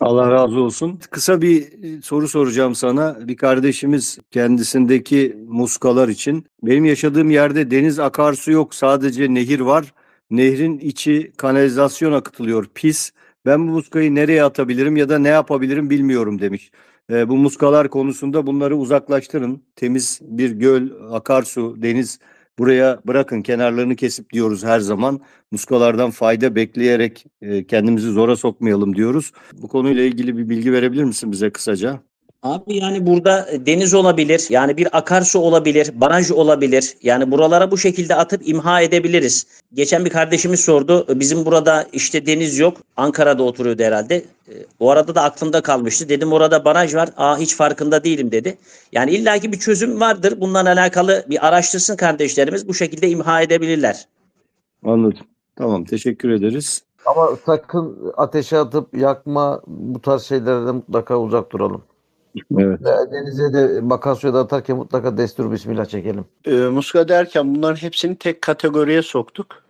Allah razı olsun. Kısa bir e, soru soracağım sana. Bir kardeşimiz kendisindeki muskalar için. Benim yaşadığım yerde deniz akarsu yok. Sadece nehir var. Nehrin içi kanalizasyon akıtılıyor. Pis. Ben bu muskayı nereye atabilirim ya da ne yapabilirim bilmiyorum demiş. E, bu muskalar konusunda bunları uzaklaştırın. Temiz bir göl, akarsu, deniz buraya bırakın. Kenarlarını kesip diyoruz her zaman. Muskalardan fayda bekleyerek e, kendimizi zora sokmayalım diyoruz. Bu konuyla ilgili bir bilgi verebilir misin bize kısaca? Abi yani burada deniz olabilir, yani bir akarsu olabilir, baraj olabilir. Yani buralara bu şekilde atıp imha edebiliriz. Geçen bir kardeşimiz sordu. Bizim burada işte deniz yok. Ankara'da oturuyordu herhalde. E, O arada da aklımda kalmıştı. Dedim orada baraj var. Aa hiç farkında değilim dedi. Yani illaki bir çözüm vardır. Bundan alakalı bir araştırsın kardeşlerimiz. Bu şekilde imha edebilirler. Anladım. Tamam teşekkür ederiz. Ama sakın ateşe atıp yakma bu tarz şeylerden mutlaka uzak duralım. Evet. Ve Denize de makasyoya da atarken mutlaka destur bismillah çekelim. E, muska derken bunların hepsini tek kategoriye soktuk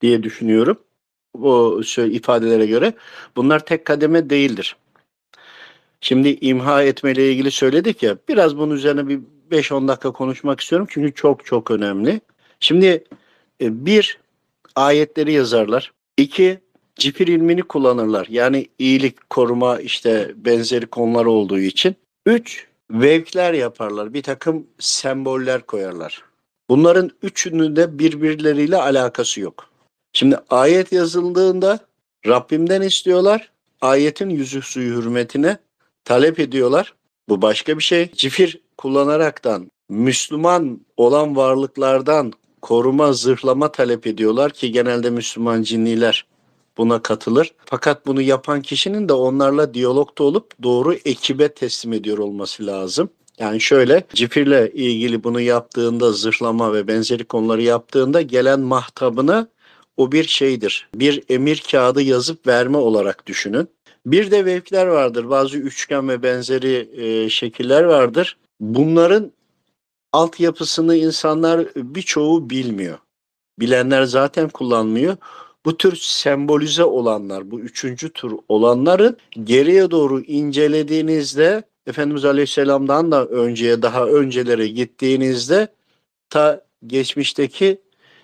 diye düşünüyorum. Bu şey, ifadelere göre. Bunlar tek kademe değildir. Şimdi imha etmeyle ilgili söyledik ya. Biraz bunun üzerine bir 5-10 dakika konuşmak istiyorum. Çünkü çok çok önemli. Şimdi e, bir ayetleri yazarlar. İki cifir ilmini kullanırlar. Yani iyilik, koruma işte benzeri konular olduğu için. Üç vevkler yaparlar. Bir takım semboller koyarlar. Bunların üçünün de birbirleriyle alakası yok. Şimdi ayet yazıldığında Rabbimden istiyorlar. Ayetin yüzü suyu hürmetine talep ediyorlar. Bu başka bir şey. Cifir kullanaraktan Müslüman olan varlıklardan koruma, zırhlama talep ediyorlar ki genelde Müslüman cinniler buna katılır. Fakat bunu yapan kişinin de onlarla diyalogda olup doğru ekibe teslim ediyor olması lazım. Yani şöyle cifirle ilgili bunu yaptığında zırhlama ve benzeri konuları yaptığında gelen mahtabına o bir şeydir. Bir emir kağıdı yazıp verme olarak düşünün. Bir de vevkler vardır. Bazı üçgen ve benzeri e, şekiller vardır. Bunların altyapısını insanlar birçoğu bilmiyor. Bilenler zaten kullanmıyor. Bu tür sembolize olanlar, bu üçüncü tür olanların geriye doğru incelediğinizde Efendimiz Aleyhisselam'dan da önceye daha öncelere gittiğinizde ta geçmişteki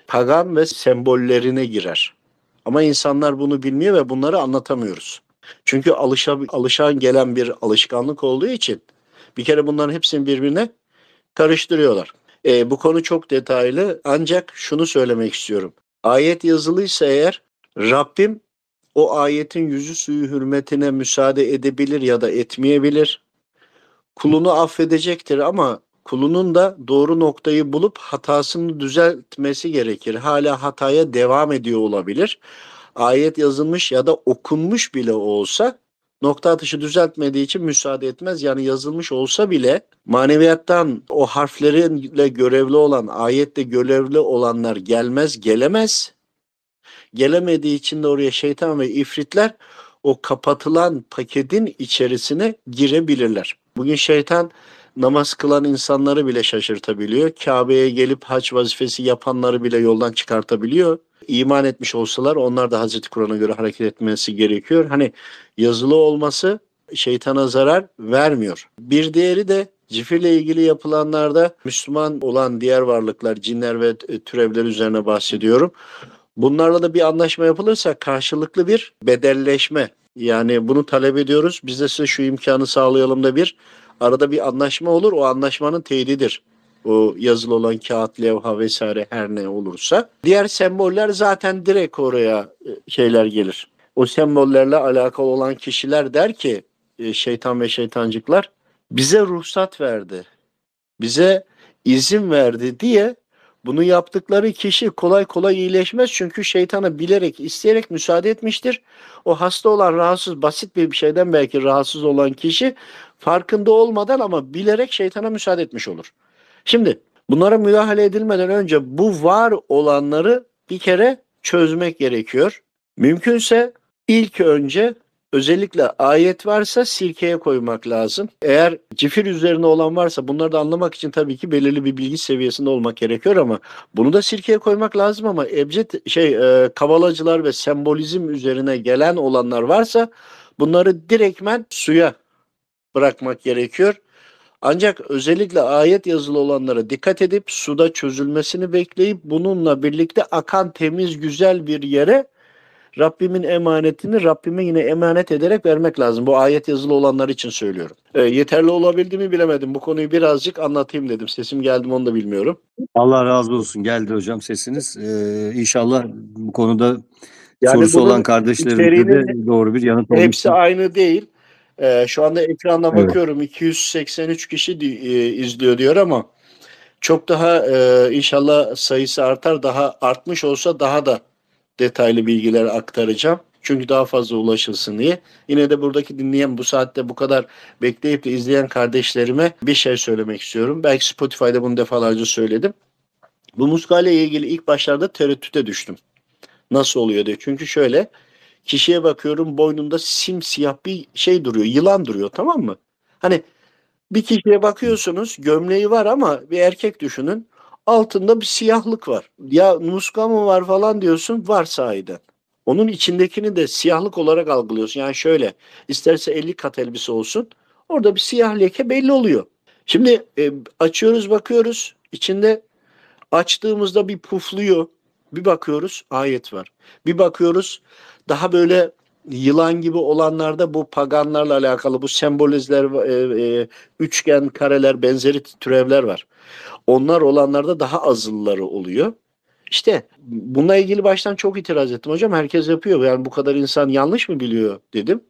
pagan ve sembollerine girer. Ama insanlar bunu bilmiyor ve bunları anlatamıyoruz. Çünkü alışa, alışan gelen bir alışkanlık olduğu için bir kere bunların hepsini birbirine karıştırıyorlar. E, bu konu çok detaylı ancak şunu söylemek istiyorum. Ayet yazılıysa eğer Rabbim o ayetin yüzü suyu hürmetine müsaade edebilir ya da etmeyebilir. Kulunu affedecektir ama kulunun da doğru noktayı bulup hatasını düzeltmesi gerekir. Hala hataya devam ediyor olabilir. Ayet yazılmış ya da okunmuş bile olsa nokta atışı düzeltmediği için müsaade etmez. Yani yazılmış olsa bile maneviyattan o harflerinle görevli olan, ayette görevli olanlar gelmez, gelemez. Gelemediği için de oraya şeytan ve ifritler o kapatılan paketin içerisine girebilirler. Bugün şeytan namaz kılan insanları bile şaşırtabiliyor. Kabe'ye gelip hac vazifesi yapanları bile yoldan çıkartabiliyor. İman etmiş olsalar onlar da Hazreti Kur'an'a göre hareket etmesi gerekiyor. Hani yazılı olması şeytana zarar vermiyor. Bir diğeri de cifirle ilgili yapılanlarda Müslüman olan diğer varlıklar, cinler ve türevler üzerine bahsediyorum. Bunlarla da bir anlaşma yapılırsa karşılıklı bir bedelleşme yani bunu talep ediyoruz. Biz de size şu imkanı sağlayalım da bir arada bir anlaşma olur. O anlaşmanın teydidir. O yazılı olan kağıt, levha vesaire her ne olursa. Diğer semboller zaten direkt oraya e, şeyler gelir. O sembollerle alakalı olan kişiler der ki e, şeytan ve şeytancıklar bize ruhsat verdi. Bize izin verdi diye bunu yaptıkları kişi kolay kolay iyileşmez. Çünkü şeytana bilerek, isteyerek müsaade etmiştir. O hasta olan, rahatsız, basit bir şeyden belki rahatsız olan kişi farkında olmadan ama bilerek şeytana müsaade etmiş olur. Şimdi bunlara müdahale edilmeden önce bu var olanları bir kere çözmek gerekiyor. Mümkünse ilk önce özellikle ayet varsa sirkeye koymak lazım. Eğer cifir üzerine olan varsa bunları da anlamak için tabii ki belirli bir bilgi seviyesinde olmak gerekiyor ama bunu da sirkeye koymak lazım ama ebced şey e, kabalacılar ve sembolizm üzerine gelen olanlar varsa bunları direktmen suya bırakmak gerekiyor. Ancak özellikle ayet yazılı olanlara dikkat edip suda çözülmesini bekleyip bununla birlikte akan temiz güzel bir yere Rabbimin emanetini Rabbime yine emanet ederek vermek lazım. Bu ayet yazılı olanlar için söylüyorum. E, yeterli olabildi mi bilemedim. Bu konuyu birazcık anlatayım dedim. Sesim geldi mi onu da bilmiyorum. Allah razı olsun. Geldi hocam sesiniz. Ee, inşallah bu konuda Yani sorusu olan kardeşlerimize içeriğinin de doğru bir yanıt Hepsi olmuş. aynı değil. Ee, şu anda ekranda Evet. bakıyorum 283 kişi di- e, izliyor diyor ama çok daha e, inşallah sayısı artar. Daha artmış olsa daha da detaylı bilgiler aktaracağım. Çünkü daha fazla ulaşılsın diye. Yine de buradaki dinleyen bu saatte bu kadar bekleyip de izleyen kardeşlerime bir şey söylemek istiyorum. Belki Spotify'da bunu defalarca söyledim. Bu muska ile ilgili ilk başlarda tereddüte düştüm. Nasıl oluyor diye. Çünkü şöyle kişiye bakıyorum boynunda simsiyah bir şey duruyor. Yılan duruyor tamam mı? Hani bir kişiye bakıyorsunuz gömleği var ama bir erkek düşünün. Altında bir siyahlık var. Ya muska mı var falan diyorsun. Var sahiden. Onun içindekini de siyahlık olarak algılıyorsun. Yani şöyle isterse 50 kat elbise olsun. Orada bir siyah leke belli oluyor. Şimdi e, açıyoruz bakıyoruz. içinde açtığımızda bir pufluyor. Bir bakıyoruz ayet var. Bir bakıyoruz daha böyle yılan gibi olanlarda bu paganlarla alakalı bu sembolizler, e, e, üçgen, kareler, benzeri türevler var. Onlar olanlarda daha azılları oluyor. İşte bununla ilgili baştan çok itiraz ettim. Hocam herkes yapıyor. Yani bu kadar insan yanlış mı biliyor dedim.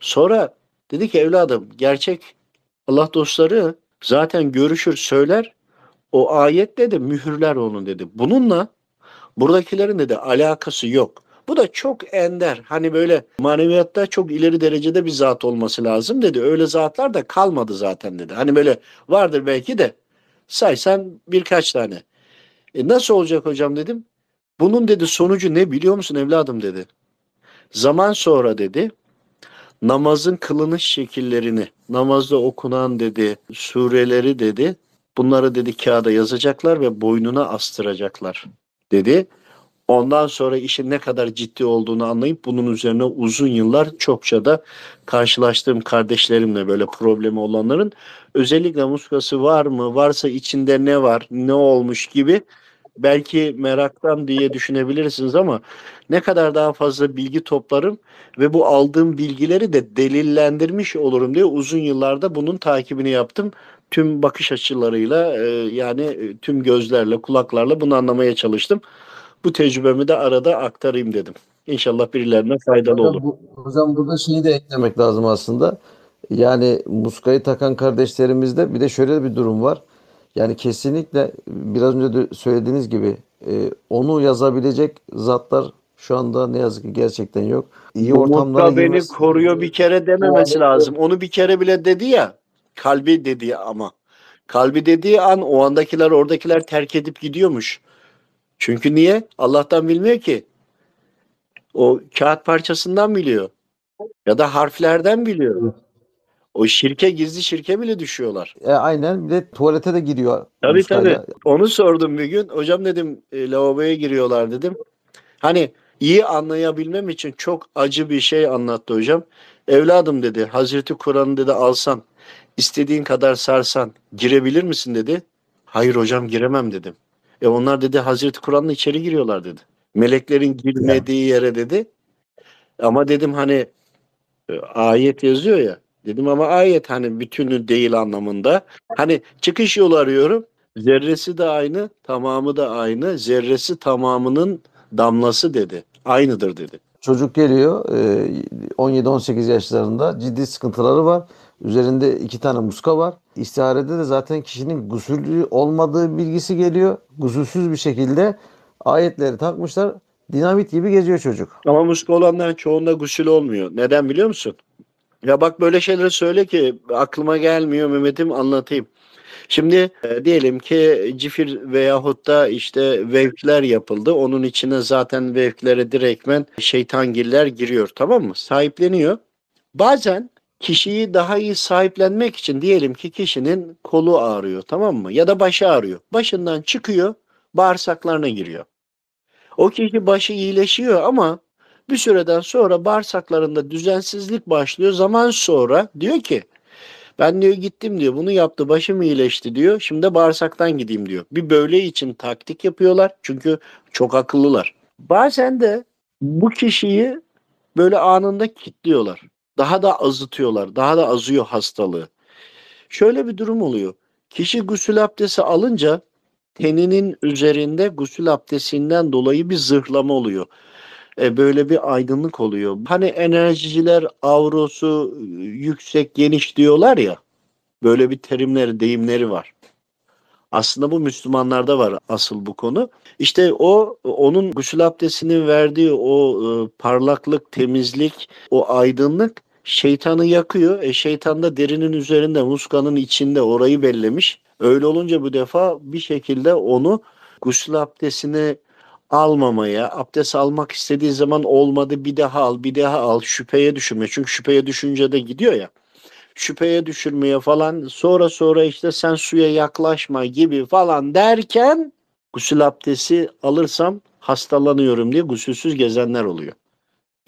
Sonra dedi ki evladım gerçek Allah dostları zaten görüşür söyler. O ayetle de mühürler onu dedi. Bununla buradakilerin de alakası yok. Bu da çok ender. Hani böyle maneviyatta çok ileri derecede bir zat olması lazım dedi. Öyle zatlar da kalmadı zaten dedi. Hani böyle vardır belki de saysan birkaç tane. E nasıl olacak hocam dedim. Bunun dedi sonucu ne biliyor musun evladım dedi. Zaman sonra dedi namazın kılınış şekillerini, namazda okunan dedi, sureleri dedi, bunları dedi kağıda yazacaklar ve boynuna astıracaklar dedi. Ondan sonra işin ne kadar ciddi olduğunu anlayıp bunun üzerine uzun yıllar çokça da karşılaştığım kardeşlerimle böyle problemi olanların özellikle muskası var mı, varsa içinde ne var, ne olmuş gibi belki meraktan diye düşünebilirsiniz ama ne kadar daha fazla bilgi toplarım ve bu aldığım bilgileri de delillendirmiş olurum diye uzun yıllarda bunun takibini yaptım. Tüm bakış açılarıyla e, yani e, tüm gözlerle, kulaklarla bunu anlamaya çalıştım. Bu tecrübemi de arada aktarayım dedim. İnşallah birilerine faydalı olur. Bu, hocam burada şeyi de eklemek lazım aslında. Yani muskayı takan kardeşlerimizde bir de şöyle bir durum var. Yani kesinlikle biraz önce de söylediğiniz gibi e, onu yazabilecek zatlar şu anda ne yazık ki gerçekten yok. İyi ortamlara Umut da beni girmesi- koruyor bir kere dememesi lazım. Onu bir kere bile dedi ya. Kalbi dedi ama. Kalbi dediği an o andakiler oradakiler terk edip gidiyormuş. Çünkü niye? Allah'tan bilmiyor ki. O kağıt parçasından biliyor. Ya da harflerden biliyor. O şirke gizli şirke bile düşüyorlar. E, aynen bir de tuvalete de giriyor. Tabii Muskayla. tabii. Onu sordum bir gün. Hocam dedim e, lavaboya giriyorlar dedim. Hani iyi anlayabilmem için çok acı bir şey anlattı hocam. Evladım dedi Hazreti Kur'an'ı dedi alsan istediğin kadar sarsan girebilir misin dedi. Hayır hocam giremem dedim. E onlar dedi Hazreti Kur'an'la içeri giriyorlar dedi. Meleklerin girmediği yere dedi. Ama dedim hani e, ayet yazıyor ya. Dedim ama ayet hani bütünü değil anlamında. Hani çıkış yolu arıyorum. Zerresi de aynı, tamamı da aynı. Zerresi tamamının damlası dedi. Aynıdır dedi. Çocuk geliyor e, 17-18 yaşlarında ciddi sıkıntıları var. Üzerinde iki tane muska var. İstiharede de zaten kişinin gusüllü olmadığı bilgisi geliyor. Gusülsüz bir şekilde ayetleri takmışlar. Dinamit gibi geziyor çocuk. Ama muska olanların çoğunda gusül olmuyor. Neden biliyor musun? Ya bak böyle şeyleri söyle ki aklıma gelmiyor Mehmet'im anlatayım. Şimdi e, diyelim ki cifir veyahut da işte vevkler yapıldı. Onun içine zaten vevklere direktmen şeytangiller giriyor tamam mı? Sahipleniyor. Bazen kişiyi daha iyi sahiplenmek için diyelim ki kişinin kolu ağrıyor tamam mı? Ya da başı ağrıyor. Başından çıkıyor bağırsaklarına giriyor. O kişi başı iyileşiyor ama bir süreden sonra bağırsaklarında düzensizlik başlıyor. Zaman sonra diyor ki ben diyor gittim diyor bunu yaptı başım iyileşti diyor. Şimdi bağırsaktan gideyim diyor. Bir böyle için taktik yapıyorlar. Çünkü çok akıllılar. Bazen de bu kişiyi böyle anında kilitliyorlar. Daha da azıtıyorlar. Daha da azıyor hastalığı. Şöyle bir durum oluyor. Kişi gusül abdesti alınca teninin üzerinde gusül abdestinden dolayı bir zırhlama oluyor. E, böyle bir aydınlık oluyor. Hani enerjiciler avrosu e, yüksek geniş diyorlar ya. Böyle bir terimleri, deyimleri var. Aslında bu Müslümanlarda var asıl bu konu. İşte o onun gusül abdestinin verdiği o e, parlaklık, temizlik, o aydınlık şeytanı yakıyor. E şeytan da derinin üzerinde, muskanın içinde orayı bellemiş. Öyle olunca bu defa bir şekilde onu gusül abdestini almamaya, abdest almak istediği zaman olmadı bir daha al, bir daha al, şüpheye düşürme. Çünkü şüpheye düşünce de gidiyor ya. Şüpheye düşürmeye falan sonra sonra işte sen suya yaklaşma gibi falan derken gusül abdesti alırsam hastalanıyorum diye gusülsüz gezenler oluyor.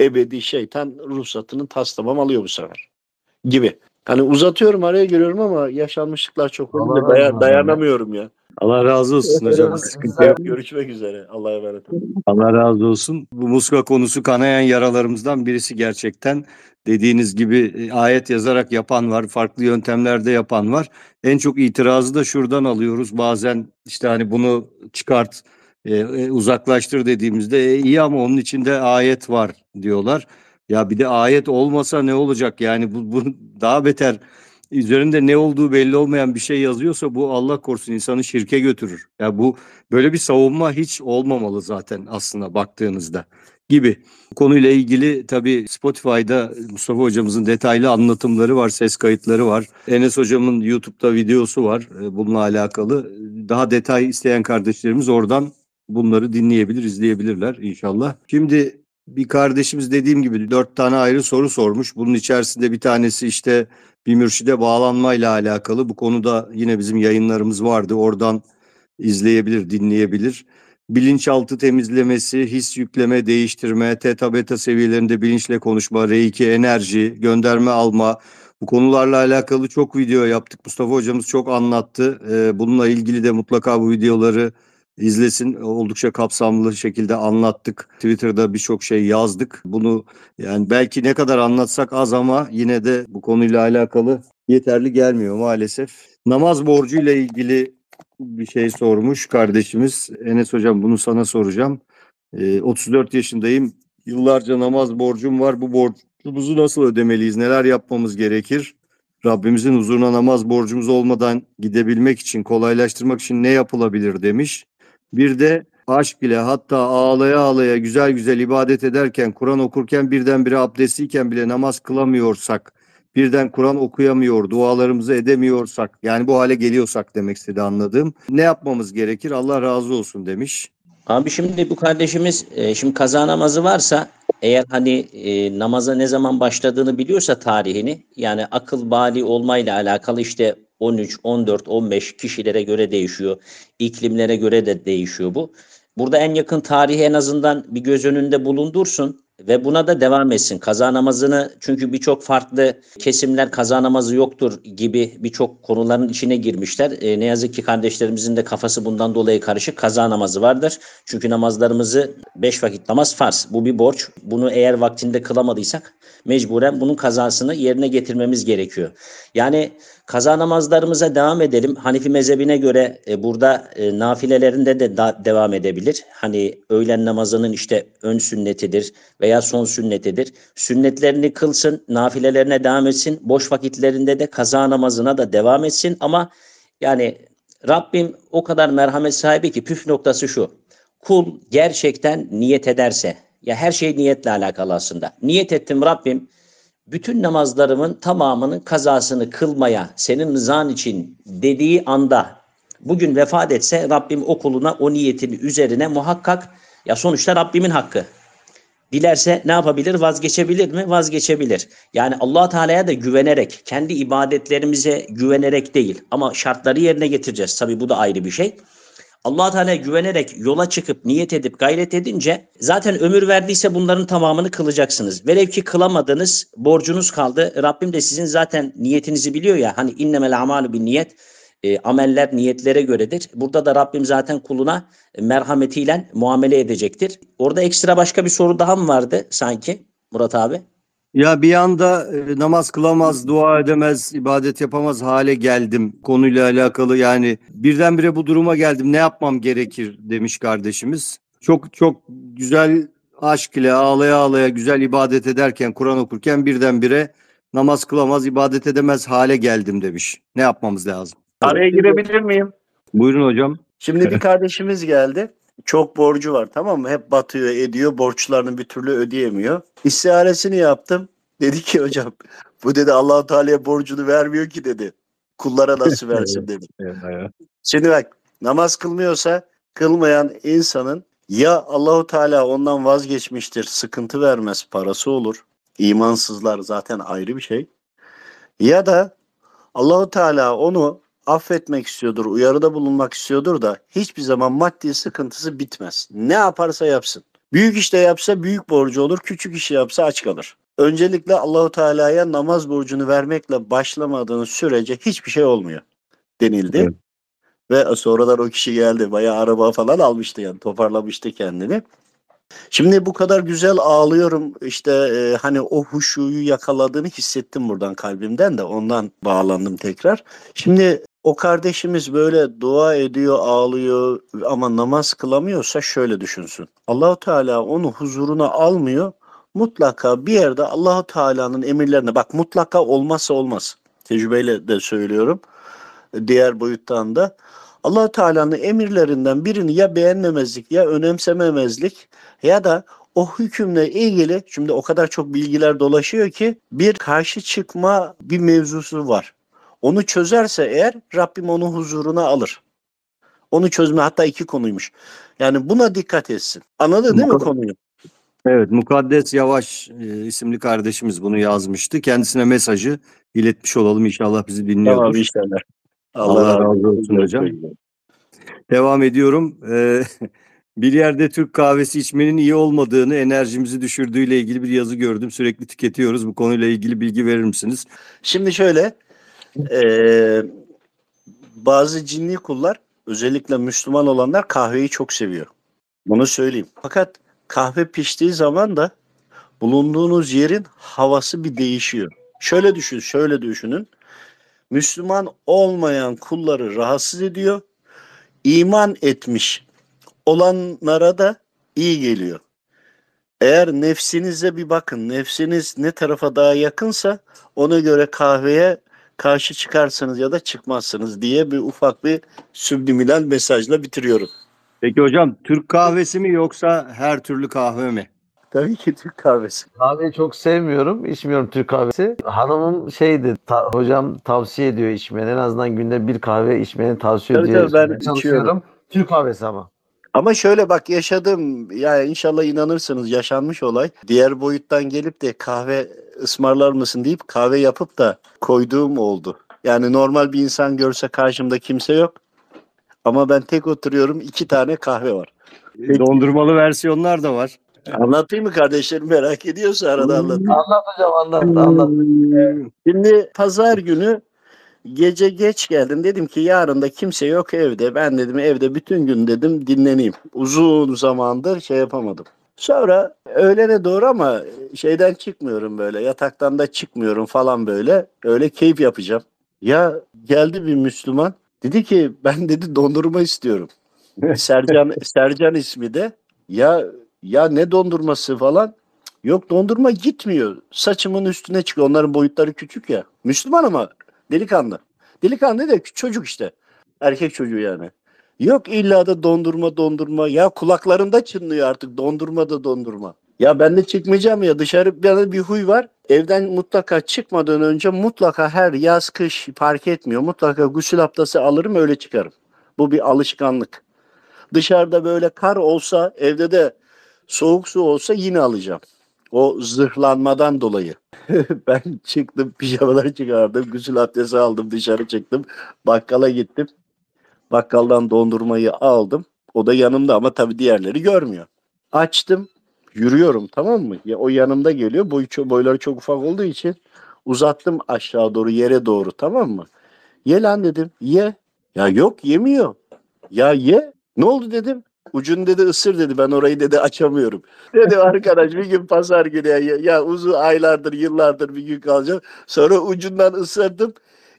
Ebedi şeytan ruhsatını taslamam alıyor bu sefer gibi. Hani uzatıyorum araya giriyorum ama yaşanmışlıklar çok olunca daya- dayanamıyorum ya. Allah razı olsun hocam. Sıkıntı yok. Görüşmek üzere. Allah'a emanet olun. Allah razı olsun. Bu muska konusu kanayan yaralarımızdan birisi gerçekten. Dediğiniz gibi e, ayet yazarak yapan var, farklı yöntemlerde yapan var. En çok itirazı da şuradan alıyoruz. Bazen işte hani bunu çıkart, e, e, uzaklaştır dediğimizde e, iyi ama onun içinde ayet var diyorlar. Ya bir de ayet olmasa ne olacak? Yani bu, bu daha beter üzerinde ne olduğu belli olmayan bir şey yazıyorsa bu Allah korusun insanı şirke götürür. Ya bu böyle bir savunma hiç olmamalı zaten aslında baktığınızda gibi. Konuyla ilgili tabii Spotify'da Mustafa hocamızın detaylı anlatımları var, ses kayıtları var. Enes hocamın YouTube'da videosu var e, bununla alakalı. Daha detay isteyen kardeşlerimiz oradan bunları dinleyebilir, izleyebilirler inşallah. Şimdi bir kardeşimiz dediğim gibi dört tane ayrı soru sormuş. Bunun içerisinde bir tanesi işte bir mürşide bağlanmayla alakalı. Bu konuda yine bizim yayınlarımız vardı. Oradan izleyebilir, dinleyebilir. Bilinçaltı temizlemesi, his yükleme, değiştirme, teta beta seviyelerinde bilinçle konuşma, reiki, enerji, gönderme alma. Bu konularla alakalı çok video yaptık. Mustafa hocamız çok anlattı. Ee, bununla ilgili de mutlaka bu videoları izlesin. Oldukça kapsamlı şekilde anlattık. Twitter'da birçok şey yazdık. Bunu yani belki ne kadar anlatsak az ama yine de bu konuyla alakalı yeterli gelmiyor maalesef. Namaz borcuyla ilgili bir şey sormuş kardeşimiz. Enes hocam bunu sana soracağım. Ee, 34 yaşındayım. Yıllarca namaz borcum var. Bu borcumuzu nasıl ödemeliyiz? Neler yapmamız gerekir? Rabbimizin huzuruna namaz borcumuz olmadan gidebilmek için, kolaylaştırmak için ne yapılabilir demiş. Bir de aşk ile hatta ağlaya ağlaya güzel güzel ibadet ederken, Kur'an okurken birdenbire abdestliyken bile namaz kılamıyorsak, birden Kur'an okuyamıyor, dualarımızı edemiyorsak, yani bu hale geliyorsak demek istedi anladığım. Ne yapmamız gerekir? Allah razı olsun demiş. Abi şimdi bu kardeşimiz e, şimdi kaza namazı varsa eğer hani e, namaza ne zaman başladığını biliyorsa tarihini yani akıl bali olmayla alakalı işte 13, 14, 15 kişilere göre değişiyor. iklimlere göre de değişiyor bu. Burada en yakın tarihi en azından bir göz önünde bulundursun ve buna da devam etsin. Kaza namazını çünkü birçok farklı kesimler kaza namazı yoktur gibi birçok konuların içine girmişler. E, ne yazık ki kardeşlerimizin de kafası bundan dolayı karışık. Kaza namazı vardır. Çünkü namazlarımızı beş vakit namaz farz. Bu bir borç. Bunu eğer vaktinde kılamadıysak mecburen bunun kazasını yerine getirmemiz gerekiyor. Yani kaza namazlarımıza devam edelim. Hanifi mezhebine göre e, burada e, nafilelerinde de da- devam edebilir. Hani öğlen namazının işte ön sünnetidir veya son sünnetidir. Sünnetlerini kılsın, nafilelerine devam etsin. Boş vakitlerinde de kaza namazına da devam etsin ama yani Rabbim o kadar merhamet sahibi ki püf noktası şu. Kul gerçekten niyet ederse ya her şey niyetle alakalı aslında. Niyet ettim Rabbim bütün namazlarımın tamamının kazasını kılmaya senin rızan için dediği anda bugün vefat etse Rabbim o kuluna o niyetini üzerine muhakkak ya sonuçta Rabbimin hakkı. Dilerse ne yapabilir? Vazgeçebilir mi? Vazgeçebilir. Yani Allah Teala'ya da güvenerek, kendi ibadetlerimize güvenerek değil ama şartları yerine getireceğiz. Tabii bu da ayrı bir şey. Allah Teala'ya güvenerek yola çıkıp niyet edip gayret edince zaten ömür verdiyse bunların tamamını kılacaksınız. Velev ki kılamadınız, borcunuz kaldı. Rabbim de sizin zaten niyetinizi biliyor ya. Hani innemel amalu bin niyet. E, ameller niyetlere göredir. Burada da Rabbim zaten kuluna merhametiyle muamele edecektir. Orada ekstra başka bir soru daha mı vardı sanki Murat abi? Ya bir anda e, namaz kılamaz, dua edemez, ibadet yapamaz hale geldim konuyla alakalı yani birdenbire bu duruma geldim ne yapmam gerekir demiş kardeşimiz. Çok çok güzel aşk ile ağlaya ağlaya güzel ibadet ederken Kur'an okurken birdenbire namaz kılamaz, ibadet edemez hale geldim demiş. Ne yapmamız lazım? Araya girebilir miyim? Buyurun hocam. Şimdi bir kardeşimiz geldi. Çok borcu var tamam mı? Hep batıyor ediyor. Borçlarını bir türlü ödeyemiyor. İstiharesini yaptım. <laughs> Dedi ki hocam bu dedi Allahu Teala'ya borcunu vermiyor ki dedi. Kullara nasıl versin <laughs> dedi. Şimdi bak namaz kılmıyorsa kılmayan insanın ya Allahu Teala ondan vazgeçmiştir, sıkıntı vermez, parası olur. İmansızlar zaten ayrı bir şey. Ya da Allahu Teala onu affetmek istiyordur, uyarıda bulunmak istiyordur da hiçbir zaman maddi sıkıntısı bitmez. Ne yaparsa yapsın. Büyük işte yapsa büyük borcu olur, küçük işi yapsa aç kalır. Öncelikle Allahu Teala'ya namaz borcunu vermekle başlamadığınız sürece hiçbir şey olmuyor denildi. Evet. Ve sonradan o kişi geldi. Bayağı araba falan almıştı yani toparlamıştı kendini. Şimdi bu kadar güzel ağlıyorum işte e, hani o huşuyu yakaladığını hissettim buradan kalbimden de ondan bağlandım tekrar. Şimdi o kardeşimiz böyle dua ediyor, ağlıyor ama namaz kılamıyorsa şöyle düşünsün. Allahu Teala onu huzuruna almıyor. Mutlaka bir yerde Allahu Teala'nın emirlerine bak mutlaka olmazsa olmaz. Tecrübeyle de söylüyorum. Diğer boyuttan da Allah Teala'nın emirlerinden birini ya beğenmemezlik ya önemsememezlik ya da o hükümle ilgili şimdi o kadar çok bilgiler dolaşıyor ki bir karşı çıkma bir mevzusu var. Onu çözerse eğer Rabbim onu huzuruna alır. Onu çözme hatta iki konuymuş. Yani buna dikkat etsin. Anladın değil mi Bu- konuyu? Evet, Mukaddes Yavaş e, isimli kardeşimiz bunu yazmıştı. Kendisine mesajı iletmiş olalım. İnşallah bizi dinliyordur. Tamam inşallah. Allah razı olsun hocam. Devam ediyorum. Ee, <laughs> bir yerde Türk kahvesi içmenin iyi olmadığını, enerjimizi düşürdüğüyle ilgili bir yazı gördüm. Sürekli tüketiyoruz. Bu konuyla ilgili bilgi verir misiniz? Şimdi şöyle eee, bazı cinli kullar özellikle Müslüman olanlar kahveyi çok seviyor. Bunu söyleyeyim. Fakat kahve piştiği zaman da bulunduğunuz yerin havası bir değişiyor. Şöyle düşün, şöyle düşünün. Müslüman olmayan kulları rahatsız ediyor. İman etmiş olanlara da iyi geliyor. Eğer nefsinize bir bakın, nefsiniz ne tarafa daha yakınsa ona göre kahveye karşı çıkarsınız ya da çıkmazsınız diye bir ufak bir subliminal mesajla bitiriyorum. Peki hocam Türk kahvesi mi yoksa her türlü kahve mi? Tabii ki Türk kahvesi. Kahveyi çok sevmiyorum. içmiyorum Türk kahvesi. Hanımım şeydi ta- hocam tavsiye ediyor içmeni. En azından günde bir kahve içmeni tavsiye Tabii ediyor. tabii, ben içiyorum. Türk kahvesi ama. Ama şöyle bak yaşadım. Ya inşallah inanırsınız yaşanmış olay. Diğer boyuttan gelip de kahve ısmarlar mısın deyip kahve yapıp da koyduğum oldu. Yani normal bir insan görse karşımda kimse yok. Ama ben tek oturuyorum iki tane kahve var. Peki. Dondurmalı versiyonlar da var. Anlatayım mı kardeşlerim merak ediyorsa arada anlatayım. Anlat hocam anlat anlat. Şimdi pazar günü gece geç geldim. Dedim ki yarın da kimse yok evde. Ben dedim evde bütün gün dedim dinleneyim. Uzun zamandır şey yapamadım. Sonra öğlene doğru ama şeyden çıkmıyorum böyle. Yataktan da çıkmıyorum falan böyle. Öyle keyif yapacağım. Ya geldi bir Müslüman. Dedi ki ben dedi dondurma istiyorum. <laughs> Sercan Sercan ismi de. Ya ya ne dondurması falan. Yok dondurma gitmiyor. Saçımın üstüne çıkıyor. Onların boyutları küçük ya. Müslüman ama delikanlı. Delikanlı da çocuk işte. Erkek çocuğu yani. Yok illa da dondurma dondurma. Ya kulaklarımda çınlıyor artık dondurma da dondurma. Ya ben de çıkmayacağım ya dışarı bir, bir huy var. Evden mutlaka çıkmadan önce mutlaka her yaz kış fark etmiyor. Mutlaka gusül abdesti alırım öyle çıkarım. Bu bir alışkanlık. Dışarıda böyle kar olsa evde de soğuk su olsa yine alacağım. O zırhlanmadan dolayı. <laughs> ben çıktım pijamaları çıkardım. Gusül abdesti aldım dışarı çıktım. Bakkala gittim. Bakkaldan dondurmayı aldım. O da yanımda ama tabii diğerleri görmüyor. Açtım. Yürüyorum tamam mı? Ya o yanımda geliyor. Boy, boyları çok ufak olduğu için uzattım aşağı doğru yere doğru tamam mı? Ye lan dedim. Ye. Ya yok yemiyor. Ya ye. Ne oldu dedim. Ucunu dedi ısır dedi. Ben orayı dedi açamıyorum. <laughs> Dedi arkadaş bir gün pazar günü ya, ya uzun aylardır yıllardır bir gün kalacağım. Sonra ucundan ısırdım.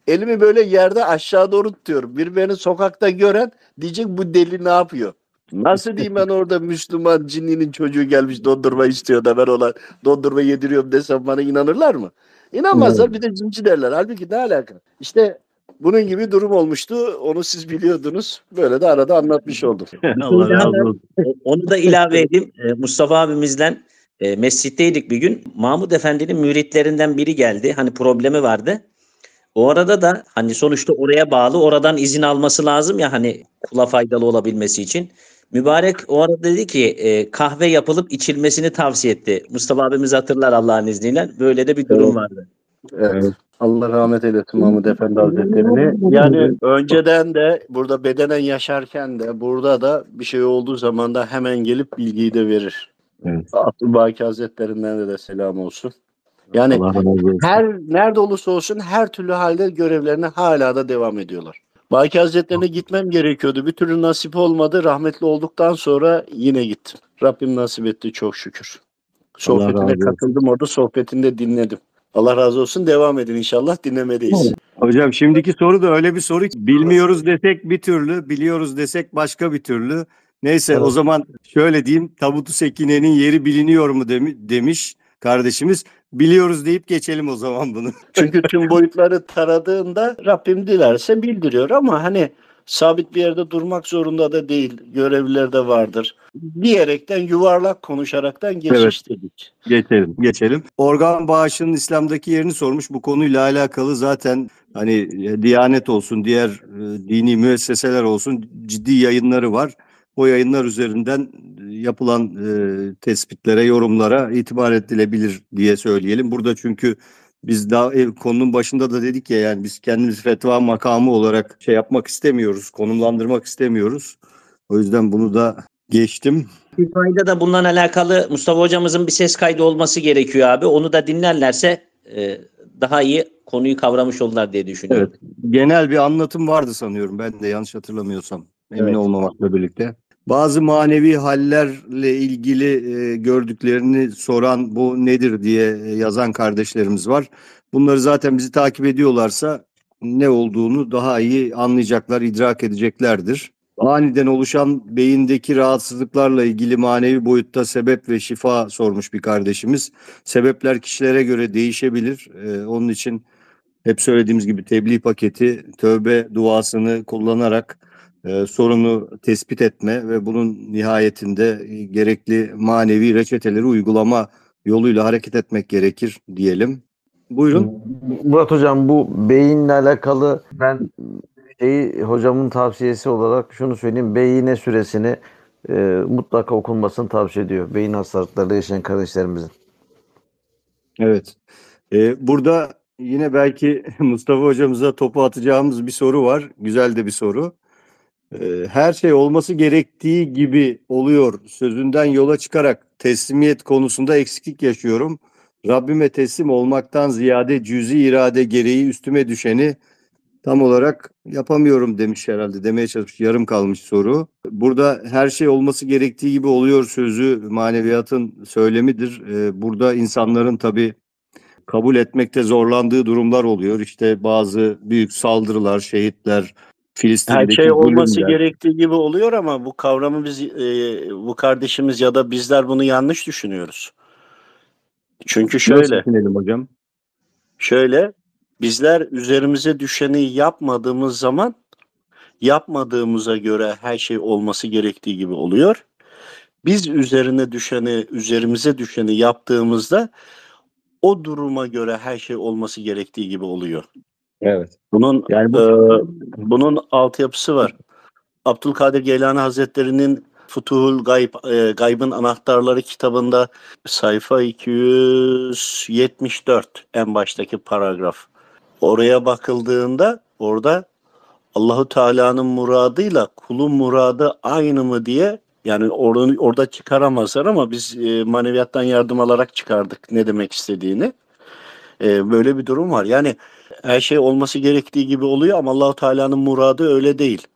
Elimi böyle yerde aşağı doğru tutuyorum. Bir beni sokakta gören diyecek bu deli ne yapıyor? Nasıl diyeyim ben orada Müslüman cinninin çocuğu gelmiş dondurma istiyor da ben ona dondurma yediriyorum desem bana inanırlar mı? İnanmazlar bir de cinci derler. Halbuki ne alaka? İşte bunun gibi durum olmuştu. Onu siz biliyordunuz. Böyle de arada anlatmış oldum. <laughs> Allah razı olsun. Onu da ilave edeyim. Ee, Mustafa abimizle e, mescitteydik bir gün. Mahmud Efendi'nin müritlerinden biri geldi. Hani problemi vardı. O arada da hani sonuçta oraya bağlı oradan izin alması lazım ya hani kula faydalı olabilmesi için. Mübarek o arada dedi ki e, kahve yapılıp içilmesini tavsiye etti. Mustafa abimiz hatırlar Allah'ın izniyle. Böyle de bir durum Evet. vardı. Evet. Allah rahmet eylesin Mahmud Efendi Hazretlerini. Yani önceden de burada bedenen yaşarken de burada da bir şey olduğu zaman da hemen gelip bilgiyi de verir. Evet. Abdülbaki Hazretlerinden de, de selam olsun. Yani her nerede olursa olsun her türlü halde görevlerine hala da devam ediyorlar. Baki Hazretlerine gitmem gerekiyordu. Bir türlü nasip olmadı. Rahmetli olduktan sonra yine gittim. Rabbim nasip etti çok şükür. Sohbetine katıldım orada sohbetini de dinledim. Allah razı olsun devam edin inşallah dinlemedeyiz. Hocam şimdiki soru da öyle bir soru ki bilmiyoruz desek bir türlü, biliyoruz desek başka bir türlü. Neyse Evet. o zaman şöyle diyeyim tabutu sekinenin yeri biliniyor mu demi- demiş kardeşimiz. Biliyoruz deyip geçelim o zaman bunu. <laughs> Çünkü tüm boyutları taradığında Rabbim dilerse bildiriyor ama hani sabit bir yerde durmak zorunda da değil. Görevliler de vardır. Diyerekten yuvarlak konuşaraktan geçiş dedik. Geçelim, geçelim. Organ bağışının İslam'daki yerini sormuş. Bu konuyla alakalı zaten hani e, Diyanet olsun, diğer e, dini müesseseler olsun ciddi yayınları var. O yayınlar üzerinden e, yapılan e, tespitlere, yorumlara itibar edilebilir diye söyleyelim. Burada çünkü biz daha e, konunun başında da dedik ya yani biz kendimizi fetva makamı olarak şey yapmak istemiyoruz, konumlandırmak istemiyoruz. O yüzden bunu da geçtim. Bir da bununla alakalı Mustafa hocamızın bir ses kaydı olması gerekiyor abi. Onu da dinlerlerse e, daha iyi konuyu kavramış olurlar diye düşünüyorum. Evet. Genel bir anlatım vardı sanıyorum. Ben de yanlış hatırlamıyorsam. Emin Evet. olmamakla birlikte. Bazı manevi hallerle ilgili e, gördüklerini soran bu nedir diye e, yazan kardeşlerimiz var. Bunları zaten bizi takip ediyorlarsa ne olduğunu daha iyi anlayacaklar, idrak edeceklerdir. Aniden oluşan beyindeki rahatsızlıklarla ilgili manevi boyutta sebep ve şifa sormuş bir kardeşimiz. Sebepler kişilere göre değişebilir. E, onun için hep söylediğimiz gibi tebliğ paketi, tövbe duasını kullanarak e, sorunu tespit etme ve bunun nihayetinde gerekli manevi reçeteleri uygulama yoluyla hareket etmek gerekir diyelim. Buyurun. Murat hocam bu beyinle alakalı ben şeyi hocamın tavsiyesi olarak şunu söyleyeyim. Beyine süresini e, mutlaka okunmasını tavsiye ediyor. Beyin hastalıkları yaşayan kardeşlerimizin. Evet. Ee, burada yine belki <laughs> Mustafa hocamıza topu atacağımız bir soru var. Güzel de bir soru. Ee, her şey olması gerektiği gibi oluyor sözünden yola çıkarak teslimiyet konusunda eksiklik yaşıyorum. Rabbime teslim olmaktan ziyade cüzi irade gereği üstüme düşeni tam olarak yapamıyorum demiş herhalde. Demeye çalışmış. Yarım kalmış soru. Burada her şey olması gerektiği gibi oluyor sözü maneviyatın söylemidir. Ee, burada insanların tabii kabul etmekte zorlandığı durumlar oluyor. İşte bazı büyük saldırılar, şehitler, Her Filistin'deki şey olması zulümler. gerektiği gibi oluyor ama bu kavramı biz e, bu kardeşimiz ya da bizler bunu yanlış düşünüyoruz. Çünkü Nasıl şöyle, düşünelim hocam? şöyle bizler üzerimize düşeni yapmadığımız zaman yapmadığımıza göre her şey olması gerektiği gibi oluyor. Biz üzerine düşeni, üzerimize düşeni yaptığımızda o duruma göre her şey olması gerektiği gibi oluyor. Evet. Bunun Yani bu Ee, bunun altyapısı var. Abdülkadir Geylani Hazretleri'nin Futuhul Gayb, e, Gayb'ın Anahtarları kitabında sayfa 274 en baştaki paragraf. Oraya bakıldığında orada Allahu Teala'nın muradıyla kulun muradı aynı mı diye yani orada, orada çıkaramazlar ama biz e, maneviyattan yardım alarak çıkardık ne demek istediğini. E, böyle bir durum var. Yani her şey olması gerektiği gibi oluyor ama Allahu Teala'nın muradı öyle değil.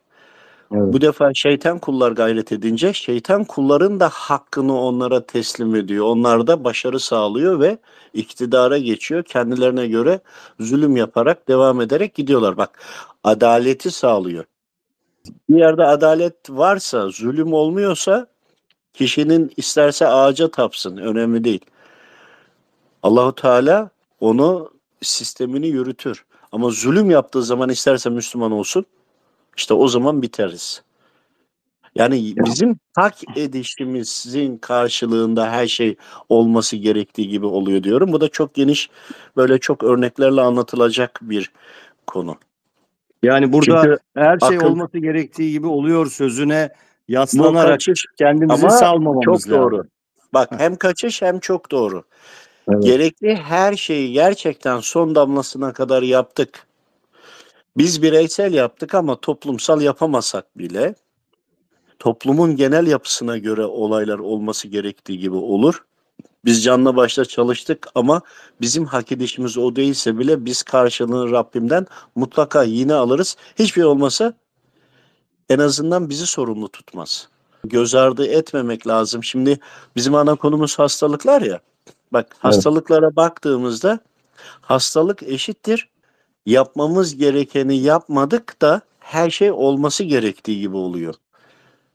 Evet. Bu defa şeytan kullar gayret edince şeytan kulların da hakkını onlara teslim ediyor. Onlar da başarı sağlıyor ve iktidara geçiyor. Kendilerine göre zulüm yaparak devam ederek gidiyorlar. Bak adaleti sağlıyor. Bir yerde adalet varsa, zulüm olmuyorsa kişinin isterse ağaca tapsın önemli değil. Allahu Teala onu sistemini yürütür. Ama zulüm yaptığı zaman isterse Müslüman olsun işte o zaman biteriz. Yani bizim hak edişimizin karşılığında her şey olması gerektiği gibi oluyor diyorum. Bu da çok geniş böyle çok örneklerle anlatılacak bir konu. Yani burada Çünkü her şey akıl- olması gerektiği gibi oluyor sözüne yaslanarak kaçış kendimizi ama salmamamız çok lazım. doğru. Bak hem kaçış hem çok doğru. Evet. Gerekli her şeyi gerçekten son damlasına kadar yaptık. Biz bireysel yaptık ama toplumsal yapamasak bile toplumun genel yapısına göre olaylar olması gerektiği gibi olur. Biz canla başla çalıştık ama bizim hak edişimiz o değilse bile biz karşılığını Rabbimden mutlaka yine alırız. Hiçbir şey olmasa en azından bizi sorumlu tutmaz. Göz ardı etmemek lazım. Şimdi bizim ana konumuz hastalıklar ya. Bak hastalıklara baktığımızda hastalık eşittir. Yapmamız gerekeni yapmadık da her şey olması gerektiği gibi oluyor.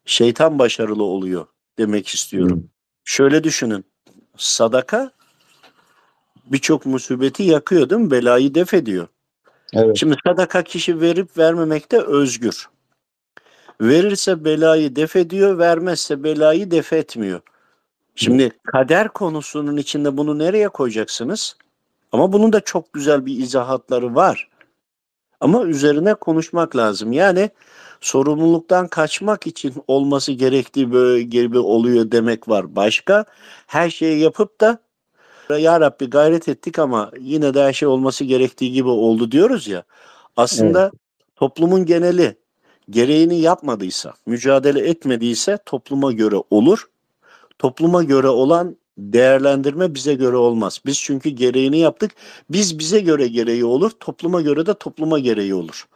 Şeytan başarılı oluyor demek istiyorum. Şöyle düşünün. Sadaka birçok musibeti yakıyor değil mi? Belayı def ediyor. Evet. Şimdi sadaka kişi verip vermemekte özgür. Verirse belayı def ediyor, vermezse belayı def etmiyor. Şimdi kader konusunun içinde bunu nereye koyacaksınız? Ama bunun da çok güzel bir izahatları var. Ama üzerine konuşmak lazım. Yani sorumluluktan kaçmak için olması gerektiği böyle gibi oluyor demek var. Başka her şeyi yapıp da ya Rabbi gayret ettik ama yine de her şey olması gerektiği gibi oldu diyoruz ya. Aslında toplumun geneli gereğini yapmadıysa, mücadele etmediyse topluma göre olur. Topluma göre olan değerlendirme bize göre olmaz. Biz çünkü gereğini yaptık. Biz bize göre gereği olur, topluma göre de topluma gereği olur.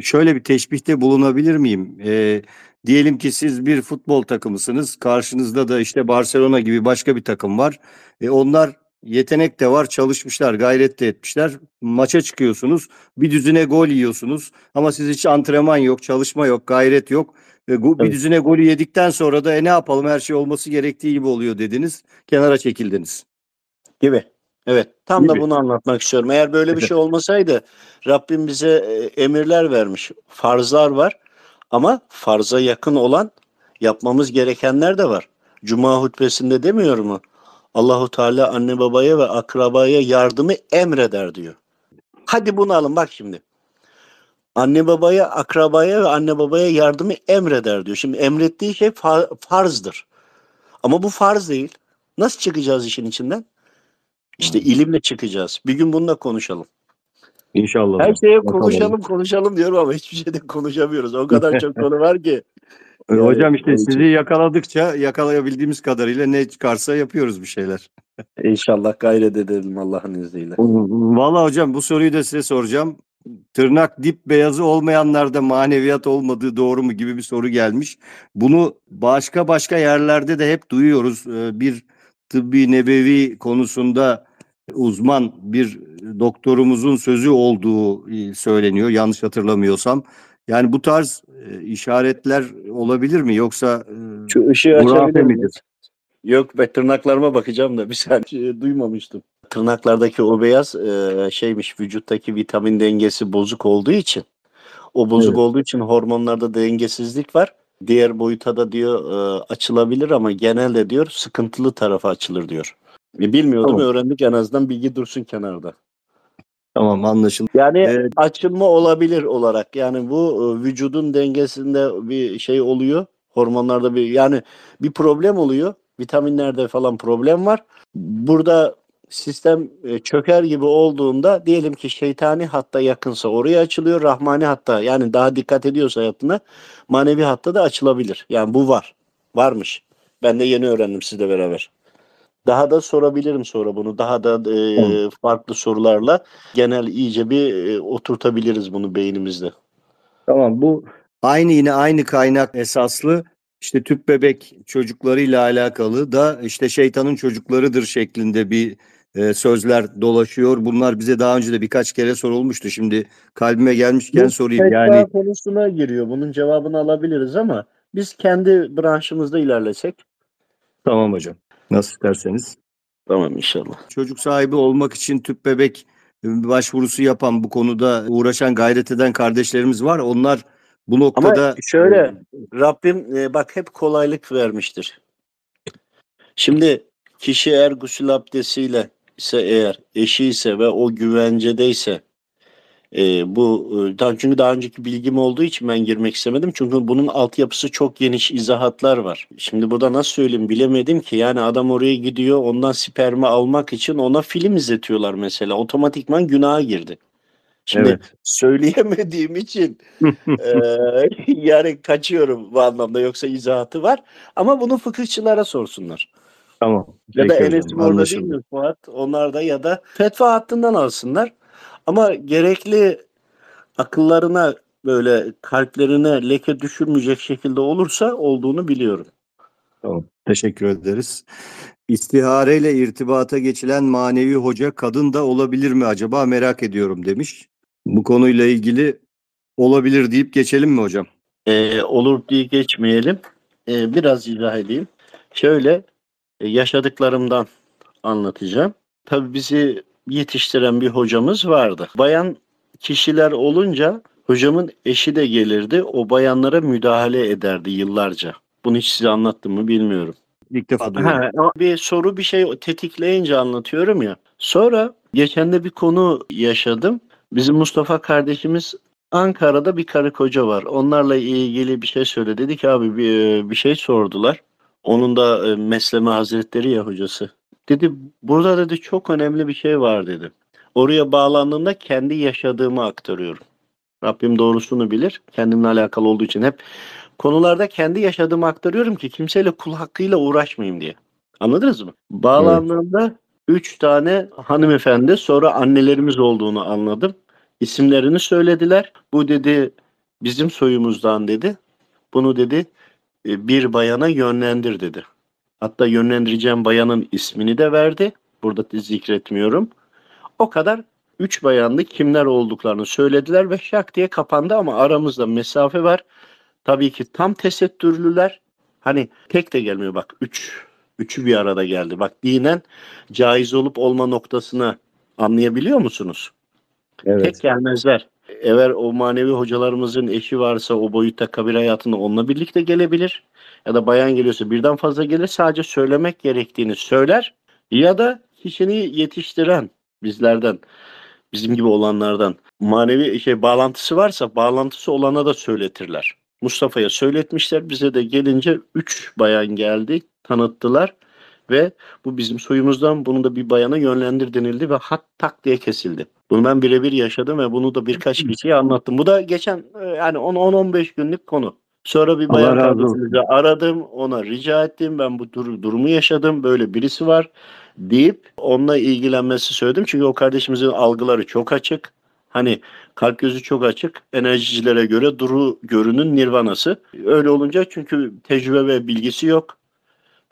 Şöyle bir teşbihte bulunabilir miyim? Ee, diyelim ki siz bir futbol takımısınız. Karşınızda da işte Barcelona gibi başka bir takım var. E, onlar yetenek de var, çalışmışlar, gayret de etmişler. Maça çıkıyorsunuz, bir düzine gol yiyorsunuz. Ama siz hiç antrenman yok, çalışma yok, gayret yok. Go- bir düzine golü yedikten sonra da e, ne yapalım her şey olması gerektiği gibi oluyor dediniz. Kenara çekildiniz. Gibi. Evet, tam Değil da bunu anlatmak istiyorum. Eğer böyle bir şey olmasaydı Rabbim bize e, emirler vermiş. Farzlar var ama farza yakın olan yapmamız gerekenler de var. Cuma hutbesinde demiyor mu? Allahu Teala anne babaya ve akrabaya yardımı emreder diyor. Hadi bunu alın bak şimdi. Anne babaya, akrabaya ve anne babaya yardımı emreder diyor. Şimdi emrettiği şey fa- farzdır. Ama bu farz değil. Nasıl çıkacağız işin içinden? İşte ilimle çıkacağız. Bir gün bununla konuşalım. İnşallah. Her şeye Bakalım. konuşalım konuşalım diyorum ama hiçbir şeyde konuşamıyoruz. O kadar çok <laughs> konu var ki. E, Hocam işte sizi yakaladıkça yakalayabildiğimiz kadarıyla ne çıkarsa yapıyoruz bir şeyler. İnşallah gayret edelim Allah'ın izniyle. Vallahi hocam bu soruyu da size soracağım. Tırnak dip beyazı olmayanlarda maneviyat olmadığı doğru mu gibi bir soru gelmiş. Bunu başka başka yerlerde de hep duyuyoruz. Ee, Bir tıbbi nebevi konusunda uzman bir doktorumuzun sözü olduğu e, söyleniyor yanlış hatırlamıyorsam. Yani bu tarz e, işaretler olabilir mi yoksa e, Şu ışığı açabilir midir? miyiz? Yok be tırnaklarıma bakacağım da bir saniye <laughs> duymamıştım. Tırnaklardaki o beyaz e, şeymiş vücuttaki vitamin dengesi bozuk olduğu için o bozuk Evet. olduğu için hormonlarda dengesizlik var. Diğer boyuta da diyor e, açılabilir ama genelde diyor sıkıntılı tarafa açılır diyor. E, bilmiyordum Tamam. öğrendik en azından bilgi dursun kenarda. Tamam anlaşıldı. Yani Evet. açılma olabilir olarak yani bu e, vücudun dengesinde bir şey oluyor. Hormonlarda bir yani bir problem oluyor. Vitaminlerde falan problem var. Burada sistem e, çöker gibi olduğunda diyelim ki şeytani hatta yakınsa oraya açılıyor. Rahmani hatta yani daha dikkat ediyorsa hayatına manevi hatta da açılabilir. Yani bu var. Varmış. Ben de yeni öğrendim sizle beraber. Daha da sorabilirim sonra bunu. Daha da e, farklı sorularla genel iyice bir e, oturtabiliriz bunu beynimizde. Tamam bu aynı yine aynı kaynak esaslı işte tüp bebek çocuklarıyla alakalı da işte şeytanın çocuklarıdır şeklinde bir e, sözler dolaşıyor. Bunlar bize daha önce de birkaç kere sorulmuştu. Şimdi kalbime gelmişken Bu sorayım. fetva Yani konusuna giriyor. Bunun cevabını alabiliriz ama biz kendi branşımızda ilerlesek. tamam hocam. Nasıl isterseniz. Tamam inşallah. Çocuk sahibi olmak için tüp bebek başvurusu yapan bu konuda uğraşan gayret eden kardeşlerimiz var. Onlar bu noktada Ama şöyle Rabbim e, bak hep kolaylık vermiştir. Şimdi kişi eğer gusül abdestiyle ise eğer eşi ise ve o güvencedeyse e, bu e, daha- çünkü daha önceki bilgim olduğu için ben girmek istemedim. Çünkü bunun altyapısı çok geniş izahatlar var. Şimdi burada nasıl söyleyeyim bilemedim ki yani adam oraya gidiyor ondan spermi almak için ona film izletiyorlar mesela. Otomatikman günaha girdi. Şimdi Evet. söyleyemediğim için eee, <laughs> yani kaçıyorum bu anlamda yoksa izahatı var. Ama bunu fıkıhçılara sorsunlar. Tamam. Ya da Peki hocam, Enes orada değil mi Fuat? Onlar da ya da fetva hattından alsınlar. Ama gerekli akıllarına böyle kalplerine leke düşürmeyecek şekilde olursa olduğunu biliyorum. Tamam. Teşekkür ederiz. İstihareyle irtibata geçilen manevi hoca kadın da olabilir mi acaba merak ediyorum demiş. Bu konuyla ilgili olabilir deyip geçelim mi hocam? Ee, olur diye geçmeyelim. Ee, biraz izah edeyim. Şöyle yaşadıklarımdan anlatacağım. Tabii bizi yetiştiren bir hocamız vardı. Bayan kişiler olunca hocamın eşi de gelirdi. O bayanlara müdahale ederdi yıllarca. Bunu hiç size anlattım mı bilmiyorum. İlk defa duyuyorum. Ha, bir soru bir şey tetikleyince anlatıyorum ya. Sonra geçen de bir konu yaşadım. Bizim Mustafa kardeşimiz Ankara'da bir karı koca var. Onlarla ilgili bir şey söyle. Dedi ki abi bir, bir şey sordular. Onun da e, Mesleme Hazretleri ya hocası. Dedi burada dedi çok önemli bir şey var dedi. Oraya bağlandığımda kendi yaşadığımı aktarıyorum. Rabbim doğrusunu bilir. Kendimle alakalı olduğu için hep konularda kendi yaşadığımı aktarıyorum ki kimseyle kul hakkıyla uğraşmayayım diye. Anladınız mı? Bağlandığımda üç tane hanımefendi sonra annelerimiz olduğunu anladım. İsimlerini söylediler. Bu dedi bizim soyumuzdan dedi. Bunu dedi bir bayana yönlendir dedi. Hatta yönlendireceğim bayanın ismini de verdi. Burada da zikretmiyorum. O kadar üç bayanlı kimler olduklarını söylediler ve şak diye kapandı ama aramızda mesafe var. Tabii ki tam tesettürlüler. Hani tek de gelmiyor bak. Üç Üçü bir arada geldi. Bak dinen caiz olup olma noktasına anlayabiliyor musunuz? Tek gelmezler. Eğer o manevi hocalarımızın eşi varsa o boyutta kabir hayatında onunla birlikte gelebilir. Ya da bayan geliyorsa birden fazla gelir. Sadece söylemek gerektiğini söyler. Ya da kişini yetiştiren bizlerden, bizim gibi olanlardan manevi şey bağlantısı varsa bağlantısı olana da söyletirler. Mustafa'ya söyletmişler. Bize de gelince üç bayan geldi, tanıttılar ve bu bizim soyumuzdan bunu da bir bayana yönlendir denildi ve hat tak diye kesildi. Bunu ben birebir yaşadım ve bunu da birkaç kişiye anlattım. Bu da geçen e, yani 10-15 günlük konu. Sonra bir bayan kardeşimizi aradım, ona rica ettim. Ben bu dur- durumu yaşadım, böyle birisi var deyip onunla ilgilenmesi söyledim. Çünkü o kardeşimizin algıları çok açık. Hani kalp gözü çok açık. Enerjicilere göre duru görünün nirvanası. Öyle olunca çünkü tecrübe ve bilgisi yok.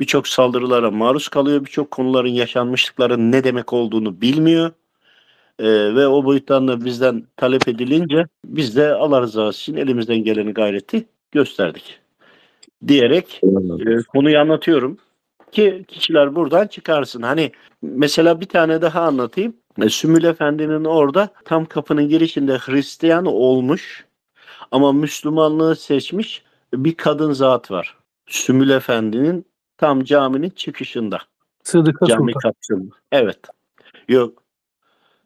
Birçok saldırılara maruz kalıyor. Birçok konuların yaşanmışlıkların ne demek olduğunu bilmiyor. Ee, ve o boyuttan da bizden talep edilince biz de Allah rızası için elimizden geleni gayreti gösterdik. Diyerek e, konuyu anlatıyorum ki kişiler buradan çıkarsın. Hani mesela bir tane daha anlatayım. E, Sümül Efendi'nin orada tam kapının girişinde Hristiyan olmuş ama Müslümanlığı seçmiş bir kadın zat var. Sümül Efendi'nin tam caminin çıkışında. Sıdıka Cami Sultan. kapısında. Evet. Yok.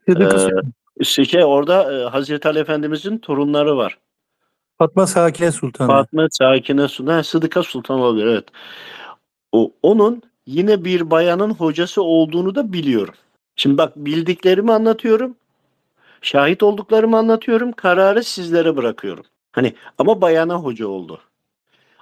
Ee, şey orada e, Hazreti Ali Efendimizin torunları var. Fatma Sakine Sultan. Fatma Sakine Sultan, Sıdıka Sultan olabilir evet. O, onun yine bir bayanın hocası olduğunu da biliyorum. Şimdi bak bildiklerimi anlatıyorum. Şahit olduklarımı anlatıyorum. Kararı sizlere bırakıyorum. Hani ama bayana hoca oldu.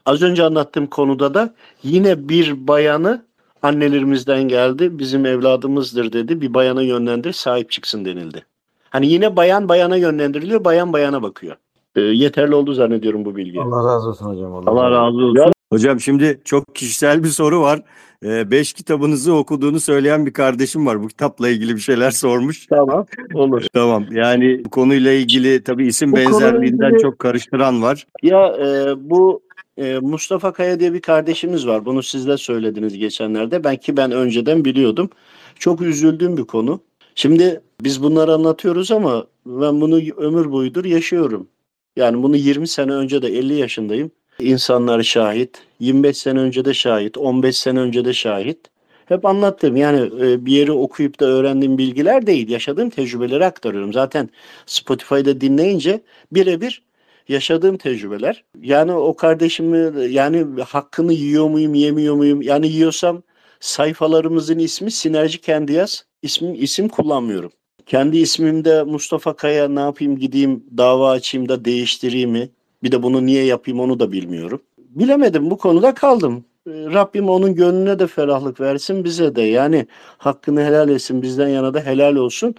Az önce anlattığım konuda da yine bir bayanı annelerimizden geldi. Bizim evladımızdır dedi. Bir bayana yönlendir sahip çıksın denildi. Hani yine bayan bayana yönlendiriliyor. Bayan bayana bakıyor. Ee, yeterli oldu zannediyorum bu bilgi. Allah razı olsun hocam. Allah razı olsun. Hocam şimdi çok kişisel bir soru var. Ee, beş kitabınızı okuduğunu söyleyen bir kardeşim var. Bu kitapla ilgili bir şeyler <laughs> sormuş. Tamam. Olur. Tamam. Yani bu konuyla ilgili tabii isim Bu benzerliğinden ilgili- çok karıştıran var. Ya e, bu e, Mustafa Kaya diye bir kardeşimiz var. Bunu siz de söylediniz geçenlerde. Ben ki ben önceden biliyordum. Çok üzüldüğüm bir konu. Şimdi biz bunları anlatıyoruz ama ben bunu ömür boyudur yaşıyorum. Yani bunu 20 sene önce de 50 yaşındayım. İnsanlar şahit. 25 sene önce de şahit. 15 sene önce de şahit. Hep anlattım. Yani e, bir yeri okuyup da öğrendiğim bilgiler değil. Yaşadığım tecrübeleri aktarıyorum. Zaten Spotify'da dinleyince birebir yaşadığım tecrübeler. Yani o kardeşimi yani hakkını yiyor muyum, yemiyor muyum? Yani yiyorsam sayfalarımızın ismi Sinerji Kendi Yaz. İsmim, isim kullanmıyorum. Kendi ismimde Mustafa Kaya ne yapayım gideyim dava açayım da değiştireyim mi? Bir de bunu niye yapayım onu da bilmiyorum. Bilemedim bu konuda kaldım. Ee, Rabbim onun gönlüne de ferahlık versin bize de. Yani hakkını helal etsin bizden yana da helal olsun.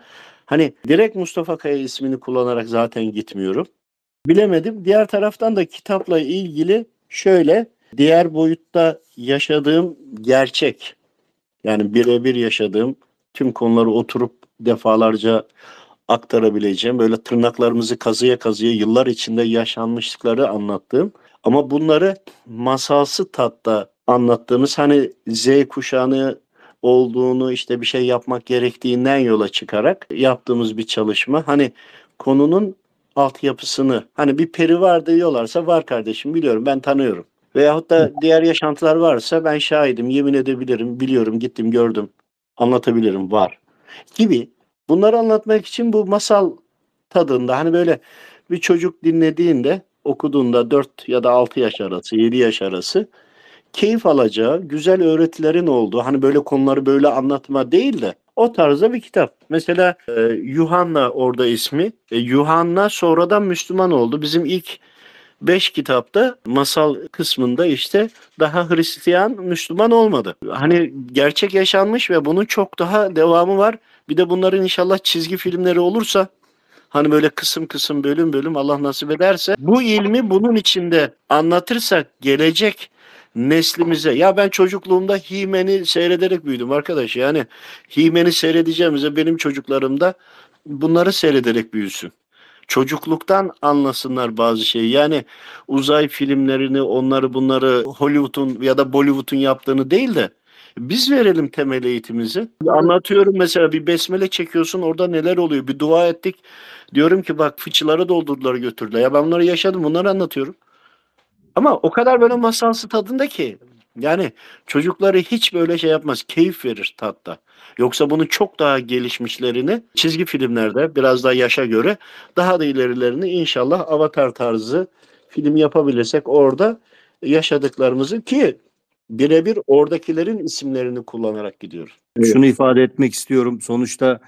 Hani direkt Mustafa Kaya ismini kullanarak zaten gitmiyorum. Bilemedim. Diğer taraftan da kitapla ilgili şöyle diğer boyutta yaşadığım gerçek yani birebir yaşadığım tüm konuları oturup defalarca aktarabileceğim böyle tırnaklarımızı kazıya kazıya yıllar içinde yaşanmışlıkları anlattığım ama bunları masalsı tatta anlattığımız hani Z kuşağını olduğunu işte bir şey yapmak gerektiğinden yola çıkarak yaptığımız bir çalışma. Hani konunun altyapısını hani bir peri var diyorlarsa var kardeşim biliyorum ben tanıyorum. Veyahut da diğer yaşantılar varsa ben şahidim yemin edebilirim biliyorum gittim gördüm anlatabilirim var. Gibi. Bunları anlatmak için bu masal tadında hani böyle bir çocuk dinlediğinde okuduğunda 4 ya da 6 yaş arası 7 yaş arası keyif alacağı güzel öğretilerin olduğu hani böyle konuları böyle anlatma değil de o tarzda bir kitap. Mesela e, Yuhanna orada ismi. E, Yuhanna sonradan Müslüman oldu. Bizim ilk beş kitapta masal kısmında işte daha Hristiyan Müslüman olmadı. Hani gerçek yaşanmış ve bunun çok daha devamı var. Bir de bunların inşallah çizgi filmleri olursa hani böyle kısım kısım bölüm bölüm Allah nasip ederse bu ilmi bunun içinde anlatırsak gelecek neslimize ya ben çocukluğumda Himen'i seyrederek büyüdüm arkadaş yani Himen'i seyredeceğimize benim çocuklarım da bunları seyrederek büyüsün. Çocukluktan anlasınlar bazı şeyi. Yani uzay filmlerini, onları bunları Hollywood'un ya da Bollywood'un yaptığını değil de Biz verelim temel eğitimimizi. Anlatıyorum mesela bir besmele çekiyorsun orada neler oluyor. Bir dua ettik. Diyorum ki bak fıçıları doldurdular götürdüler. Ya ben bunları yaşadım bunları anlatıyorum. Ama o kadar böyle masalsı tadında ki. Yani çocukları hiç böyle şey yapmaz. Keyif verir tatta. Yoksa bunun çok daha gelişmişlerini çizgi filmlerde biraz daha yaşa göre daha da ilerilerini inşallah Avatar tarzı film yapabilirsek orada yaşadıklarımızı ki birebir oradakilerin isimlerini kullanarak gidiyoruz. Şunu ifade etmek istiyorum. Sonuçta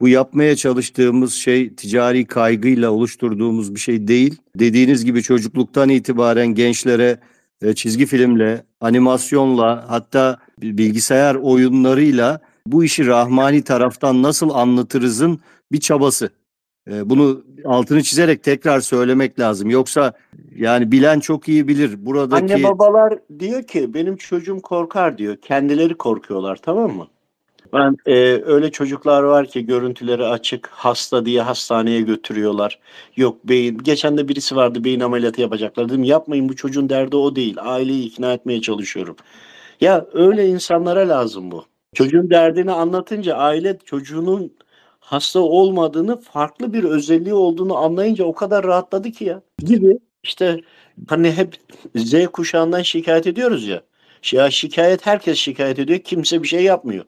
bu yapmaya çalıştığımız şey ticari kaygıyla oluşturduğumuz bir şey değil. Dediğiniz gibi çocukluktan itibaren gençlere e, çizgi filmle, animasyonla hatta bilgisayar oyunlarıyla bu işi rahmani taraftan nasıl anlatırızın bir çabası. E, Bunu altını çizerek tekrar söylemek lazım. Yoksa yani bilen çok iyi bilir. Buradaki Anne babalar diyor ki benim çocuğum korkar diyor. Kendileri korkuyorlar tamam mı? Ben e, öyle çocuklar var ki görüntüleri açık hasta diye hastaneye götürüyorlar. Yok beyin geçen de birisi vardı beyin ameliyatı yapacaklar dedim yapmayın bu çocuğun derdi o değil. Aileyi ikna etmeye çalışıyorum. Ya öyle insanlara lazım bu. Çocuğun derdini anlatınca aile çocuğunun hasta olmadığını farklı bir özelliği olduğunu anlayınca o kadar rahatladı ki ya. Gibi işte hani hep Z kuşağından şikayet ediyoruz ya. Ya şikayet herkes şikayet ediyor. Kimse bir şey yapmıyor.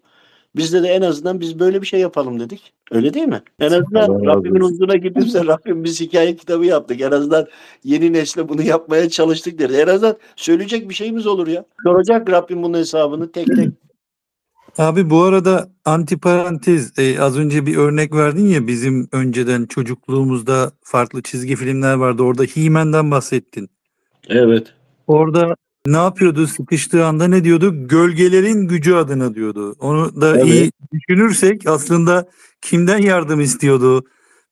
Bizde de en azından biz böyle bir şey yapalım dedik. Öyle değil mi? En azından Allah Rabbimin huzuruna gittiğimizde <laughs> Rabbim biz hikaye kitabı yaptık. En azından yeni nesle bunu yapmaya çalıştık dedi. En azından söyleyecek bir şeyimiz olur ya. Soracak Rabbim bunun hesabını tek tek. <clears throat> Abi bu arada antiparantez e, az önce bir örnek verdin ya bizim önceden çocukluğumuzda farklı çizgi filmler vardı. Orada He-Man'den bahsettin. Evet. Orada ne yapıyordu sıkıştığı anda ne diyordu? Gölgelerin gücü adına diyordu. Onu da Evet. iyi düşünürsek aslında kimden yardım istiyordu?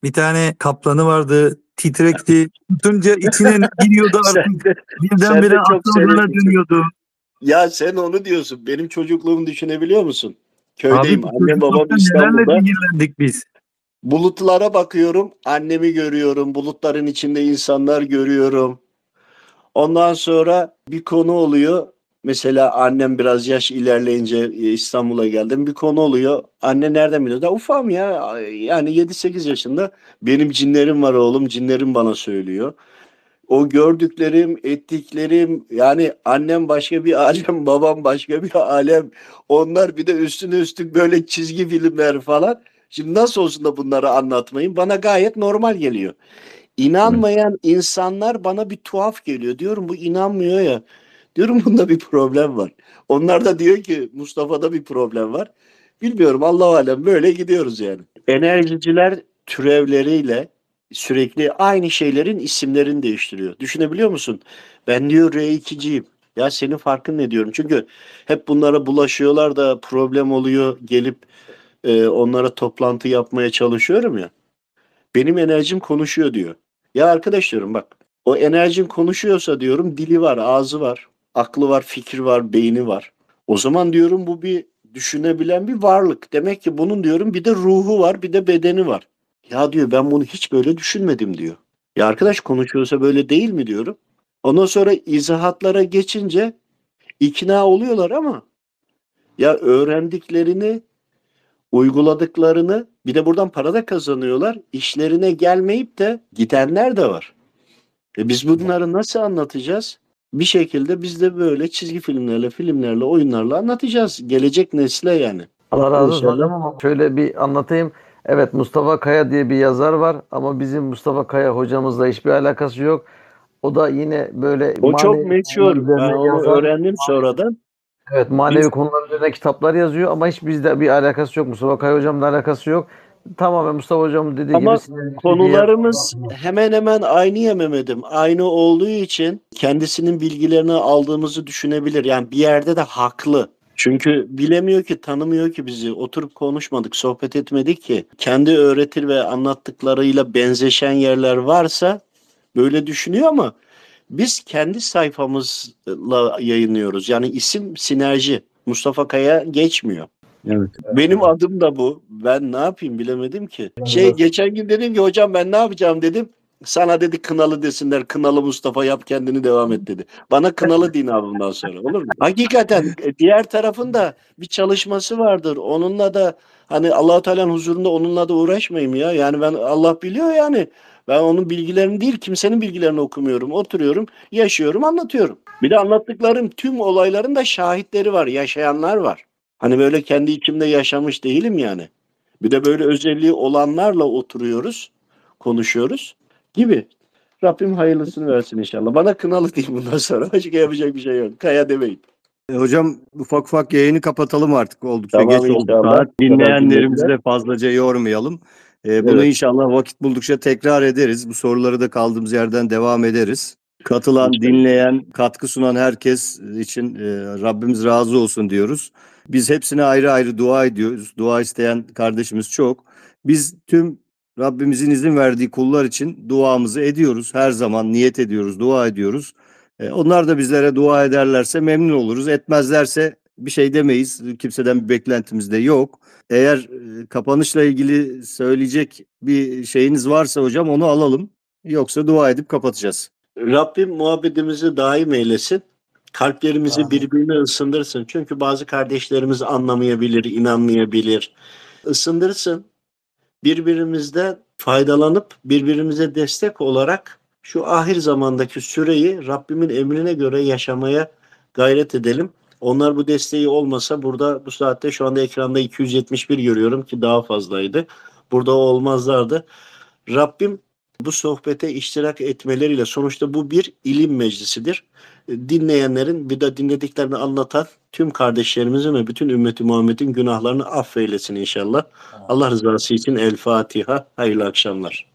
Bir tane kaplanı vardı titrekti. Tutunca içine giriyordu <laughs> artık. Birdenbire aklına dönüyordu. ya sen onu diyorsun. Benim çocukluğumu düşünebiliyor musun? Köydeyim. Abi, Annem babam İstanbul'da. Biz. Bulutlara bakıyorum, annemi görüyorum, bulutların içinde insanlar görüyorum. Ondan sonra bir konu oluyor. Mesela annem biraz yaş ilerleyince e, İstanbul'a geldim. Bir konu oluyor. Anne nereden biliyor? Da ufam ya. Yani 7-8 yaşında. Benim cinlerim var oğlum. Cinlerim bana söylüyor. O gördüklerim, ettiklerim yani annem başka bir alem, <laughs> babam başka bir alem. Onlar bir de üstüne üstlük böyle çizgi filmler falan. Şimdi nasıl olsun da bunları anlatmayın? Bana gayet normal geliyor. İnanmayan insanlar bana bir tuhaf geliyor. Diyorum bu inanmıyor ya. Diyorum <laughs> bunda bir problem var. Onlar da diyor ki Mustafa'da bir problem var. Bilmiyorum Allah alem böyle gidiyoruz yani. Enerjiciler türevleriyle sürekli aynı şeylerin isimlerini değiştiriyor. Düşünebiliyor musun? Ben diyor R2'ciyim. Ya senin farkın ne diyorum? Çünkü hep bunlara bulaşıyorlar da problem oluyor. Gelip e, onlara toplantı yapmaya çalışıyorum ya. Benim enerjim konuşuyor diyor. Ya arkadaş diyorum bak o enerjin konuşuyorsa diyorum dili var, ağzı var, aklı var, fikir var, beyni var. O zaman diyorum bu bir düşünebilen bir varlık. Demek ki bunun diyorum bir de ruhu var, bir de bedeni var. Ya diyor ben bunu hiç böyle düşünmedim diyor. Ya arkadaş konuşuyorsa böyle değil mi diyorum. Ondan sonra izahatlara geçince ikna oluyorlar ama ya öğrendiklerini uyguladıklarını bir de buradan para da kazanıyorlar. İşlerine gelmeyip de gidenler de var. E biz bunları nasıl anlatacağız? Bir şekilde biz de böyle çizgi filmlerle, filmlerle, oyunlarla anlatacağız. Gelecek nesle yani. Allah razı olsun hocam ama şöyle bir anlatayım. Evet Mustafa Kaya diye bir yazar var ama bizim Mustafa Kaya hocamızla hiçbir alakası yok. O da yine böyle O çok manevi meşhur. konular üzerine Ben onu öğrendim sonradan. Evet manevi Biz- konular üzerine kitaplar yazıyor ama hiç bizde bir alakası yok. Mustafa Kaya hocamla alakası yok. Tamamen Mustafa hocamın dediği Ama gibi Konularımız yer- hemen hemen aynı ya Mehmet'im. Aynı olduğu için kendisinin bilgilerini aldığımızı düşünebilir. Yani bir yerde de haklı. Çünkü bilemiyor ki, tanımıyor ki bizi. Oturup konuşmadık, sohbet etmedik ki. Kendi öğretir ve anlattıklarıyla benzeşen yerler varsa böyle düşünüyor ama biz kendi sayfamızla yayınlıyoruz. Yani isim sinerji. Mustafa Kaya geçmiyor. Evet. Benim adım da bu. Ben ne yapayım bilemedim ki. Şey geçen gün dedim ki hocam ben ne yapacağım dedim. Sana dedi kınalı desinler. Kınalı Mustafa yap kendini devam et dedi. Bana kınalı <laughs> din abi bundan sonra olur mu? Hakikaten e, diğer tarafın da bir çalışması vardır. Onunla da hani Allahu Teala'nın huzurunda onunla da uğraşmayayım ya. Yani ben Allah biliyor yani. Ben onun bilgilerini değil kimsenin bilgilerini okumuyorum. Oturuyorum, yaşıyorum, anlatıyorum. Bir de anlattıklarım tüm olayların da şahitleri var, yaşayanlar var. Hani böyle kendi içimde yaşamış değilim yani. Bir de böyle özelliği olanlarla oturuyoruz, konuşuyoruz gibi. Rabbim hayırlısını versin inşallah. Bana kınalı değil bundan sonra. <laughs> Başka yapacak bir şey yok. Kaya demeyin. E, hocam ufak ufak yayını kapatalım artık oldukça Tamam, geç oldu de fazlaca yormayalım. E, bunu Evet. inşallah vakit buldukça tekrar ederiz. Bu soruları da kaldığımız yerden devam ederiz. Katılan, dinleyen, katkı sunan herkes için e, Rabbimiz razı olsun diyoruz. Biz hepsine ayrı ayrı dua ediyoruz. Dua isteyen kardeşimiz çok. Biz tüm Rabbimizin izin verdiği kullar için duamızı ediyoruz. Her zaman niyet ediyoruz, dua ediyoruz. E, Onlar da bizlere dua ederlerse memnun oluruz. Etmezlerse bir şey demeyiz. Kimseden bir beklentimiz de yok. Eğer kapanışla ilgili söyleyecek bir şeyiniz varsa hocam onu alalım. Yoksa dua edip kapatacağız. Rabbim muhabbetimizi daim eylesin. Kalplerimizi Amin. birbirine ısındırsın. Çünkü bazı kardeşlerimiz anlamayabilir, inanmayabilir. Isındırsın. Birbirimizden faydalanıp birbirimize destek olarak şu ahir zamandaki süreyi Rabbimin emrine göre yaşamaya gayret edelim. Onlar bu desteği olmasa burada bu saatte şu anda ekranda 271 görüyorum ki daha fazlaydı. Burada olmazlardı. Rabbim bu sohbete iştirak etmeleriyle sonuçta bu bir ilim meclisidir. Dinleyenlerin bir de dinlediklerini anlatan tüm kardeşlerimizin ve bütün ümmeti Muhammed'in günahlarını affeylesin inşallah. Allah rızası için El Fatiha. Hayırlı akşamlar.